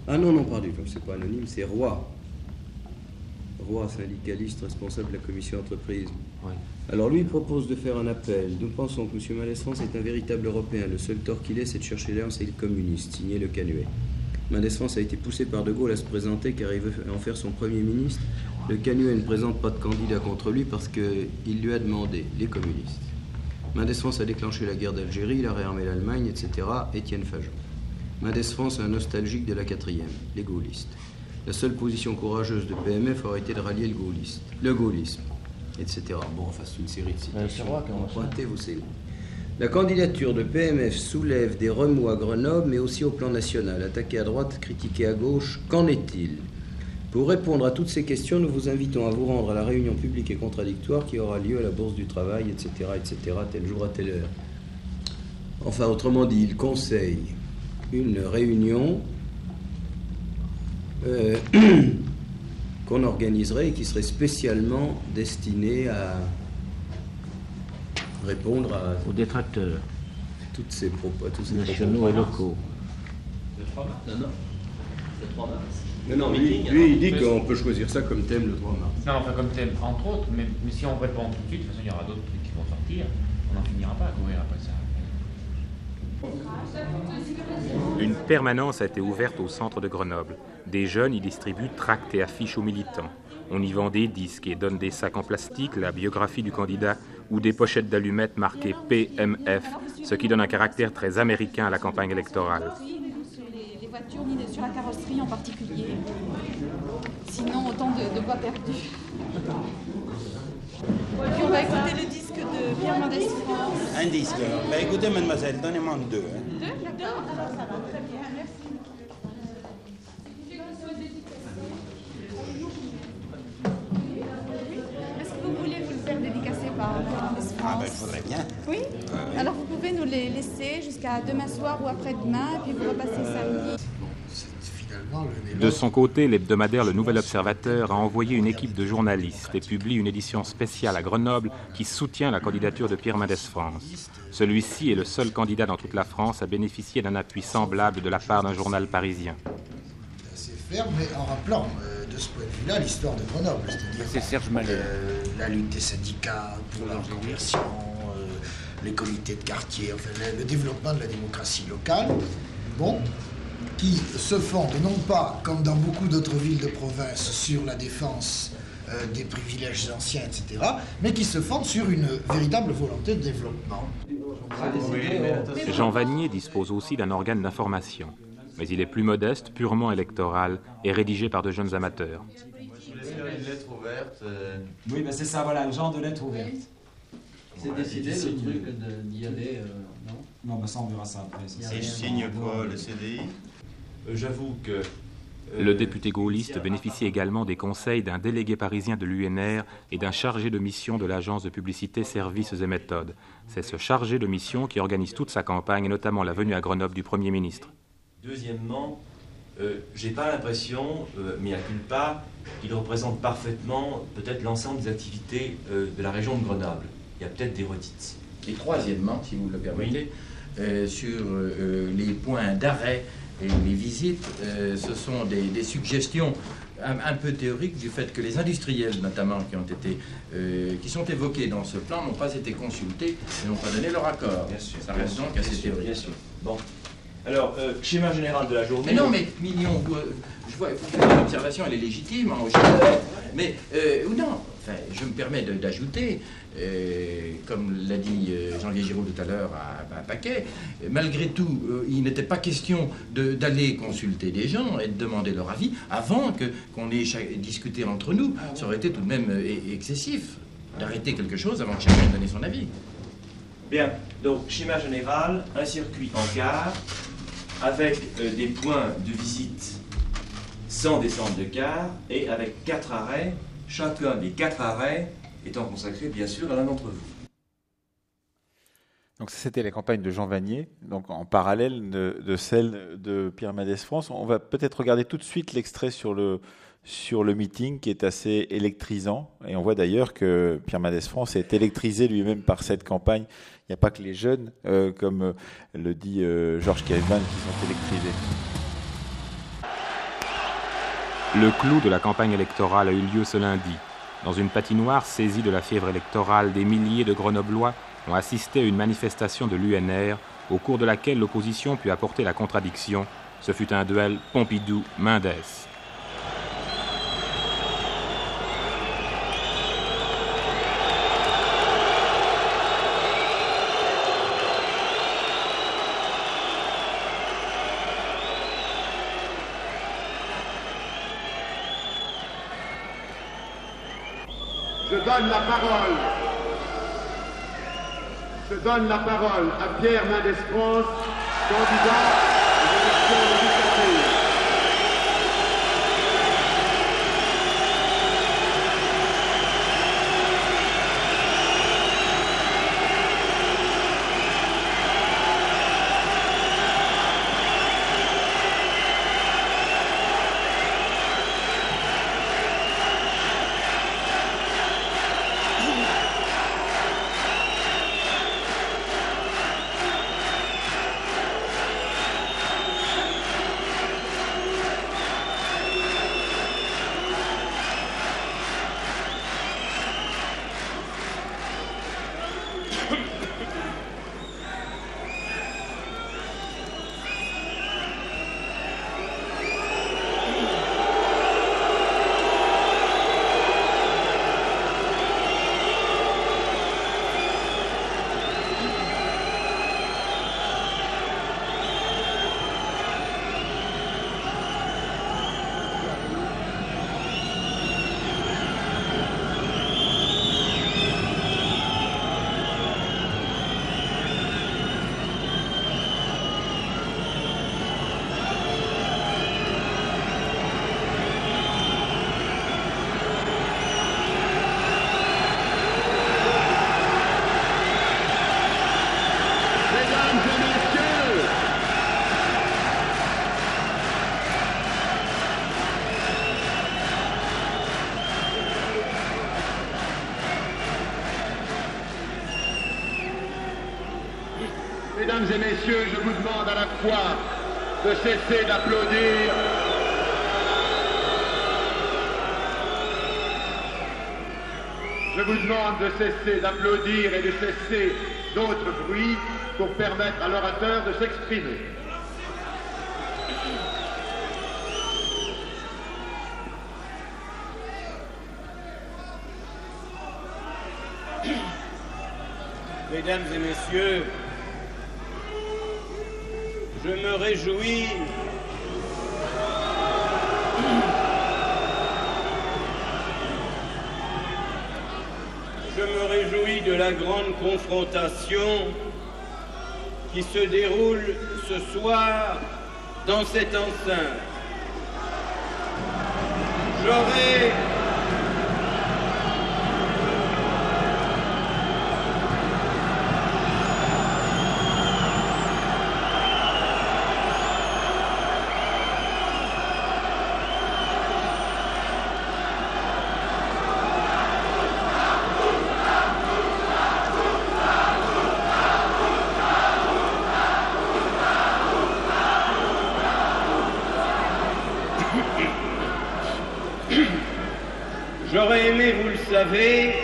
Ah non, non, pardon, c'est pas anonyme, c'est Roi. Roi, syndicaliste, responsable de la commission entreprise. Alors lui il propose de faire un appel. Nous pensons que M. Malesfrance est un véritable Européen. Le seul tort qu'il ait, c'est de chercher l'un, c'est le communiste, signé le Canuet. Malesfrance a été poussé par De Gaulle à se présenter car il veut en faire son Premier ministre. Le Canuet ne présente pas de candidat contre lui parce qu'il lui a demandé, les communistes. Mendès France a déclenché la guerre d'Algérie, il a réarmé l'Allemagne, etc. Étienne Fajon. Mendès France, un nostalgique de la quatrième, les gaullistes. La seule position courageuse de PMF aurait été de rallier le, gaulliste, le gaullisme, etc. Bon, enfin, c'est une série de citations. Pointez vos cellules. La candidature de PMF soulève des remous à Grenoble, mais aussi au plan national. Attaqué à droite, critiqué à gauche, qu'en est-il? Pour répondre à toutes ces questions, nous vous invitons à vous rendre à la réunion publique et contradictoire qui aura lieu à la Bourse du Travail, etc., etc., tel jour à telle heure. Enfin, autrement dit, il conseille une réunion euh, qu'on organiserait et qui serait spécialement destinée à répondre à aux détracteurs toutes ces propos, tous ces nationaux et locaux. Le 3 mars Non, non. Le 3 mars. Mais non, lui, Meeting, lui, il dit qu'on peut choisir ça comme thème le 3 mars. Non, enfin comme thème, entre autres, mais, mais si on répond tout de suite, de toute façon, il y aura d'autres trucs qui vont sortir, on n'en finira pas à courir après ça. Une permanence a été ouverte au centre de Grenoble. Des jeunes y distribuent tracts et affiches aux militants. On y vend des disques et donne des sacs en plastique, la biographie du candidat ou des pochettes d'allumettes marquées PMF, ce qui donne un caractère très américain à la campagne électorale. Sinon, autant de, voix perdues. On va écouter le disque de Pierre Mendès France. Un disque. Bah, écoutez, mademoiselle, donnez-moi deux. hein. Deux, d'accord Alors ça va, très bien, merci. Est-ce que vous voulez vous le faire dédicacer par Pierre Mendès France Ah, ben, il faudrait bien. Oui Alors vous pouvez nous les laisser jusqu'à demain soir ou après-demain, et puis vous repassez samedi. De son côté, l'hebdomadaire Le Nouvel Observateur a envoyé une équipe de journalistes et publie une édition spéciale à Grenoble qui soutient la candidature de Pierre Mendès France. Celui-ci est le seul candidat dans toute la France à bénéficier d'un appui semblable de la part d'un journal parisien. assez ferme, mais en rappelant euh, de ce point de vue-là l'histoire de Grenoble, c'est-à-dire C'est Serge Mallet. euh, la lutte des syndicats pour la reconversion, euh, les comités de quartier, enfin, le, le développement de la démocratie locale, bon, qui se fondent non pas, comme dans beaucoup d'autres villes de province, sur la défense euh, des privilèges anciens, etc., mais qui se fondent sur une véritable volonté de développement. Jean Vanier dispose aussi d'un organe d'information, mais il est plus modeste, purement électoral et rédigé par de jeunes amateurs. Une lettre ouverte. euh, Oui, ben c'est ça, voilà, le genre de lettre ouverte. C'est décidé le truc de- d'y aller, euh, non? Non, ben ça, on verra ça après. rien signe quoi, le CDI Euh, J'avoue que. euh, Le député gaulliste bénéficie également des conseils d'un délégué parisien de l'UNR et d'un chargé de mission de l'agence de publicité Services et Méthodes. C'est ce chargé de mission qui organise toute sa campagne, et notamment la venue à Grenoble du Premier ministre. Deuxièmement, euh, j'ai pas l'impression, euh, mais à culpa, qu'il représente parfaitement peut-être l'ensemble des activités euh, de la région de Grenoble. Il y a peut-être des redites. Et troisièmement, si vous le permettez, euh, sur euh, les points d'arrêt et les visites, euh, ce sont des, des suggestions un, un peu théoriques du fait que les industriels, notamment, qui ont été, euh, qui sont évoqués dans ce plan, n'ont pas été consultés et n'ont pas donné leur accord. Ça reste donc assez théorique. Bien sûr. Bon. Alors, euh, schéma général de la journée. Mais non, mais Mignon, vous, je vois, vous faites une observation, elle est légitime. hein, au Châtelet. Mais, euh, ou non, enfin, je me permets d'ajouter, euh, comme l'a dit euh, Jean-Louis Giraud tout à l'heure à, à, Paquet, malgré tout, il n'était pas question d'aller consulter des gens et de demander leur avis avant qu'on ait discuté entre nous. Ça aurait été tout de même excessif d'arrêter quelque chose avant que chacun ait donné son avis. Bien, donc schéma général, un circuit en gare avec des points de visite sans descente de car et avec quatre arrêts, chacun des quatre arrêts étant consacré bien sûr à l'un d'entre vous. Donc c'était la campagne de Jean Vanier, donc en parallèle de, celle de Pierre Mendès France. On va peut-être regarder tout de suite l'extrait sur le, sur le meeting qui est assez électrisant. Et on voit d'ailleurs que Pierre Mendès France est électrisé lui-même par cette campagne. Il n'y a pas que les jeunes, euh, comme euh, le dit euh, Georges Caveman, qui sont électrisés. Le clou de la campagne électorale a eu lieu ce lundi. Dans une patinoire saisie de la fièvre électorale, des milliers de Grenoblois ont assisté à une manifestation de l'UNR au cours de laquelle l'opposition put apporter la contradiction. Ce fut un duel Pompidou-Mendès. donne la Je donne la parole à Pierre Mendès France, candidat à l'élection législative. messieurs, je vous demande à la fois de cesser d'applaudir Je vous demande de cesser d'applaudir et de cesser d'autres bruits pour permettre à l'orateur de s'exprimer. Qui se déroule ce soir dans cette enceinte. J'aurai savez,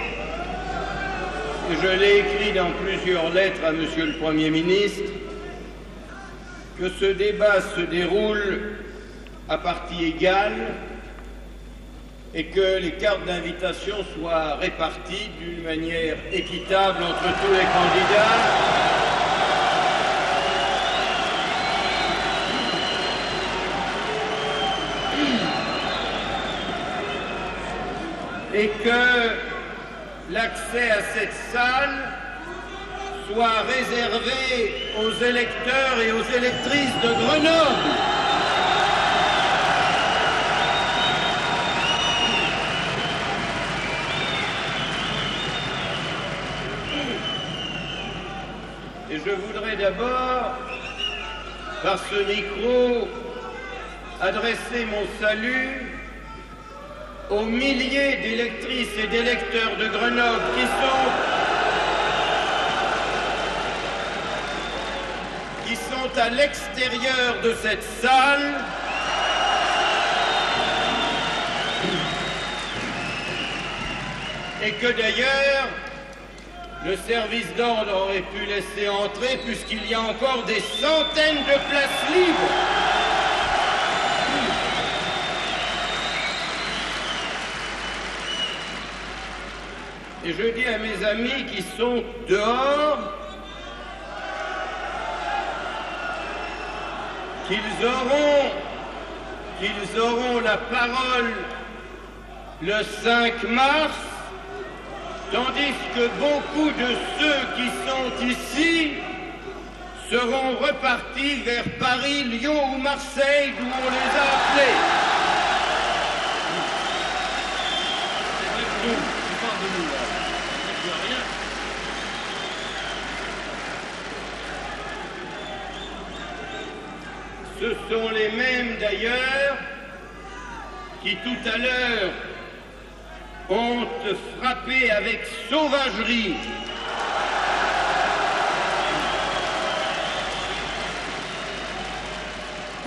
je l'ai écrit dans plusieurs lettres à Monsieur le Premier ministre, que ce débat se déroule à partie égale et que les cartes d'invitation soient réparties d'une manière équitable entre tous les candidats. Et que l'accès à cette salle soit réservé aux électeurs et aux électrices de Grenoble. Et je voudrais d'abord, par ce micro, adresser mon salut aux milliers d'électrices et d'électeurs de Grenoble qui sont qui sont à l'extérieur de cette salle et que d'ailleurs le service d'ordre aurait pu laisser entrer puisqu'il y a encore des centaines de places libres. Et je dis à mes amis qui sont dehors qu'ils auront, qu'ils auront la parole le 5 mars, tandis que beaucoup de ceux qui sont ici seront repartis vers Paris, Lyon ou Marseille, d'où on les a appelés. Ce sont les mêmes d'ailleurs qui tout à l'heure ont frappé avec sauvagerie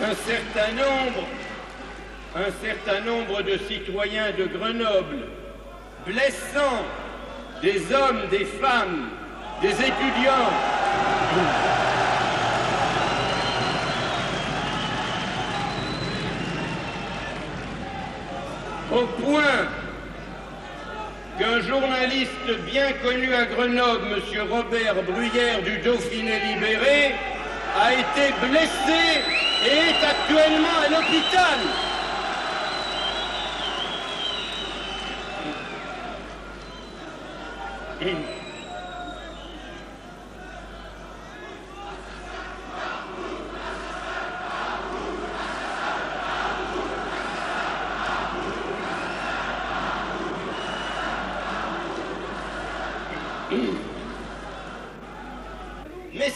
un certain nombre, un certain nombre de citoyens de Grenoble, blessant des hommes, des femmes, des étudiants. Au point qu'un journaliste bien connu à Grenoble, M. Robert Bruyère du Dauphiné libéré, a été blessé et est actuellement à l'hôpital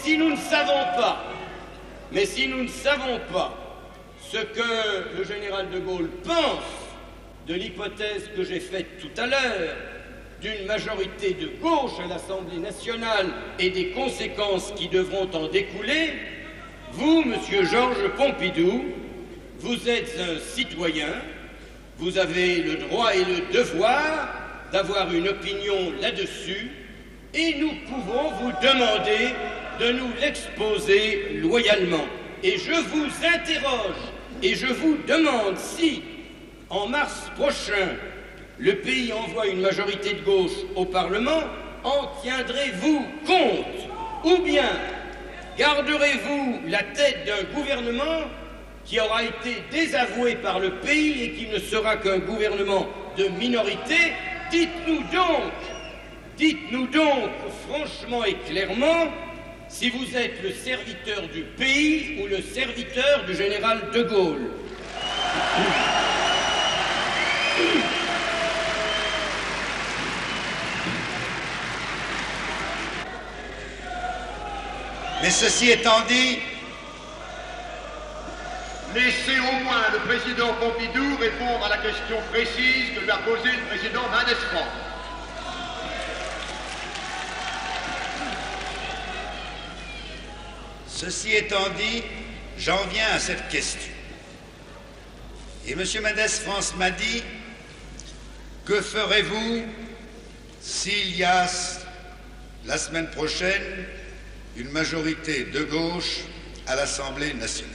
si nous ne savons pas, mais si nous ne savons pas ce que le général de Gaulle pense de l'hypothèse que j'ai faite tout à l'heure d'une majorité de gauche à l'Assemblée nationale et des conséquences qui devront en découler, vous, monsieur Georges Pompidou, vous êtes un citoyen, vous avez le droit et le devoir d'avoir une opinion là-dessus, et nous pouvons vous demander de nous l'exposer loyalement. Et je vous interroge et je vous demande si, en mars prochain, le pays envoie une majorité de gauche au Parlement, en tiendrez-vous compte? Ou bien garderez-vous la tête d'un gouvernement qui aura été désavoué par le pays et qui ne sera qu'un gouvernement de minorité? Dites-nous donc, dites-nous donc franchement et clairement si vous êtes le serviteur du pays ou le serviteur du général de Gaulle. Mais ceci étant dit, Laissez au moins le président Pompidou répondre à la question précise que lui a posée le président Mendes ceci étant dit, j'en viens à cette question. Et M. Mendes France m'a dit, que ferez-vous s'il y a la semaine prochaine une majorité de gauche à l'Assemblée nationale?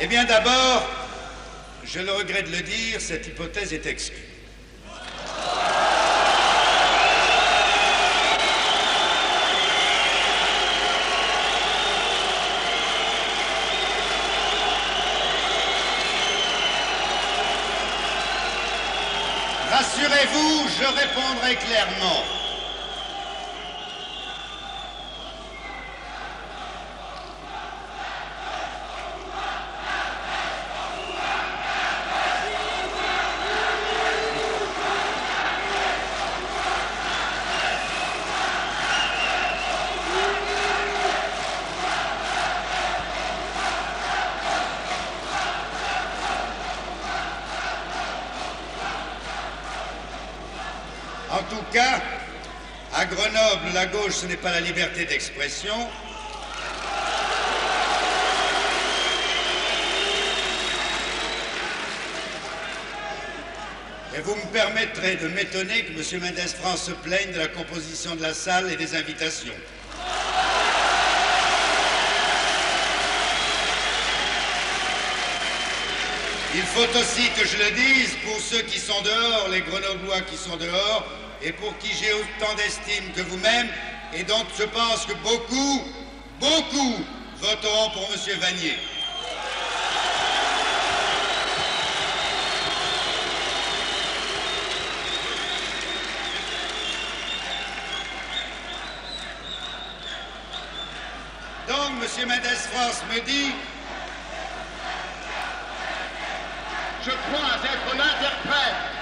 Eh bien d'abord, je le regrette de le dire, cette hypothèse est exclue. Je répondrai clairement. En tout cas, à Grenoble, la ce n'est pas la liberté d'expression. Et vous me permettrez de m'étonner que M. Mendes France se plaigne de la composition de la salle et des invitations. Il faut aussi que je le dise pour ceux qui sont dehors, les Grenoblois qui sont dehors, et pour qui j'ai autant d'estime que vous-même, et dont je pense que beaucoup, beaucoup voteront pour M. Vanier. Donc, M. Mendes France me dit Je crois être l'interprète.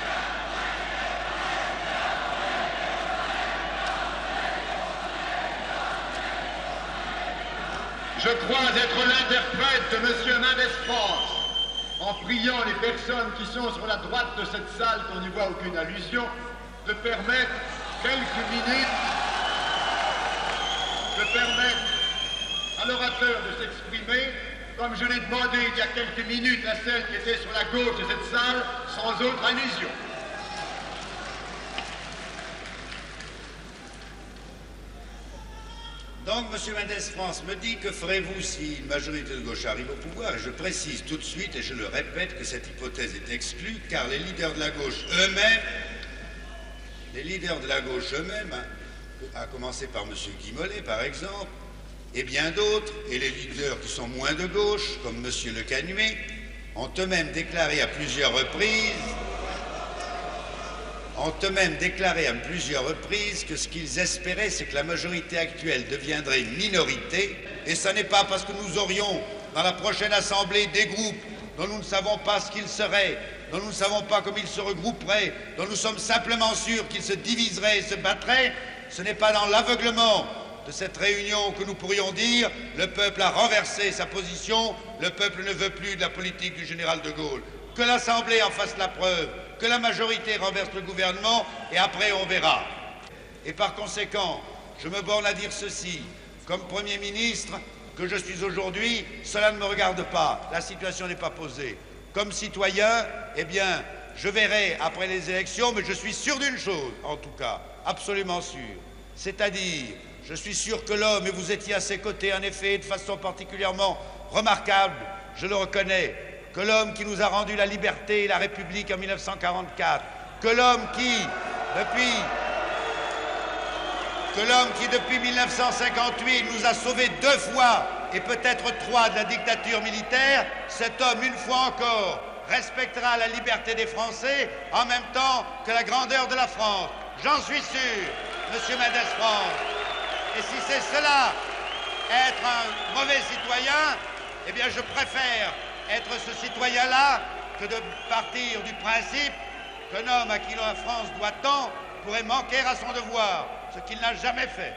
Je crois être l'interprète de M. Mendes France. En priant les personnes qui sont sur la droite de cette salle, qu'on n'y voit aucune allusion, de permettre quelques minutes, de permettre à l'orateur de s'exprimer comme je l'ai demandé il y a quelques minutes à celle qui était sur la gauche de cette salle, sans autre allusion. Donc, M. Mendes France me dit que ferez-vous si une majorité de gauche arrive au pouvoir Et je précise tout de suite, et je le répète, que cette hypothèse est exclue, car les leaders de la gauche eux-mêmes, les leaders de la gauche eux-mêmes, hein, à commencer par M. Guy Mollet, par exemple, et bien d'autres, et les leaders qui sont moins de gauche, comme M. Le Canuet, ont eux-mêmes déclaré à plusieurs reprises ont eux-mêmes déclaré à plusieurs reprises que ce qu'ils espéraient, c'est que la majorité actuelle deviendrait une minorité, et ce n'est pas parce que nous aurions dans la prochaine Assemblée des groupes dont nous ne savons pas ce qu'ils seraient, dont nous ne savons pas comment ils se regrouperaient, dont nous sommes simplement sûrs qu'ils se diviseraient et se battraient, ce n'est pas dans l'aveuglement de cette réunion que nous pourrions dire le peuple a renversé sa position, le peuple ne veut plus de la politique du général de Gaulle. Que l'Assemblée en fasse la preuve, que la majorité renverse le gouvernement et après on verra. Et par conséquent, je me borne à dire ceci. Comme Premier ministre que je suis aujourd'hui, cela ne me regarde pas. La situation n'est pas posée. Comme citoyen, eh bien, je verrai après les élections, mais je suis sûr d'une chose, en tout cas, absolument sûr. C'est-à-dire, je suis sûr que l'homme, et vous étiez à ses côtés en effet, de façon particulièrement remarquable, je le reconnais, que l'homme qui nous a rendu la liberté et la République en 1944, que l'homme qui, depuis, que l'homme qui, depuis 1958, nous a sauvés deux fois et peut-être trois de la dictature militaire, cet homme, une fois encore, respectera la liberté des Français en même temps que la grandeur de la France. J'en suis sûr, Monsieur Mendes France. Et si c'est cela, être un mauvais citoyen, eh bien je préfère être ce citoyen-là que de partir du principe qu'un homme à qui la France doit tant pourrait manquer à son devoir, ce qu'il n'a jamais fait.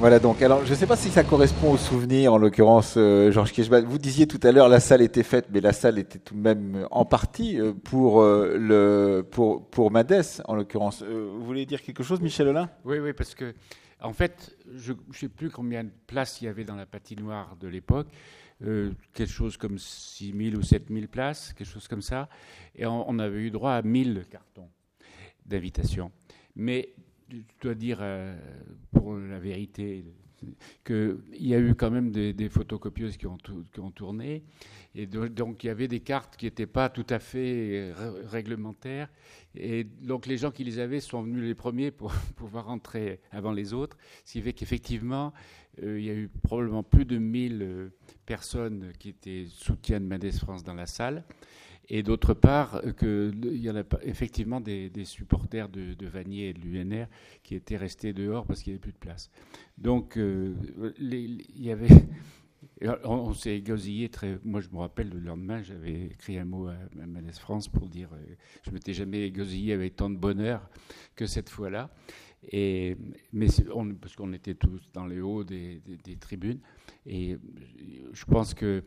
Voilà donc. Alors, je ne sais pas si ça correspond au souvenir, en l'occurrence, euh, Georges Kirchbach. Vous disiez tout à l'heure, la salle était faite, mais la salle était tout de même en partie euh, pour euh, le pour pour Madès, en l'occurrence. vous voulez dire quelque chose, Michel Olin Oui, oui, parce que en fait, je ne sais plus combien de places il y avait dans la patinoire de l'époque. quelque chose comme 6 000 ou 7 000 places, quelque chose comme ça. Et on, on avait eu droit à 1000 cartons d'invitation. Mais dois dire, euh, pour la vérité, qu'il y a eu quand même des, photocopieuses qui ont, tourné. Et donc, il y avait des cartes qui n'étaient pas tout à fait réglementaires. Et donc, les gens qui les avaient sont venus les premiers pour pouvoir rentrer avant les autres. Ce qui fait qu'effectivement, euh, il y a eu probablement plus de 1000 euh, personnes qui étaient soutiens de Mendes France dans la salle et d'autre part qu'il y en a effectivement des, supporters de, Vanier et de l'UNR qui étaient restés dehors parce qu'il n'y avait plus de place. Donc euh, y avait, on, s'est égosillé très. Moi je me rappelle le lendemain j'avais écrit un mot à, à France pour dire euh, je m'étais jamais égosillé avec tant de bonheur que cette fois-là. Et, mais parce qu'on était tous dans les hauts des tribunes et je pense que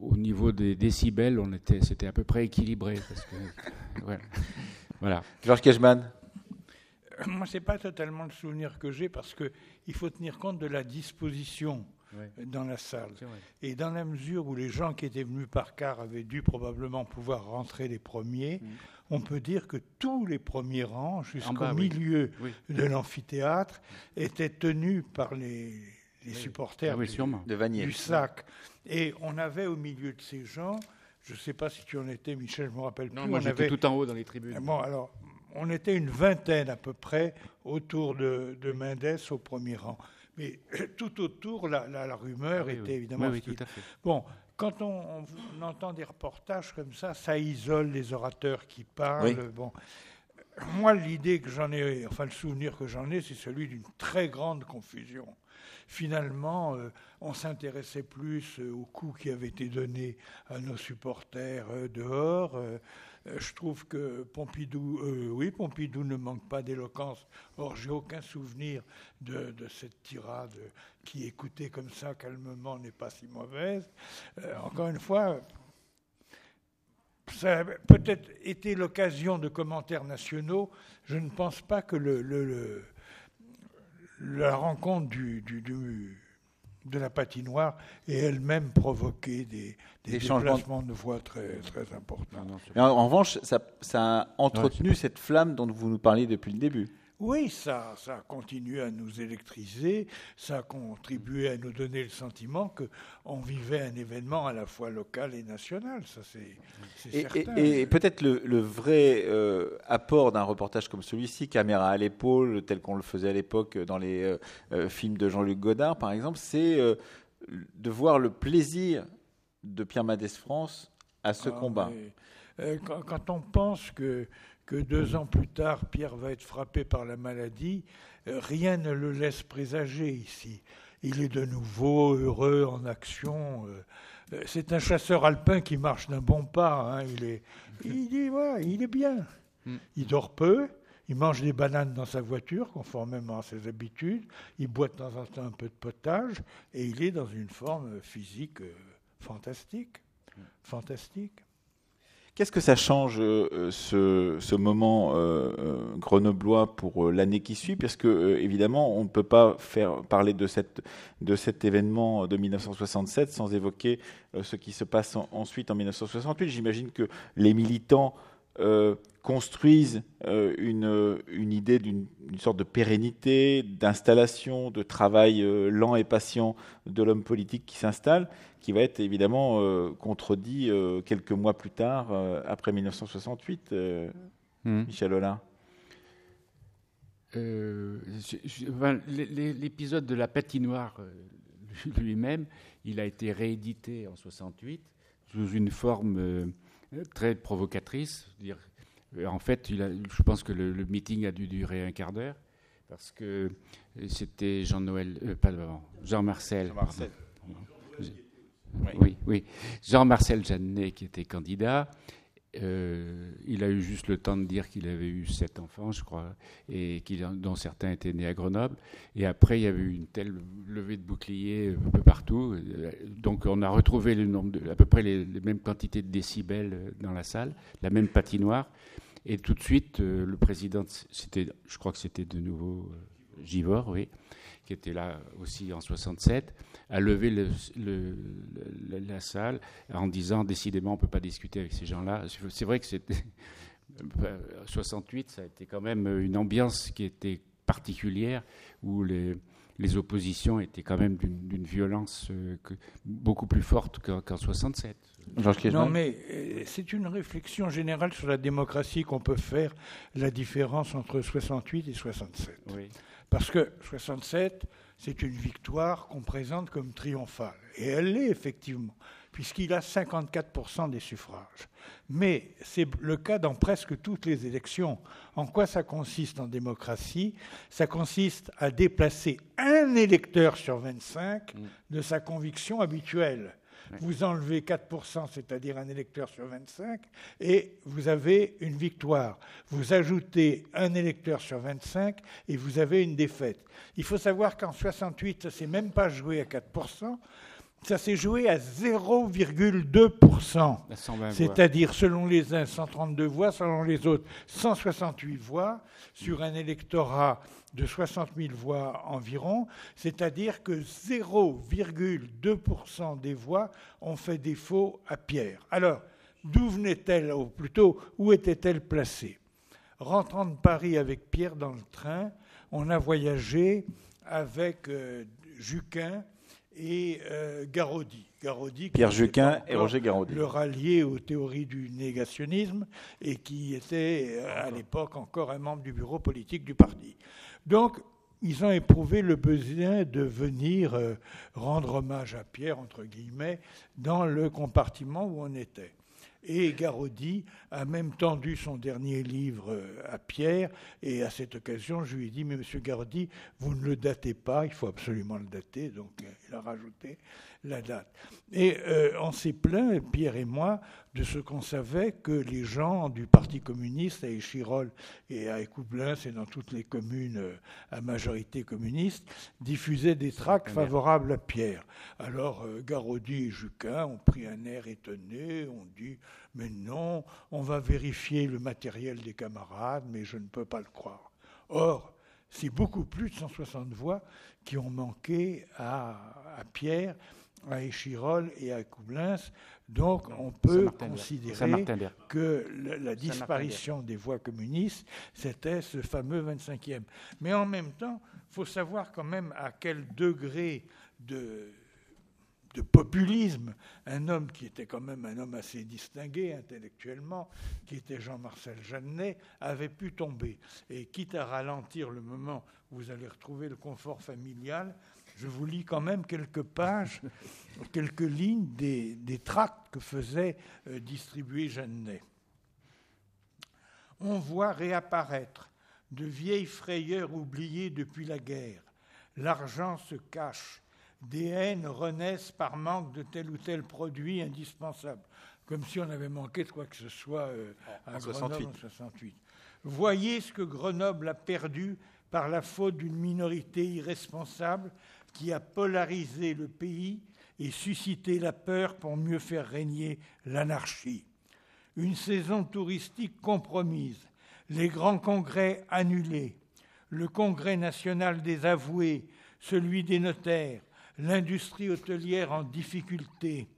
au niveau des décibels, on était, c'était à peu près équilibré. Parce que, voilà. Georges Kejman Moi, ce n'est pas totalement le souvenir que j'ai parce qu'il faut tenir compte de la disposition dans la salle. Et dans la mesure où les gens qui étaient venus par car avaient dû probablement pouvoir rentrer les premiers, mm. on peut dire que tous les premiers rangs, jusqu'au milieu de l'amphithéâtre, étaient tenus par les, supporters ah du, de du SAC. Et on avait au milieu de ces gens, je ne sais pas si tu en étais, Michel, je ne me rappelle non, plus. Moi, j'étais tout en haut dans les tribunes. Bon, alors, on était une vingtaine à peu près autour de, de Mendes au premier rang. Mais tout autour, la, la, rumeur ah était évidemment. Oui, tout à fait. Bon, quand on, entend des reportages comme ça, ça isole les orateurs qui parlent. Bon, moi, l'idée que j'en ai, enfin le souvenir que j'en ai, c'est celui d'une très grande confusion finalement, euh, on s'intéressait plus euh, aux coups qui avaient été donnés à nos supporters euh, dehors. je trouve que Pompidou, oui, Pompidou ne manque pas d'éloquence. Or, j'ai aucun souvenir de, cette tirade qui, écoutée comme ça calmement, n'est pas si mauvaise. encore une fois, ça a peut-être été l'occasion de commentaires nationaux. Je ne pense pas que le la rencontre du, de la patinoire ait elle-même provoqué des, des, déplacements de voix très, très importants. en, revanche, ça, ça a entretenu cette flamme dont vous nous parliez depuis le début. Oui, ça, ça a continué à nous électriser, ça a contribué à nous donner le sentiment qu'on vivait un événement à la fois local et national, ça c'est certain. Et, peut-être le, vrai euh, apport d'un reportage comme celui-ci, caméra à l'épaule, tel qu'on le faisait à l'époque dans les euh, euh, films de Jean-Luc Godard par exemple, c'est de voir le plaisir de Pierre Madès France à ce ah, combat. quand, on pense que que deux ans plus tard, Pierre va être frappé par la maladie, euh, rien ne le laisse présager ici. Il est de nouveau heureux en action. Euh, euh, c'est un chasseur alpin qui marche d'un bon pas. Hein. Il, est, il, il est bien. Mm. Il dort peu. Il mange des bananes dans sa voiture, conformément à ses habitudes. Il boit de temps en temps un peu de potage. Et il est dans une forme physique fantastique. Fantastique. Qu'est-ce que ça change euh, ce, moment euh, euh, grenoblois pour l'année qui suit? Parce que évidemment, on ne peut pas faire parler de, cette, de cet événement de 1967 sans évoquer ce qui se passe ensuite en 1968. J'imagine que les militants euh, construisent euh, une, une, idée d'une sorte de pérennité, d'installation, de travail euh, lent et patient de l'homme politique qui s'installe, qui va être évidemment contredit quelques mois plus tard, après 1968, hmm. Michel Hollin. L'épisode de la patinoire lui-même, il a été réédité en 68 sous une forme très provocatrice. Dire, euh, en fait, il a, je pense que le, meeting a dû durer un quart d'heure parce que c'était Jean-Noël, euh, pas Jean-Marcel. Jean-Marcel. Oui, oui. Jean-Marcel Jeannet qui était candidat euh, il a eu juste le temps de dire qu'il avait eu sept enfants, je crois, et dont certains étaient nés à Grenoble. Et après, il y avait eu une telle levée de boucliers un peu partout. Donc, on a retrouvé à peu près les, mêmes quantités de décibels dans la salle, la même patinoire. Et tout de suite, euh, le président, c'était, je crois que c'était de nouveau euh, Givor, oui, qui était là aussi en 67, a levé le, la salle en disant décidément on ne peut pas discuter avec ces gens-là. C'est vrai que c'était 68, ça a été quand même une ambiance qui était particulière où les, les oppositions étaient quand même d'une violence euh, beaucoup plus forte qu'en 67. non, mais euh, c'est une réflexion générale sur la démocratie qu'on peut faire la différence entre 68 et 67. Parce que 67, c'est une victoire qu'on présente comme triomphale. Et elle l'est effectivement, puisqu'il a 54% des suffrages. Mais c'est le cas dans presque toutes les élections. En quoi ça consiste en démocratie? Ça consiste à déplacer un électeur sur 25 mm. de sa conviction habituelle. Vous enlevez 4%, c'est-à-dire un électeur sur 25, et vous avez une victoire. Vous ajoutez un électeur sur 25 et vous avez une défaite. Il faut savoir qu'en 68, ça s'est même pas joué à 4%, ça s'est joué à 0,2%. C'est-à-dire, selon les uns, 132 voix, selon les autres, 168 voix, sur un électorat de 60 000 voix environ. C'est-à-dire que 0,2% des voix ont fait défaut à Pierre. Alors, d'où venait-elle, ou plutôt, où était-elle placée? Rentrant de Paris avec Pierre dans le train, on a voyagé avec euh, Juquin, et euh, Garodi. Pierre Juquin et Roger Garodi. Le rallier aux théories du négationnisme et qui était euh, à l'époque encore un membre du bureau politique du parti. Donc, ils ont éprouvé le besoin de venir euh, rendre hommage à Pierre, entre guillemets, dans le compartiment où on était. Et Garodi a même tendu son dernier livre euh, à Pierre. Et à cette occasion, je lui ai dit, mais monsieur Garodi, vous ne le datez pas, il faut absolument le dater. Donc euh, il a rajouté la date. Et euh, on s'est plaint, Pierre et moi, de ce qu'on savait que les gens du Parti communiste à Échirol et à Écoublins et dans toutes les communes à majorité communiste diffusaient des tracts favorables à Pierre. Alors Garodi et Juquin ont pris un air étonné, ont dit mais non, on va vérifier le matériel des camarades, mais je ne peux pas le croire. Or, c'est beaucoup plus de 160 voix qui ont manqué à, Pierre, à Échirol et à Coublins. Donc, on peut considérer que la, disparition des voix communistes, c'était ce fameux 25e. Mais en même temps, il faut savoir quand même à quel degré de de populisme, un homme qui était quand même un homme assez distingué intellectuellement, qui était Jean-Marcel Jeannet, avait pu tomber. Et quitte à ralentir le moment où vous allez retrouver le confort familial, je vous lis quand même quelques pages, quelques lignes des, tracts que faisait euh, distribuer Jeannet. On voit réapparaître de vieilles frayeurs oubliées depuis la guerre. L'argent se cache des haines renaissent par manque de tel ou tel produit indispensable, comme si on avait manqué de quoi que ce soit euh, à Grenoble en 68. Voyez ce que Grenoble a perdu par la faute d'une minorité irresponsable qui a polarisé le pays et suscité la peur pour mieux faire régner l'anarchie. Une saison touristique compromise, les grands congrès annulés, le congrès national des avoués, celui des notaires, l'industrie hôtelière en difficulté,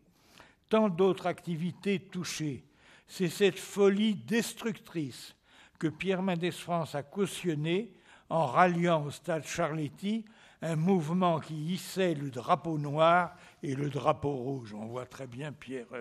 tant d'autres activités touchées. C'est cette folie destructrice que Pierre Mendès France a cautionnée en ralliant au stade Charletti un mouvement qui hissait le drapeau noir et le drapeau rouge. On voit très bien Pierre.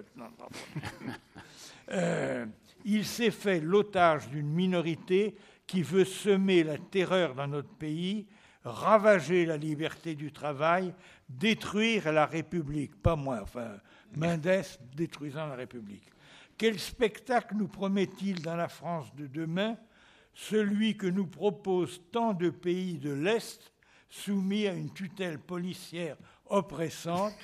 Euh, il s'est fait l'otage d'une minorité qui veut semer la terreur dans notre pays, ravager la liberté du travail, détruire la République, pas moi, enfin, Mendes détruisant la République. Quel spectacle nous promet-il dans la France de demain? Celui que nous proposent tant de pays de l'Est soumis à une tutelle policière oppressante,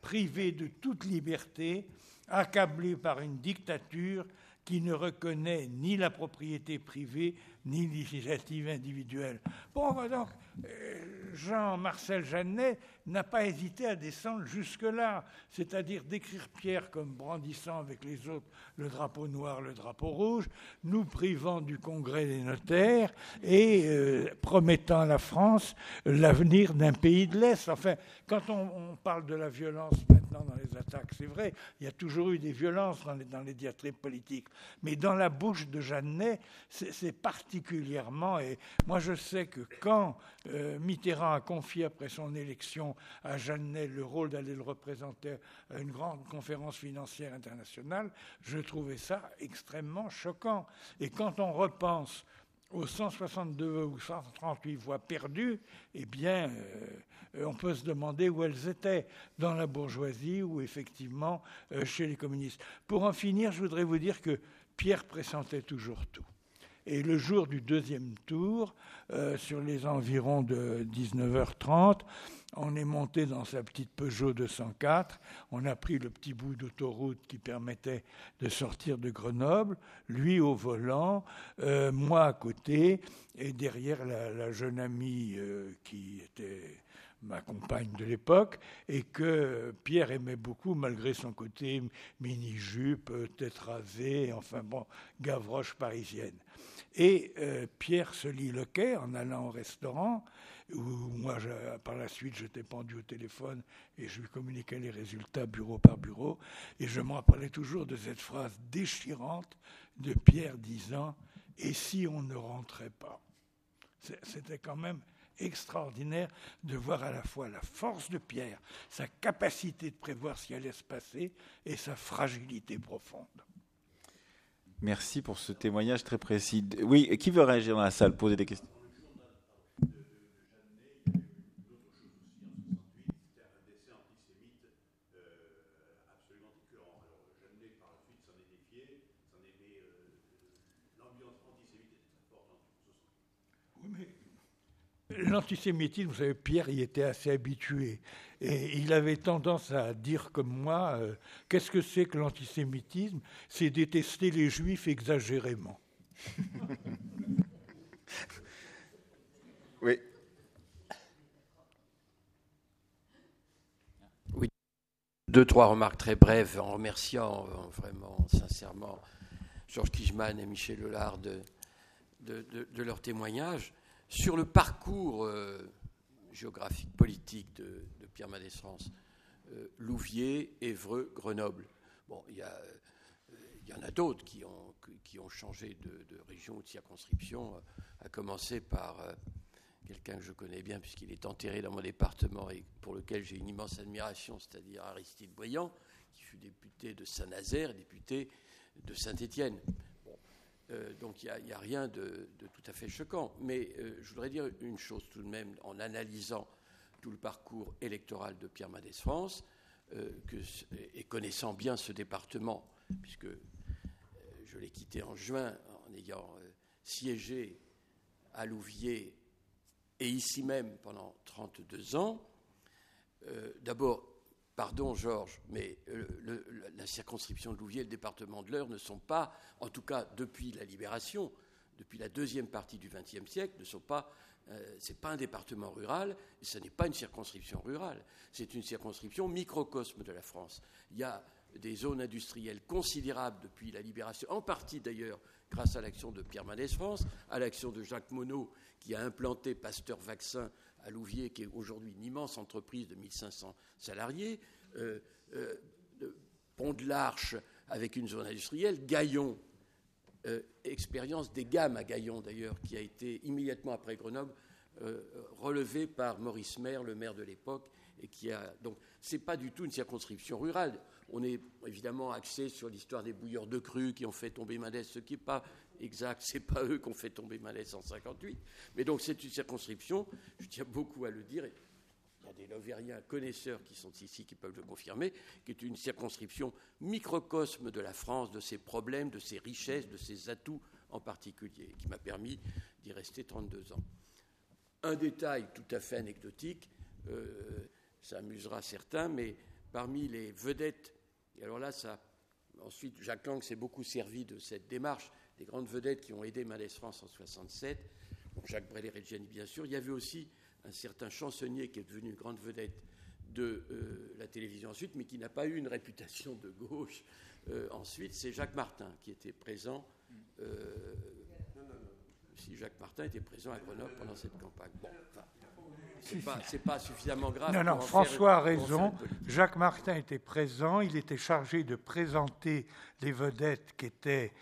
privés de toute liberté, accablés par une dictature qui ne reconnaît ni la propriété privée ni l'initiative individuelle. Bon, donc, euh, Jean-Marcel Jeannet n'a pas hésité à descendre jusque-là, c'est-à-dire d'écrire Pierre comme brandissant avec les autres le drapeau noir, le drapeau rouge, nous privant du congrès des notaires et euh, promettant à la France l'avenir d'un pays de l'Est. Enfin, quand on, parle de la violence maintenant, dans les attaques. C'est vrai, il y a toujours eu des violences dans les, dans les diatribes politiques. Mais dans la bouche de Jeannet, c'est particulièrement. Et moi, je sais que quand euh, Mitterrand a confié après son élection à Jeannet le rôle d'aller le représenter à une grande conférence financière internationale, je trouvais ça extrêmement choquant. Et quand on repense aux 162 ou 138 voix perdues, eh bien, euh, on peut se demander où elles étaient, dans la bourgeoisie ou effectivement euh, chez les communistes. Pour en finir, je voudrais vous dire que Pierre pressentait toujours tout. Et le jour du deuxième tour, euh, sur les environs de 19h30, on est monté dans sa petite Peugeot 204, on a pris le petit bout d'autoroute qui permettait de sortir de Grenoble, lui au volant, euh, moi à côté, et derrière la, jeune amie euh, qui était ma compagne de l'époque, et que Pierre aimait beaucoup malgré son côté mini-jupe, tête rasée, enfin bon, gavroche parisienne. Et euh, Pierre se lit le quai en allant au restaurant, où moi, par la suite, j'étais pendu au téléphone et je lui communiquais les résultats bureau par bureau. Et je me rappelais toujours de cette phrase déchirante de Pierre disant Et si on ne rentrait pas? C'était quand même extraordinaire de voir à la fois la force de Pierre, sa capacité de prévoir ce qui allait se passer et sa fragilité profonde. Merci pour ce témoignage très précis. Oui, qui veut réagir dans la salle, poser des questions? L'antisémitisme, vous savez, Pierre y était assez habitué. Et il avait tendance à dire comme moi, euh, qu'est-ce que c'est que l'antisémitisme? C'est détester les juifs exagérément. oui. Oui. Deux, trois remarques très brèves en remerciant euh, vraiment, sincèrement, Georges Kijman et Michel Lelard de, de, de leur témoignage. Sur le parcours euh, géographique, politique de, Pierre Mendès France, euh, Louviers, Évreux, Grenoble. Bon, il y, en a d'autres qui ont, changé de, région ou de circonscription, à commencer par euh, quelqu'un que je connais bien puisqu'il est enterré dans mon département et pour lequel j'ai une immense admiration, c'est-à-dire Aristide Boyan, qui fut député de Saint-Nazaire, député de Saint-Étienne. Euh, donc il n'y a, rien de, tout à fait choquant. Mais euh, je voudrais dire une chose tout de même en analysant tout le parcours électoral de Pierre Mendès France euh, et connaissant bien ce département, puisque je l'ai quitté en juin en ayant siégé à Louviers et ici même pendant 32 ans. D'abord, Pardon, Georges, mais la circonscription de Louviers et le département de l'Eure ne sont pas, en tout cas depuis la libération, depuis la deuxième partie du XXe siècle, ne sont pas. Euh, un département rural, ce n'est pas une circonscription rurale. C'est une circonscription microcosme de la France. Il y a des zones industrielles considérables depuis la libération, en partie d'ailleurs grâce à l'action de Pierre Mendès France, à l'action de Jacques Monod, qui a implanté Pasteur Vaccin à Louviers, qui est aujourd'hui une immense entreprise de 1500 salariés, euh, euh, Pont de l'Arche avec une zone industrielle, Gaillon, euh, expérience des gammes à Gaillon d'ailleurs, qui a été immédiatement après Grenoble relevé par Maurice Maire, le maire de l'époque, et qui a donc c'est pas du tout une circonscription rurale. On est évidemment axé sur l'histoire des bouilleurs de cru qui ont fait tomber Madès, ce qui n'est pas exact, c'est pas eux qui ont fait tomber Malais en 58. Mais donc c'est une circonscription, je tiens beaucoup à le dire, il y a des Lovériens connaisseurs qui sont ici qui peuvent le confirmer, qui est une circonscription microcosme de la France, de ses problèmes, de ses richesses, de ses atouts en particulier, qui m'a permis d'y rester 32 ans. Un détail tout à fait anecdotique, euh, ça amusera certains, mais parmi les vedettes, et alors là, ça, ensuite, Jacques Lang s'est beaucoup servi de cette démarche, des grandes vedettes qui ont aidé Malaise France en 67, Jacques Brel-Reggiani bien sûr, il y avait aussi un certain chansonnier qui est devenu une grande vedette de euh, la télévision ensuite, mais qui n'a pas eu une réputation de gauche euh, ensuite, c'est Jacques Martin qui était présent. Euh, si Jacques Martin était présent à Grenoble pendant cette campagne. Bon, enfin, c'est pas, pas, suffisamment grave. Non, non, François a raison. Jacques Martin était présent. Il était chargé de présenter les vedettes qui étaient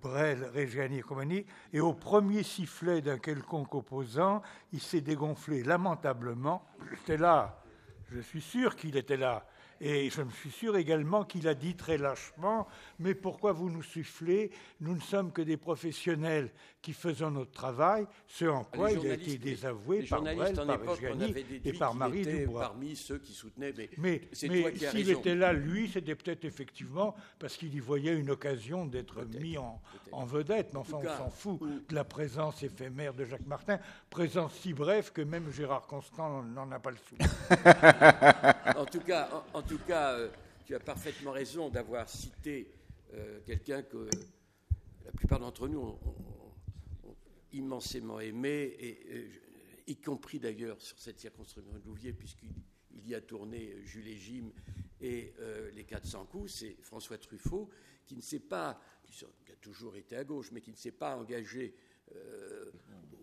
Brel, Reggiani et compagnie. Et au premier sifflet d'un quelconque opposant, il s'est dégonflé lamentablement. J'étais là. Je suis sûr qu'il était là. Et je me suis sûr également qu'il a dit très lâchement, mais pourquoi vous nous soufflez Nous ne sommes que des professionnels qui faisons notre travail, ce en quoi il a été désavoué par Brel, par et par Marie Dubois. parmi ceux qui soutenaient, mais, mais, s'il était là, lui, c'était peut-être effectivement parce qu'il y voyait une occasion d'être mis en, en, vedette, mais enfin on s'en fout de la présence éphémère de Jacques Martin, présence si brève que même Gérard Constant n'en a pas le sou. en tout cas, euh, tu as parfaitement raison d'avoir cité euh, quelqu'un que la plupart d'entre nous ont, immensément aimé, et, y compris d'ailleurs sur cette circonscription de Louviers, puisqu'il y a tourné Jules et Jim et euh, les 400 coups, c'est François Truffaut, qui ne s'est pas, qui a toujours été à gauche, mais qui ne s'est pas engagé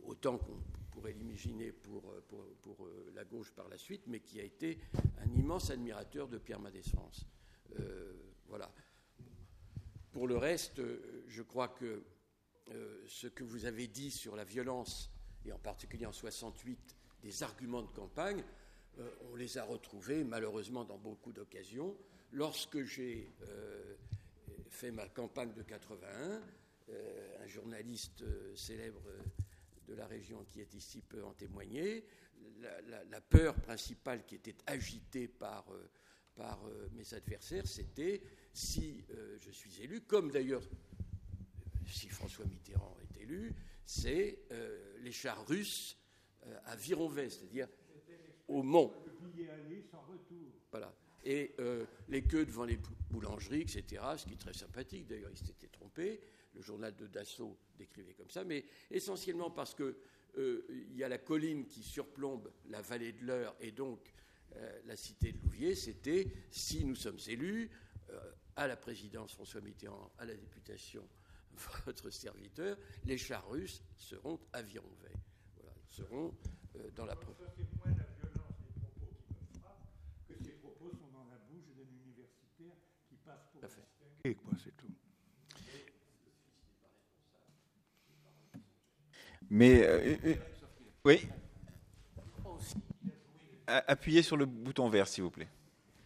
autant qu'on pourrait l'imaginer pour, pour, pour, la gauche par la suite, mais qui a été un immense admirateur de Pierre Mendès France. Euh, voilà. Pour le reste, je crois que euh, ce que vous avez dit sur la violence, et en particulier en 68, des arguments de campagne, euh, on les a retrouvés malheureusement dans beaucoup d'occasions. Lorsque j'ai fait ma campagne de 81, un journaliste célèbre la région qui est ici peut en témoigner. La, peur principale qui était agitée par, euh, par euh, mes adversaires, c'était si euh, je suis élu, comme d'ailleurs si François Mitterrand est élu, c'est les chars russes à Vironvet, c'est-à-dire au Mont. Voilà. Et les queues devant les boulangeries, etc., ce qui est très sympathique, d'ailleurs, il s'était trompé le journal de Dassault décrivait comme ça, mais essentiellement parce qu'il euh, y a la colline qui surplombe la vallée de l'Eure et donc euh, la cité de Louviers, c'était si nous sommes élus euh, à la présidence François Mitterrand, à la députation votre serviteur, les chars russes seront à Vironvay. Voilà, seront dans la. C'est moins la violence des propos qui me frappent que ces propos sont dans la bouche d'un universitaire qui passe pour. C'est tout. Mais euh, euh, oui. Appuyez sur le bouton vert, s'il vous plaît.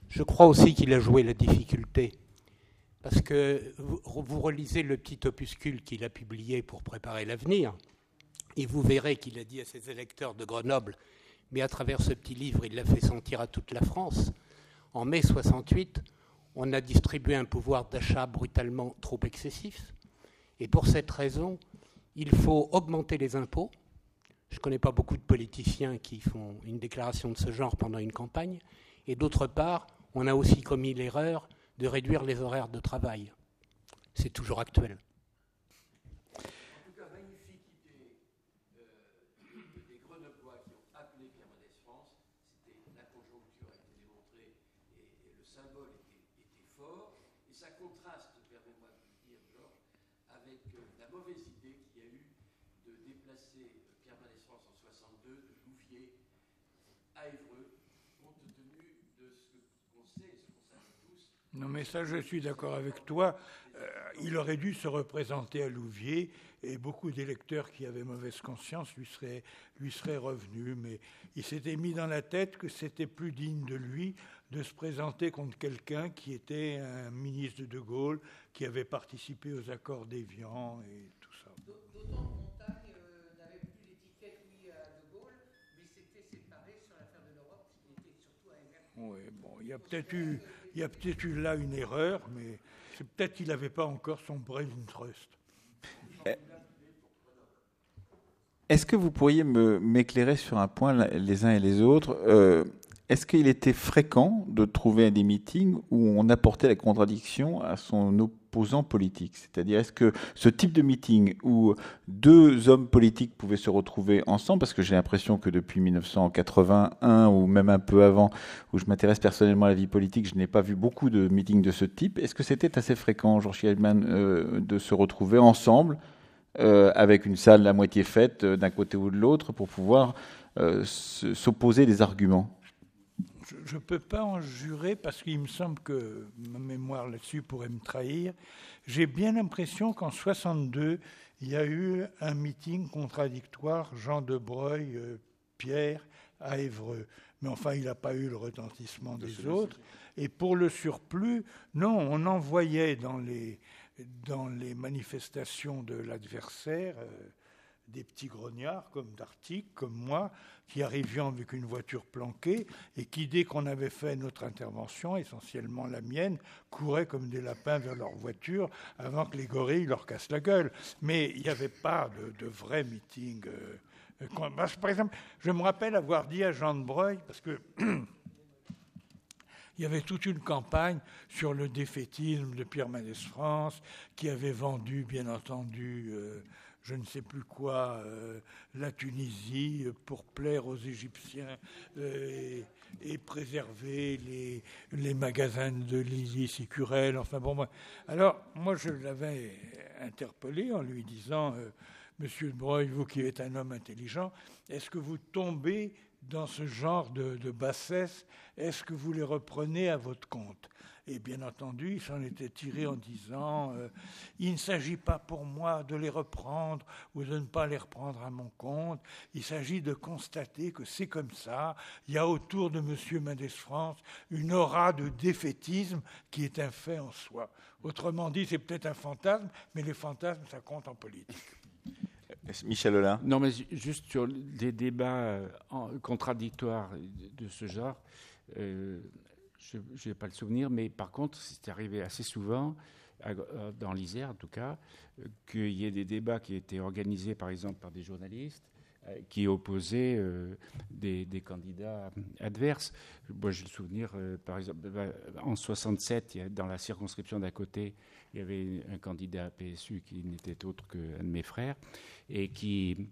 Je crois aussi qu'il a joué la difficulté. Parce que vous, relisez le petit opuscule qu'il a publié pour préparer l'avenir, et vous verrez qu'il a dit à ses électeurs de Grenoble, mais à travers ce petit livre, il l'a fait sentir à toute la France. En mai 68, on a distribué un pouvoir d'achat brutalement trop excessif. Et pour cette raison, il faut augmenter les impôts. Je ne connais pas beaucoup de politiciens qui font une déclaration de ce genre pendant une campagne. Et d'autre part, on a aussi commis l'erreur de réduire les horaires de travail. C'est toujours actuel. Non, mais ça, je suis d'accord avec toi. Euh, il aurait dû se représenter à Louviers et beaucoup d'électeurs qui avaient mauvaise conscience lui seraient, lui seraient revenus. Mais il s'était mis dans la tête que c'était plus digne de lui de se présenter contre quelqu'un qui était un ministre de De Gaulle, qui avait participé aux accords d'Évian et tout ça. D'autant Montagne euh, n'avait plus l'étiquette oui à De Gaulle, mais s'était séparé sur l'affaire de l'Europe, qui était surtout à Oui, bon, il il y a peut-être eu là une erreur, mais c'est peut-être qu'il n'avait pas encore son brain trust. Eh, est-ce que vous pourriez m'éclairer sur un point les uns et les autres euh, Est-ce qu'il était fréquent de trouver des meetings où on apportait la contradiction à son opposant politique? C'est-à-dire, est-ce que ce type de meeting où deux hommes politiques pouvaient se retrouver ensemble, parce que j'ai l'impression que depuis 1981 ou même un peu avant, où je m'intéresse personnellement à la vie politique, je n'ai pas vu beaucoup de meetings de ce type. Est-ce que c'était assez fréquent, Georges Hillman, euh, de se retrouver ensemble avec une salle à moitié faite d'un côté ou de l'autre pour pouvoir s'opposer des arguments? Je ne peux pas en jurer parce qu'il me semble que ma mémoire là-dessus pourrait me trahir. J'ai bien l'impression qu'en 62, il y a eu un meeting contradictoire Jean de Breuil, euh, Pierre à Évreux. Mais enfin, il n'a pas eu le retentissement des autres. Et pour le surplus, non, on envoyait dans les, dans les manifestations de l'adversaire euh, des petits grognards comme Dartic, comme moi, qui arrivions avec une voiture planquée et qui, dès qu'on avait fait notre intervention, essentiellement la mienne, couraient comme des lapins vers leur voiture avant que les gorilles leur cassent la gueule. Mais il n'y avait pas de, vrai meeting. Euh, euh, par exemple, je me rappelle avoir dit à Jean de Breuil, parce que il y avait toute une campagne sur le défaitisme de Pierre Mendès France, qui avait vendu, bien entendu, euh, je ne sais plus quoi, euh, la Tunisie, euh, pour plaire aux Égyptiens euh, et, préserver les, magasins de Lily Sicurel. Enfin bon, alors moi je l'avais interpellé en lui disant, Monsieur de Breuil, vous qui êtes un homme intelligent, est-ce que vous tombez dans ce genre de bassesse? Est-ce que vous les reprenez à votre compte? Et bien entendu, il s'en était tiré en disant euh, Il ne s'agit pas pour moi de les reprendre ou de ne pas les reprendre à mon compte. Il s'agit de constater que c'est comme ça. Il y a autour de M. Mendes France une aura de défaitisme qui est un fait en soi. Autrement dit, c'est peut-être un fantasme, mais les fantasmes, ça compte en politique. Michel Hollin? Non, mais juste sur des débats euh, contradictoires de ce genre. Euh, je n'ai pas le souvenir, mais par contre, c'est arrivé assez souvent, euh, dans l'Isère en tout cas, euh, qu'il y ait des débats qui étaient organisés par exemple par des journalistes euh, qui opposaient des, candidats adverses. Moi, j'ai le souvenir, par exemple, bah, en 67, dans la circonscription d'à côté, il y avait un candidat PSU qui n'était autre qu'un de mes frères et qui,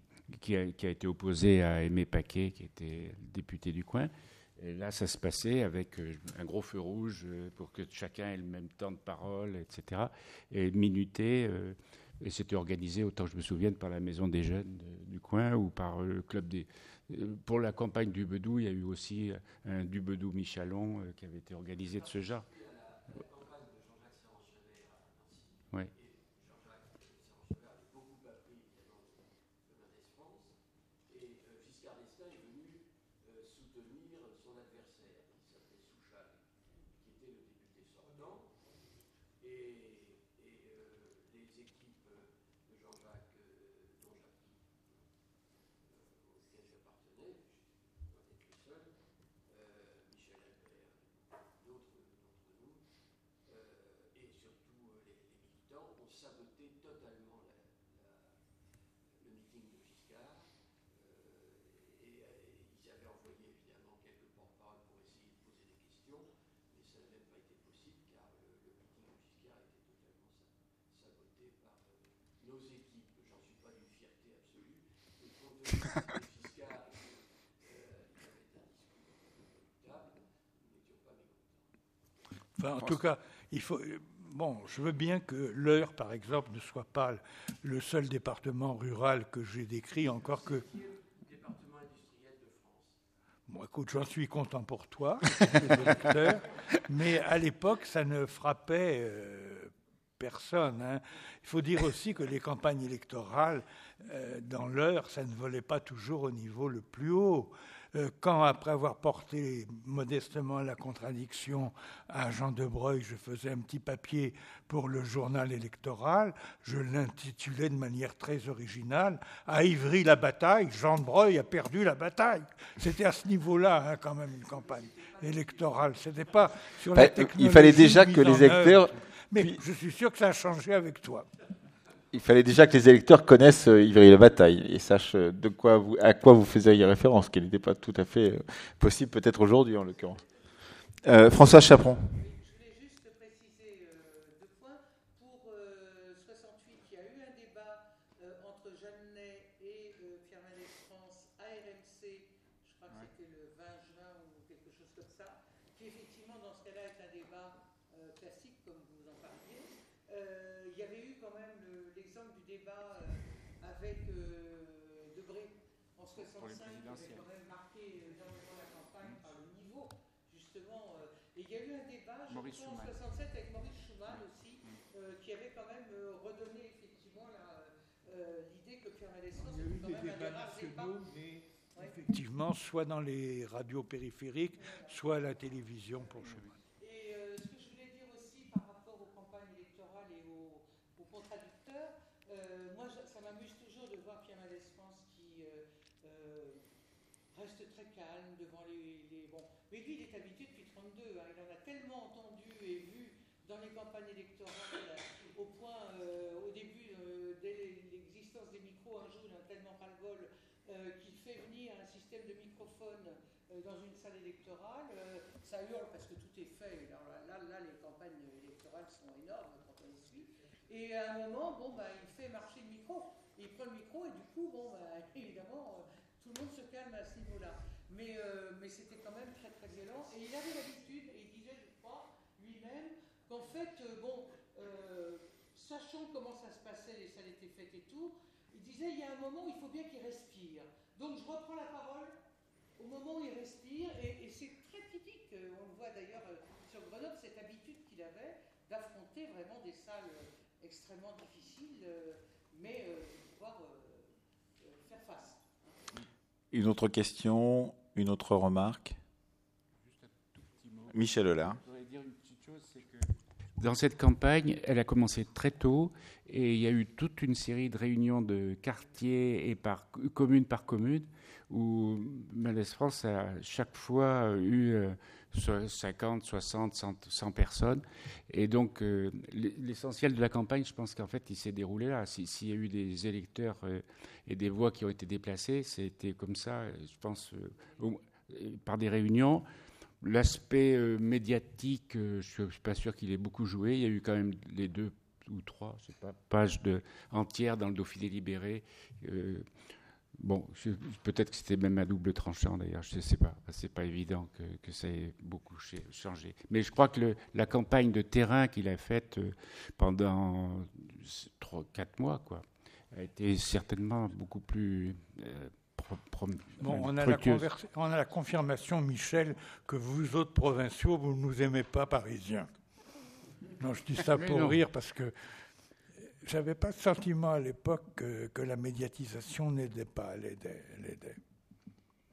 a, été opposé à Aimé Paquet, qui était député du coin. Et là, ça se passait avec euh, un gros feu rouge euh, pour que chacun ait le même temps de parole, etc. Et minuté. Euh, et c'était organisé, autant que je me souvienne, par la Maison des Jeunes du coin ou par le club des. Pour la campagne du Bedou, il y a eu aussi un du Bedou Michalon qui avait été organisé de ce genre. Oui adversaire, qui s'appelait Souchal, qui était le député sortant, et, euh, les équipes de Jean-Jacques, euh, dont auxquelles j'appartenais, euh, le seul, Michel Albert, d'autres d'entre nous, et surtout les, les militants, ont saboté en tout cas, il faut. Bon, je veux bien que l'Eure, par exemple, ne soit pas le seul département rural que j'ai décrit, encore que. Bon, écoute, j'en suis content pour toi, mais à l'époque, ça ne frappait euh, personne. Hein. Il faut dire aussi que les campagnes électorales, euh, dans l'heure, ça ne volait pas toujours au niveau le plus haut. Euh, quand, après avoir porté modestement la contradiction à Jean de Breuil, je faisais un petit papier pour le journal électoral, je l'intitulais de manière très originale À Ivry la bataille, Jean de Breuil a perdu la bataille. C'était à ce niveau-là, hein, quand même, une campagne électorale. C'était pas sur la technologie. Il fallait déjà que les électeurs. Mais je suis sûr que ça a changé avec toi il fallait déjà que les électeurs connaissent euh, Ivry la bataille et sachent euh, de quoi vous, à quoi vous faisiez référence, ce qui n'était pas tout à fait euh, possible peut-être aujourd'hui en l'occurrence. François Chaperon. 1967 avec Maurice Schumann aussi, euh, qui avait quand même euh, redonné effectivement euh, l'idée que Pierre Mendès était quand même un nationaux, mais effectivement, soit dans les radios périphériques, soit à la télévision pour Schumann. Et ce que je voulais dire aussi par rapport aux campagnes électorales et aux, aux contradicteurs, moi ça m'amuse toujours de voir Pierre Mendès France qui reste très calme devant les, Bon, mais lui, il est habitué depuis 32. Hein. Il en a tellement entendu dans les campagnes électorales, au point, au début, dès l'existence des micros, un jour il a tellement ras-le-bol qu'il fait venir un système de microphone dans une salle électorale. ça hurle parce que tout est fait. Alors là, là, les campagnes électorales sont énormes quand on suit. Et à un moment, bon, bah, il fait marcher le micro. Il prend le micro et du coup, bon, bah, évidemment, tout le monde se calme à ce niveau-là. Mais, euh, mais c'était quand même très très violent. Et il avait l'habitude, et il disait, je crois, lui-même, qu'en fait, euh, bon, euh, sachant comment ça se passait, les salles étaient faites et tout, il disait, il y a un moment où il faut bien qu'il respire. Donc je reprends la parole au moment où il respire, et, et c'est très typique, on le voit d'ailleurs sur Grenoble, cette habitude qu'il avait d'affronter vraiment des salles extrêmement difficiles, mais euh, de pouvoir euh, faire face. Une autre question, une autre remarque? Michel Hollard. Je voudrais dire une petite chose, c'est que dans cette campagne, elle a commencé très tôt et il y a eu toute une série de réunions de quartiers et par commune par commune où Mendès France a chaque fois eu 50, 60, 100, personnes. Et donc, euh, l'essentiel de la campagne, je pense qu'en fait, il s'est déroulé là. S'il y a eu des électeurs euh, et des voix qui ont été déplacées, c'était comme ça, je pense, euh, par des réunions. L'aspect médiatique, je ne suis pas sûr qu'il ait beaucoup joué. Il y a eu quand même les deux ou trois, je sais pas, pages de, entières dans le Dauphiné libéré. Bon, peut-être que c'était même à double tranchant d'ailleurs, je ne sais pas. C'est pas évident que, que, ça ait beaucoup changé. Mais je crois que la campagne de terrain qu'il a faite pendant 3-4 mois, quoi, a été certainement beaucoup plus. Euh, bon, on a, la on a, la confirmation, Michel, que vous autres provinciaux, vous ne nous aimez pas parisiens. Non, je dis ça pour non. rire parce que j'avais pas le sentiment à l'époque que, que, la médiatisation n'aidait pas. Elle aidait. Elle aidait.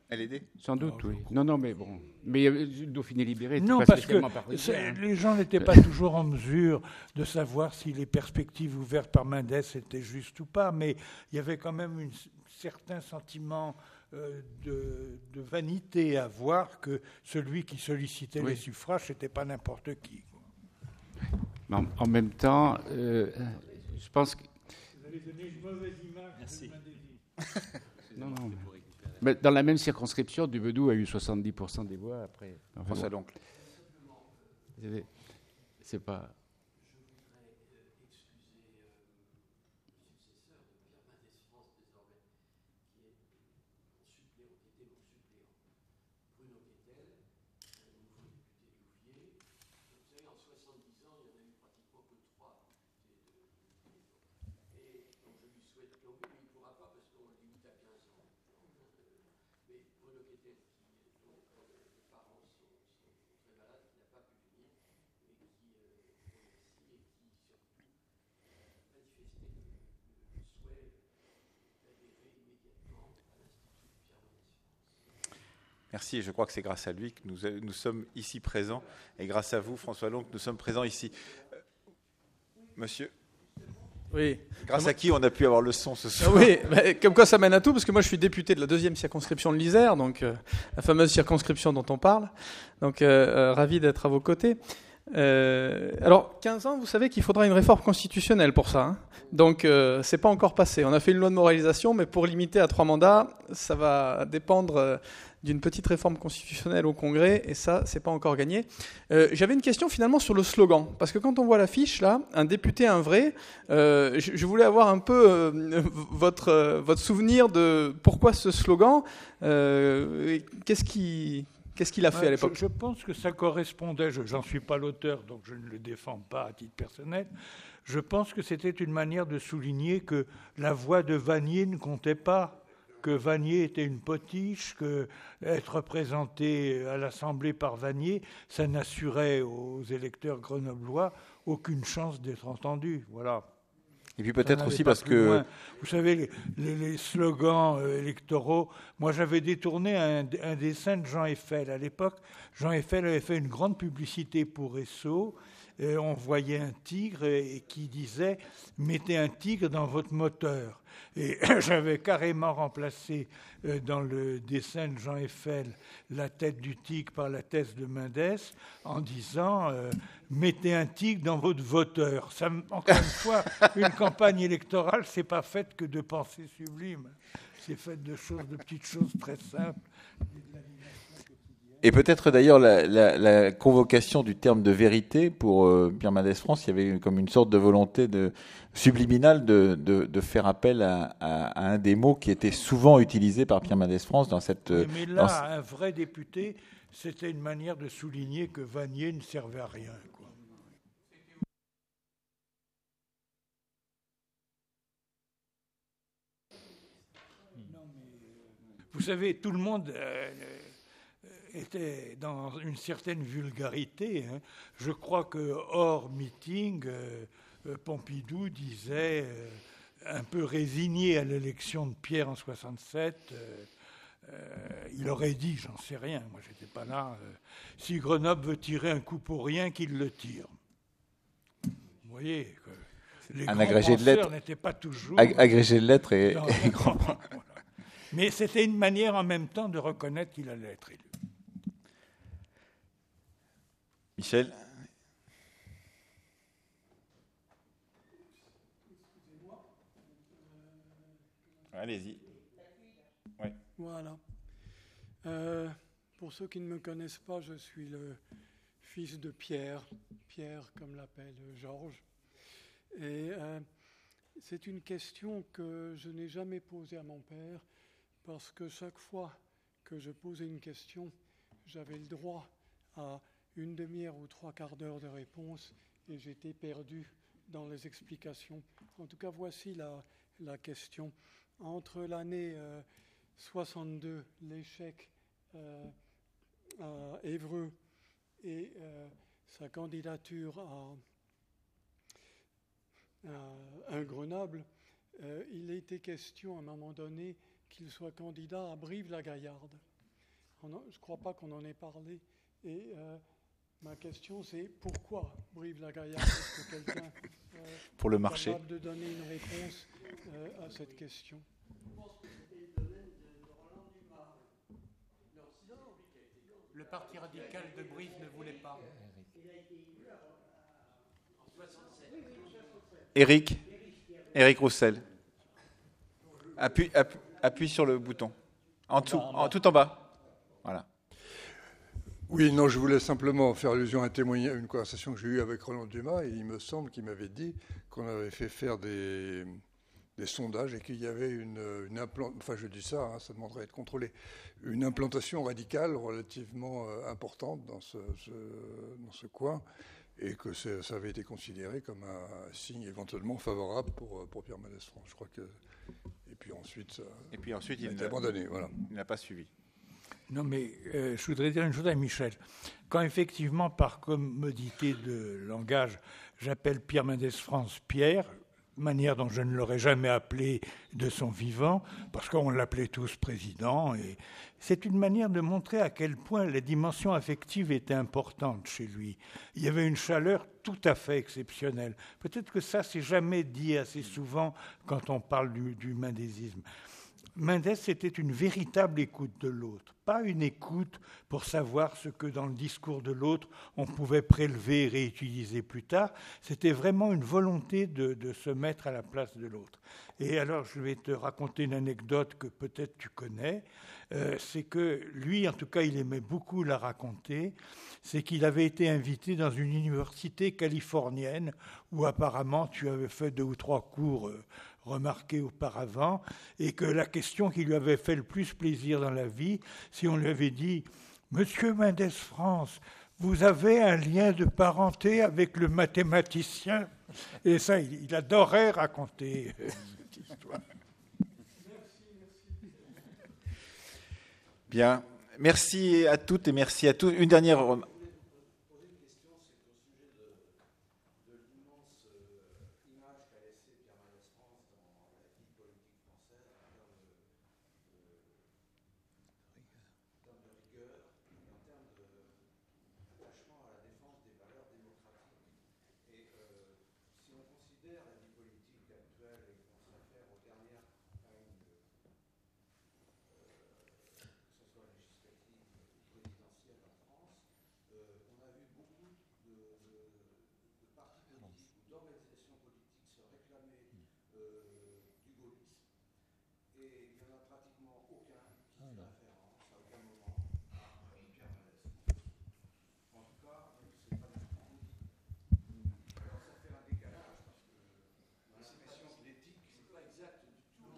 Elle aidait Sans doute, non, oui. Non, non, mais bon. Mais le Dauphiné libéré, non, pas parce que les gens n'étaient pas toujours en mesure de savoir si les perspectives ouvertes par Mendès étaient justes ou pas, mais il y avait quand même un certain sentiment euh, de, de, vanité à voir que celui qui sollicitait oui. les suffrages, c'était pas n'importe qui. En, en, même temps, euh, je pense que. Vous avez donné une mauvaise image. Merci. non, non. Mais dans la même circonscription, Dubedou a eu 70% des voix après. Enfin, François bon. donc. C'est pas. Merci, je crois que c'est grâce à lui que nous, nous, sommes ici présents, et grâce à vous, François Long, que nous sommes présents ici. Euh, monsieur oui. Grâce à qui on a pu avoir le son ce soir Oui, bah, comme quoi ça mène à tout, parce que moi je suis député de la deuxième circonscription de l'Isère, donc euh, la fameuse circonscription dont on parle. Donc euh, ravi d'être à vos côtés. Euh, alors, 15 ans, vous savez qu'il faudra une réforme constitutionnelle pour ça. Hein Donc, euh, c'est pas encore passé. On a fait une loi de moralisation, mais pour limiter à trois mandats, ça va dépendre euh, d'une petite réforme constitutionnelle au Congrès, et ça, c'est pas encore gagné. Euh, J'avais une question finalement sur le slogan, parce que quand on voit l'affiche là, un député, un vrai, je, je, voulais avoir un peu votre votre souvenir de pourquoi ce slogan. Qu'est-ce qui Qu'est-ce qu'il a fait à l'époque je, je, pense que ça correspondait, j'en suis pas l'auteur, donc je ne le défends pas à titre personnel, Je pense que c'était une manière de souligner que la voix de Vanier ne comptait pas que Vanier était une potiche, que être représenté à l'Assemblée par Vanier, ça n'assurait aux électeurs grenoblois aucune chance d'être entendu. Voilà. Et puis peut-être aussi parce que... Vous savez, les, slogans euh, électoraux, moi j'avais détourné un, un, dessin de Jean Eiffel. À l'époque, Jean Eiffel avait fait une grande publicité pour Esso on voyait un tigre et, qui disait mettez un tigre dans votre moteur. Et j'avais carrément remplacé euh, dans le dessin de Jean Eiffel la tête du tigre par la tête de Mendes en disant euh, mettez un tigre dans votre voteur. Ça, encore une fois, une campagne électorale, c'est pas faite que de pensées sublimes. C'est fait de choses, de petites choses très simples. Et peut-être d'ailleurs la, convocation du terme de vérité pour euh, Pierre Mendès France, il y avait comme une sorte de volonté de, subliminale de, de, faire appel à, un des mots qui était souvent utilisé par Pierre Mendès France dans cette. Mais, là, un vrai député, c'était une manière de souligner que Vanier ne servait à rien. Vous savez, tout le monde. Euh, était dans une certaine vulgarité. Hein. Je crois que hors meeting, euh, euh, Pompidou disait, euh, un peu résigné à l'élection de Pierre en 67, il aurait dit, j'en sais rien, moi j'étais pas là, si Grenoble veut tirer un coup pour rien, qu'il le tire. Vous voyez que les un agrégé de lettres n'étaient pas toujours agrégé de lettres et, grand. Mais c'était une manière en même temps de reconnaître qu'il allait être élu. Michel Allez-y. Voilà. Euh, pour ceux qui ne me connaissent pas, je suis le fils de Pierre, Pierre comme l'appelle Georges. Et euh, c'est une question que je n'ai jamais posée à mon père, parce que chaque fois que je posais une question, j'avais le droit à une demi-heure ou trois quarts d'heure de réponse et j'étais perdu dans les explications. En tout cas, voici la, question. Entre l'année 62, euh, l'échec euh, à Évreux et euh, sa candidature à, un Grenoble, il a été question à un moment donné qu'il soit candidat à Brive-la-Gaillarde. Je ne crois pas qu'on en ait parlé. Et Ma question, c'est pourquoi Brive-la-Gaillarde Est-ce que quelqu'un euh, Pour le marché. est capable de donner une réponse euh, à cette question? Le parti radical de Brive ne voulait pas. Éric Éric Roussel. Appuie, appuie, appuie, sur le bouton. En dessous, en, tout en bas. Voilà. Oui, non, je voulais simplement faire allusion à un témoignage, une conversation que j'ai eue avec Roland Dumas, et il me semble qu'il m'avait dit qu'on avait fait faire des, sondages et qu'il y avait une, implantation, enfin je dis ça, hein, ça demanderait à être contrôlé, une implantation radicale relativement euh, importante dans ce, dans ce coin, et que ça avait été considéré comme un signe éventuellement favorable pour, pour Pierre Mendès France. Je crois que. Et puis ensuite, ça et puis ensuite, il, a abandonné. Voilà. Il n'a pas suivi. Non, mais euh, je voudrais dire une chose à Michel. Quand effectivement, par commodité de langage, j'appelle Pierre Mendès France Pierre, manière dont je ne l'aurais jamais appelé de son vivant, parce qu'on l'appelait tous président, et c'est une manière de montrer à quel point la dimension affective était importante chez lui. Il y avait une chaleur tout à fait exceptionnelle. Peut-être que ça, c'est jamais dit assez souvent quand on parle du, du mendésisme. Mendès, c'était une véritable écoute de l'autre, pas une écoute pour savoir ce que dans le discours de l'autre on pouvait prélever et réutiliser plus tard. C'était vraiment une volonté de, se mettre à la place de l'autre. Et alors, je vais te raconter une anecdote que peut-être tu connais. Euh, c'est que lui, en tout cas, il aimait beaucoup la raconter. C'est qu'il avait été invité dans une université californienne où apparemment tu avais fait deux ou trois cours. Euh, remarqué auparavant, et que la question qui lui avait fait le plus plaisir dans la vie, si on lui avait dit Monsieur Mendès France, vous avez un lien de parenté avec le mathématicien? Et ça, il, adorait raconter cette histoire. Bien. Merci à toutes et merci à tous. Une dernière remarque.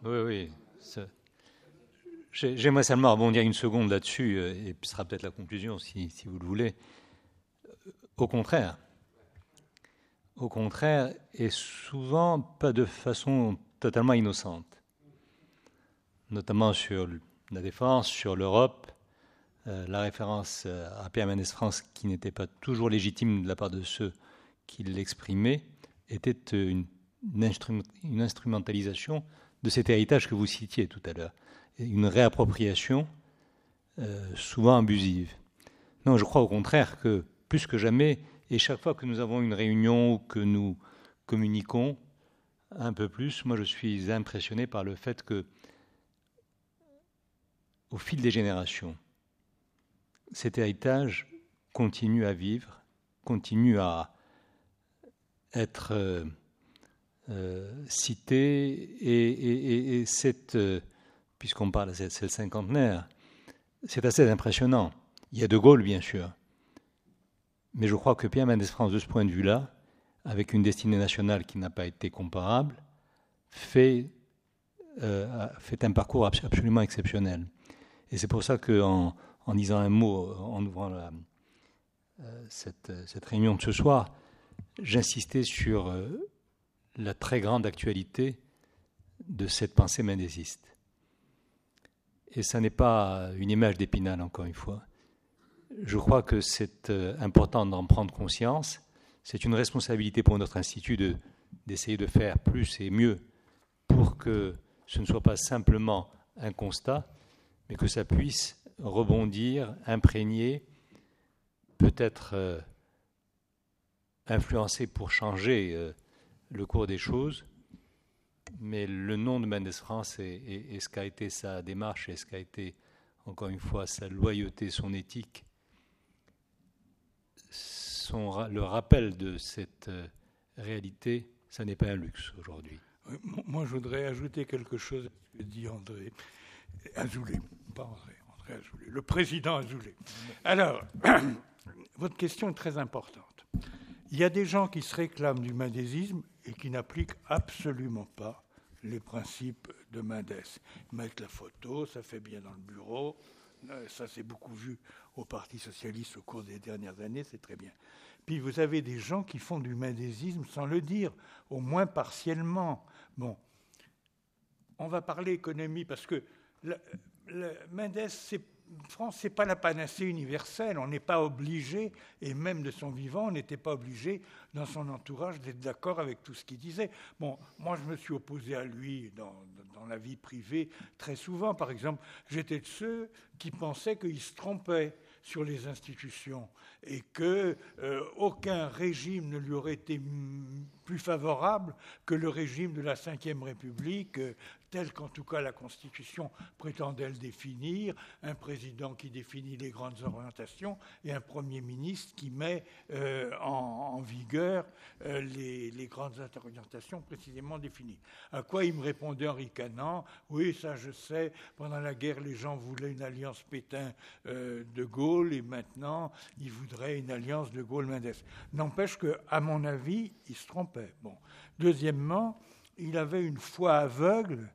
Oui, oui. J'aimerais seulement rebondir une seconde là-dessus, euh, et ce sera peut-être la conclusion si, vous le voulez. Au contraire. Au contraire, et souvent pas de façon totalement innocente. Notamment sur la défense, sur l'Europe, euh, la référence euh, à Pierre France, qui n'était pas toujours légitime de la part de ceux qui l'exprimaient, était une instrumentalisation de cet héritage que vous citiez tout à l'heure. Une réappropriation euh, souvent abusive. Non, je crois au contraire que plus que jamais, et chaque fois que nous avons une réunion ou que nous communiquons un peu plus, moi je suis impressionné par le fait que, au fil des générations, cet héritage continue à vivre, continue à être euh, euh, cité et, et, cette, puisqu'on parle de cette cinquantenaire, c'est assez impressionnant. Il y a De Gaulle, bien sûr, mais je crois que Pierre Mendès France, de ce point de vue-là, avec une destinée nationale qui n'a pas été comparable, fait, euh, un parcours absolument exceptionnel. Et c'est pour ça qu'en en disant un mot, en ouvrant la, cette, cette, réunion de ce soir, j'insistais sur la très grande actualité de cette pensée mendésiste. Et ça n'est pas une image d'épinal, encore une fois. Je crois que c'est euh, important d'en prendre conscience. C'est une responsabilité pour notre institut de, d'essayer de faire plus et mieux pour que ce ne soit pas simplement un constat, mais que ça puisse rebondir, imprégner, peut-être euh, influencer pour changer euh, le cours des choses, mais le nom de Mendes France et, ce qu'a été sa démarche et ce qu'a été, encore une fois, sa loyauté, son éthique, son, le rappel de cette euh, réalité, ça n'est pas un luxe aujourd'hui. Moi, je voudrais ajouter quelque chose à ce que dit André Azoulay, pas André, André Azoulay, le président Azoulay. Alors, votre question est très importante. Il y a des gens qui se réclament du mendésisme et qui n'appliquent absolument pas les principes de Mendès. Mettent la photo, ça fait bien dans le bureau, euh, ça s'est beaucoup vu au Parti socialiste au cours des dernières années, c'est très bien. Puis vous avez des gens qui font du mendésisme sans le dire, au moins partiellement. Bon, on va parler économie parce que le, Mendès, c'est France, ce n'est pas la panacée universelle. On n'est pas obligé, et même de son vivant, on n'était pas obligé, dans son entourage, d'être d'accord avec tout ce qu'il disait. Bon, moi, je me suis opposé à lui dans, la vie privée très souvent. Par exemple, j'étais de ceux qui pensaient qu'il se trompait sur les institutions et que euh, aucun régime ne lui aurait été plus favorable que le régime de la Ve République, euh, tel qu'en tout cas la Constitution prétendait le définir, un président qui définit les grandes orientations et un Premier ministre qui met euh, en, vigueur les, les, grandes orientations précisément définies. À quoi il me répondait en ricanant, oui, ça je sais, pendant la guerre les gens voulaient une alliance Pétain-de Gaulle et maintenant ils voudraient une alliance de Gaulle-Mendès. N'empêche que, à mon avis, il se Bon. Deuxièmement, il avait une foi aveugle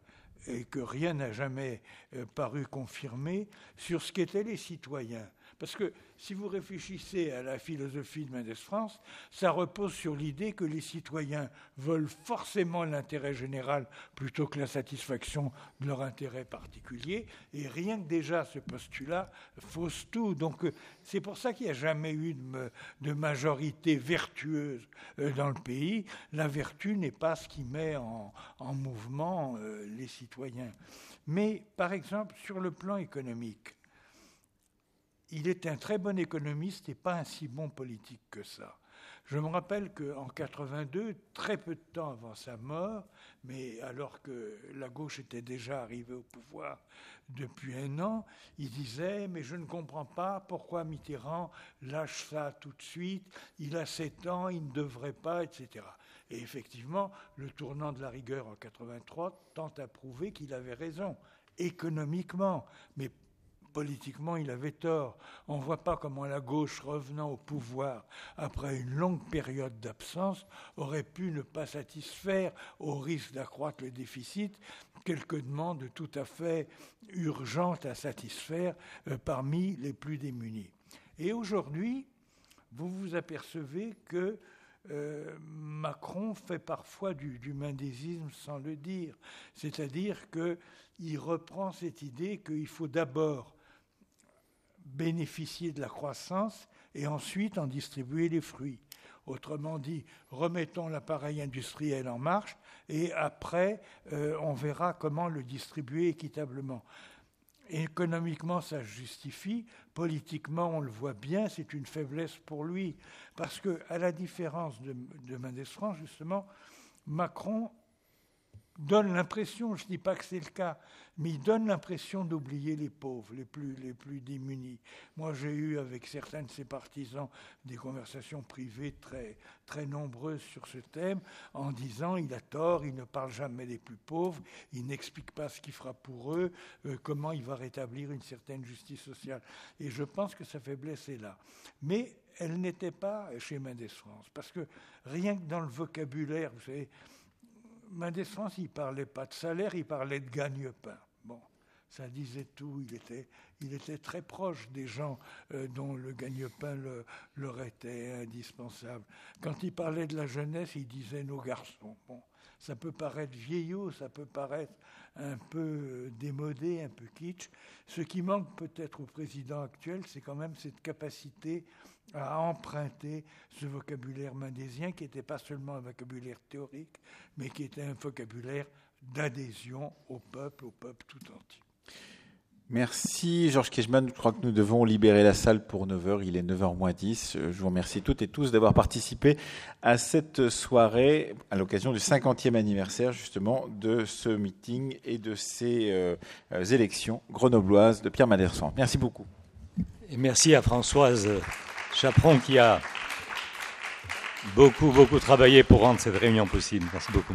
et que rien n'a jamais euh, paru confirmer sur ce qu'étaient les citoyens. Parce que si vous réfléchissez à la philosophie de Mendes France, ça repose sur l'idée que les citoyens veulent forcément l'intérêt général plutôt que la satisfaction de leur intérêt particulier. Et rien que déjà ce postulat fausse tout. Donc c'est pour ça qu'il n'y a jamais eu de, majorité vertueuse euh, dans le pays. La vertu n'est pas ce qui met en, mouvement euh, les citoyens. Mais par exemple, sur le plan économique, il est un très bon économiste et pas un si bon politique que ça. Je me rappelle qu'en 82, très peu de temps avant sa mort, mais alors que la gauche était déjà arrivée au pouvoir depuis un an, il disait Mais je ne comprends pas pourquoi Mitterrand lâche ça tout de suite, il a 7 ans, il ne devrait pas, etc. Et effectivement, le tournant de la rigueur en 83 tente à prouver qu'il avait raison, économiquement, mais politiquement, il avait tort. On ne voit pas comment la gauche, revenant au pouvoir après une longue période d'absence, aurait pu ne pas satisfaire, au risque d'accroître le déficit, quelques demandes tout à fait urgentes à satisfaire euh, parmi les plus démunis. Et aujourd'hui, vous vous apercevez que euh, Macron fait parfois du, du, mendésisme sans le dire. C'est-à-dire qu'il reprend cette idée qu'il faut d'abord bénéficier de la croissance et ensuite en distribuer les fruits. Autrement dit, remettons l'appareil industriel en marche et après, euh, on verra comment le distribuer équitablement. Économiquement, ça justifie. Politiquement, on le voit bien, c'est une faiblesse pour lui. Parce que, à la différence de, de France, justement, Macron donne l'impression, je ne dis pas que c'est le cas, mais il donne l'impression d'oublier les pauvres, les plus, les plus démunis. Moi, j'ai eu avec certains de ses partisans des conversations privées très, très nombreuses sur ce thème, en disant il a tort, il ne parle jamais des plus pauvres, il n'explique pas ce qu'il fera pour eux, euh, comment il va rétablir une certaine justice sociale. Et je pense que sa faiblesse est là. Mais elle n'était pas chez Mendes France, parce que rien que dans le vocabulaire, vous savez, Mendes France, il parlait pas de salaire, il parlait de gagne-pain. Bon, ça disait tout. Il était, il était très proche des gens euh, dont le gagne-pain leur était indispensable. Quand il parlait de la jeunesse, il disait nos garçons. Bon, ça peut paraître vieillot, ça peut paraître un peu démodé, un peu kitsch. Ce qui manque peut-être au président actuel, c'est quand même cette capacité à emprunter ce vocabulaire mendésien qui n'était pas seulement un vocabulaire théorique, mais qui était un vocabulaire d'adhésion au peuple, au peuple tout entier. Merci Georges Kejman. Je crois que nous devons libérer la salle pour 9h. Il est 9h moins 10. Je vous remercie toutes et tous d'avoir participé à cette soirée à l'occasion du 50e anniversaire justement de ce meeting et de ces euh, élections grenobloises de Pierre Madersan. Merci beaucoup. Et merci à Françoise Chaperon qui a beaucoup, beaucoup travaillé pour rendre cette réunion possible. Merci beaucoup.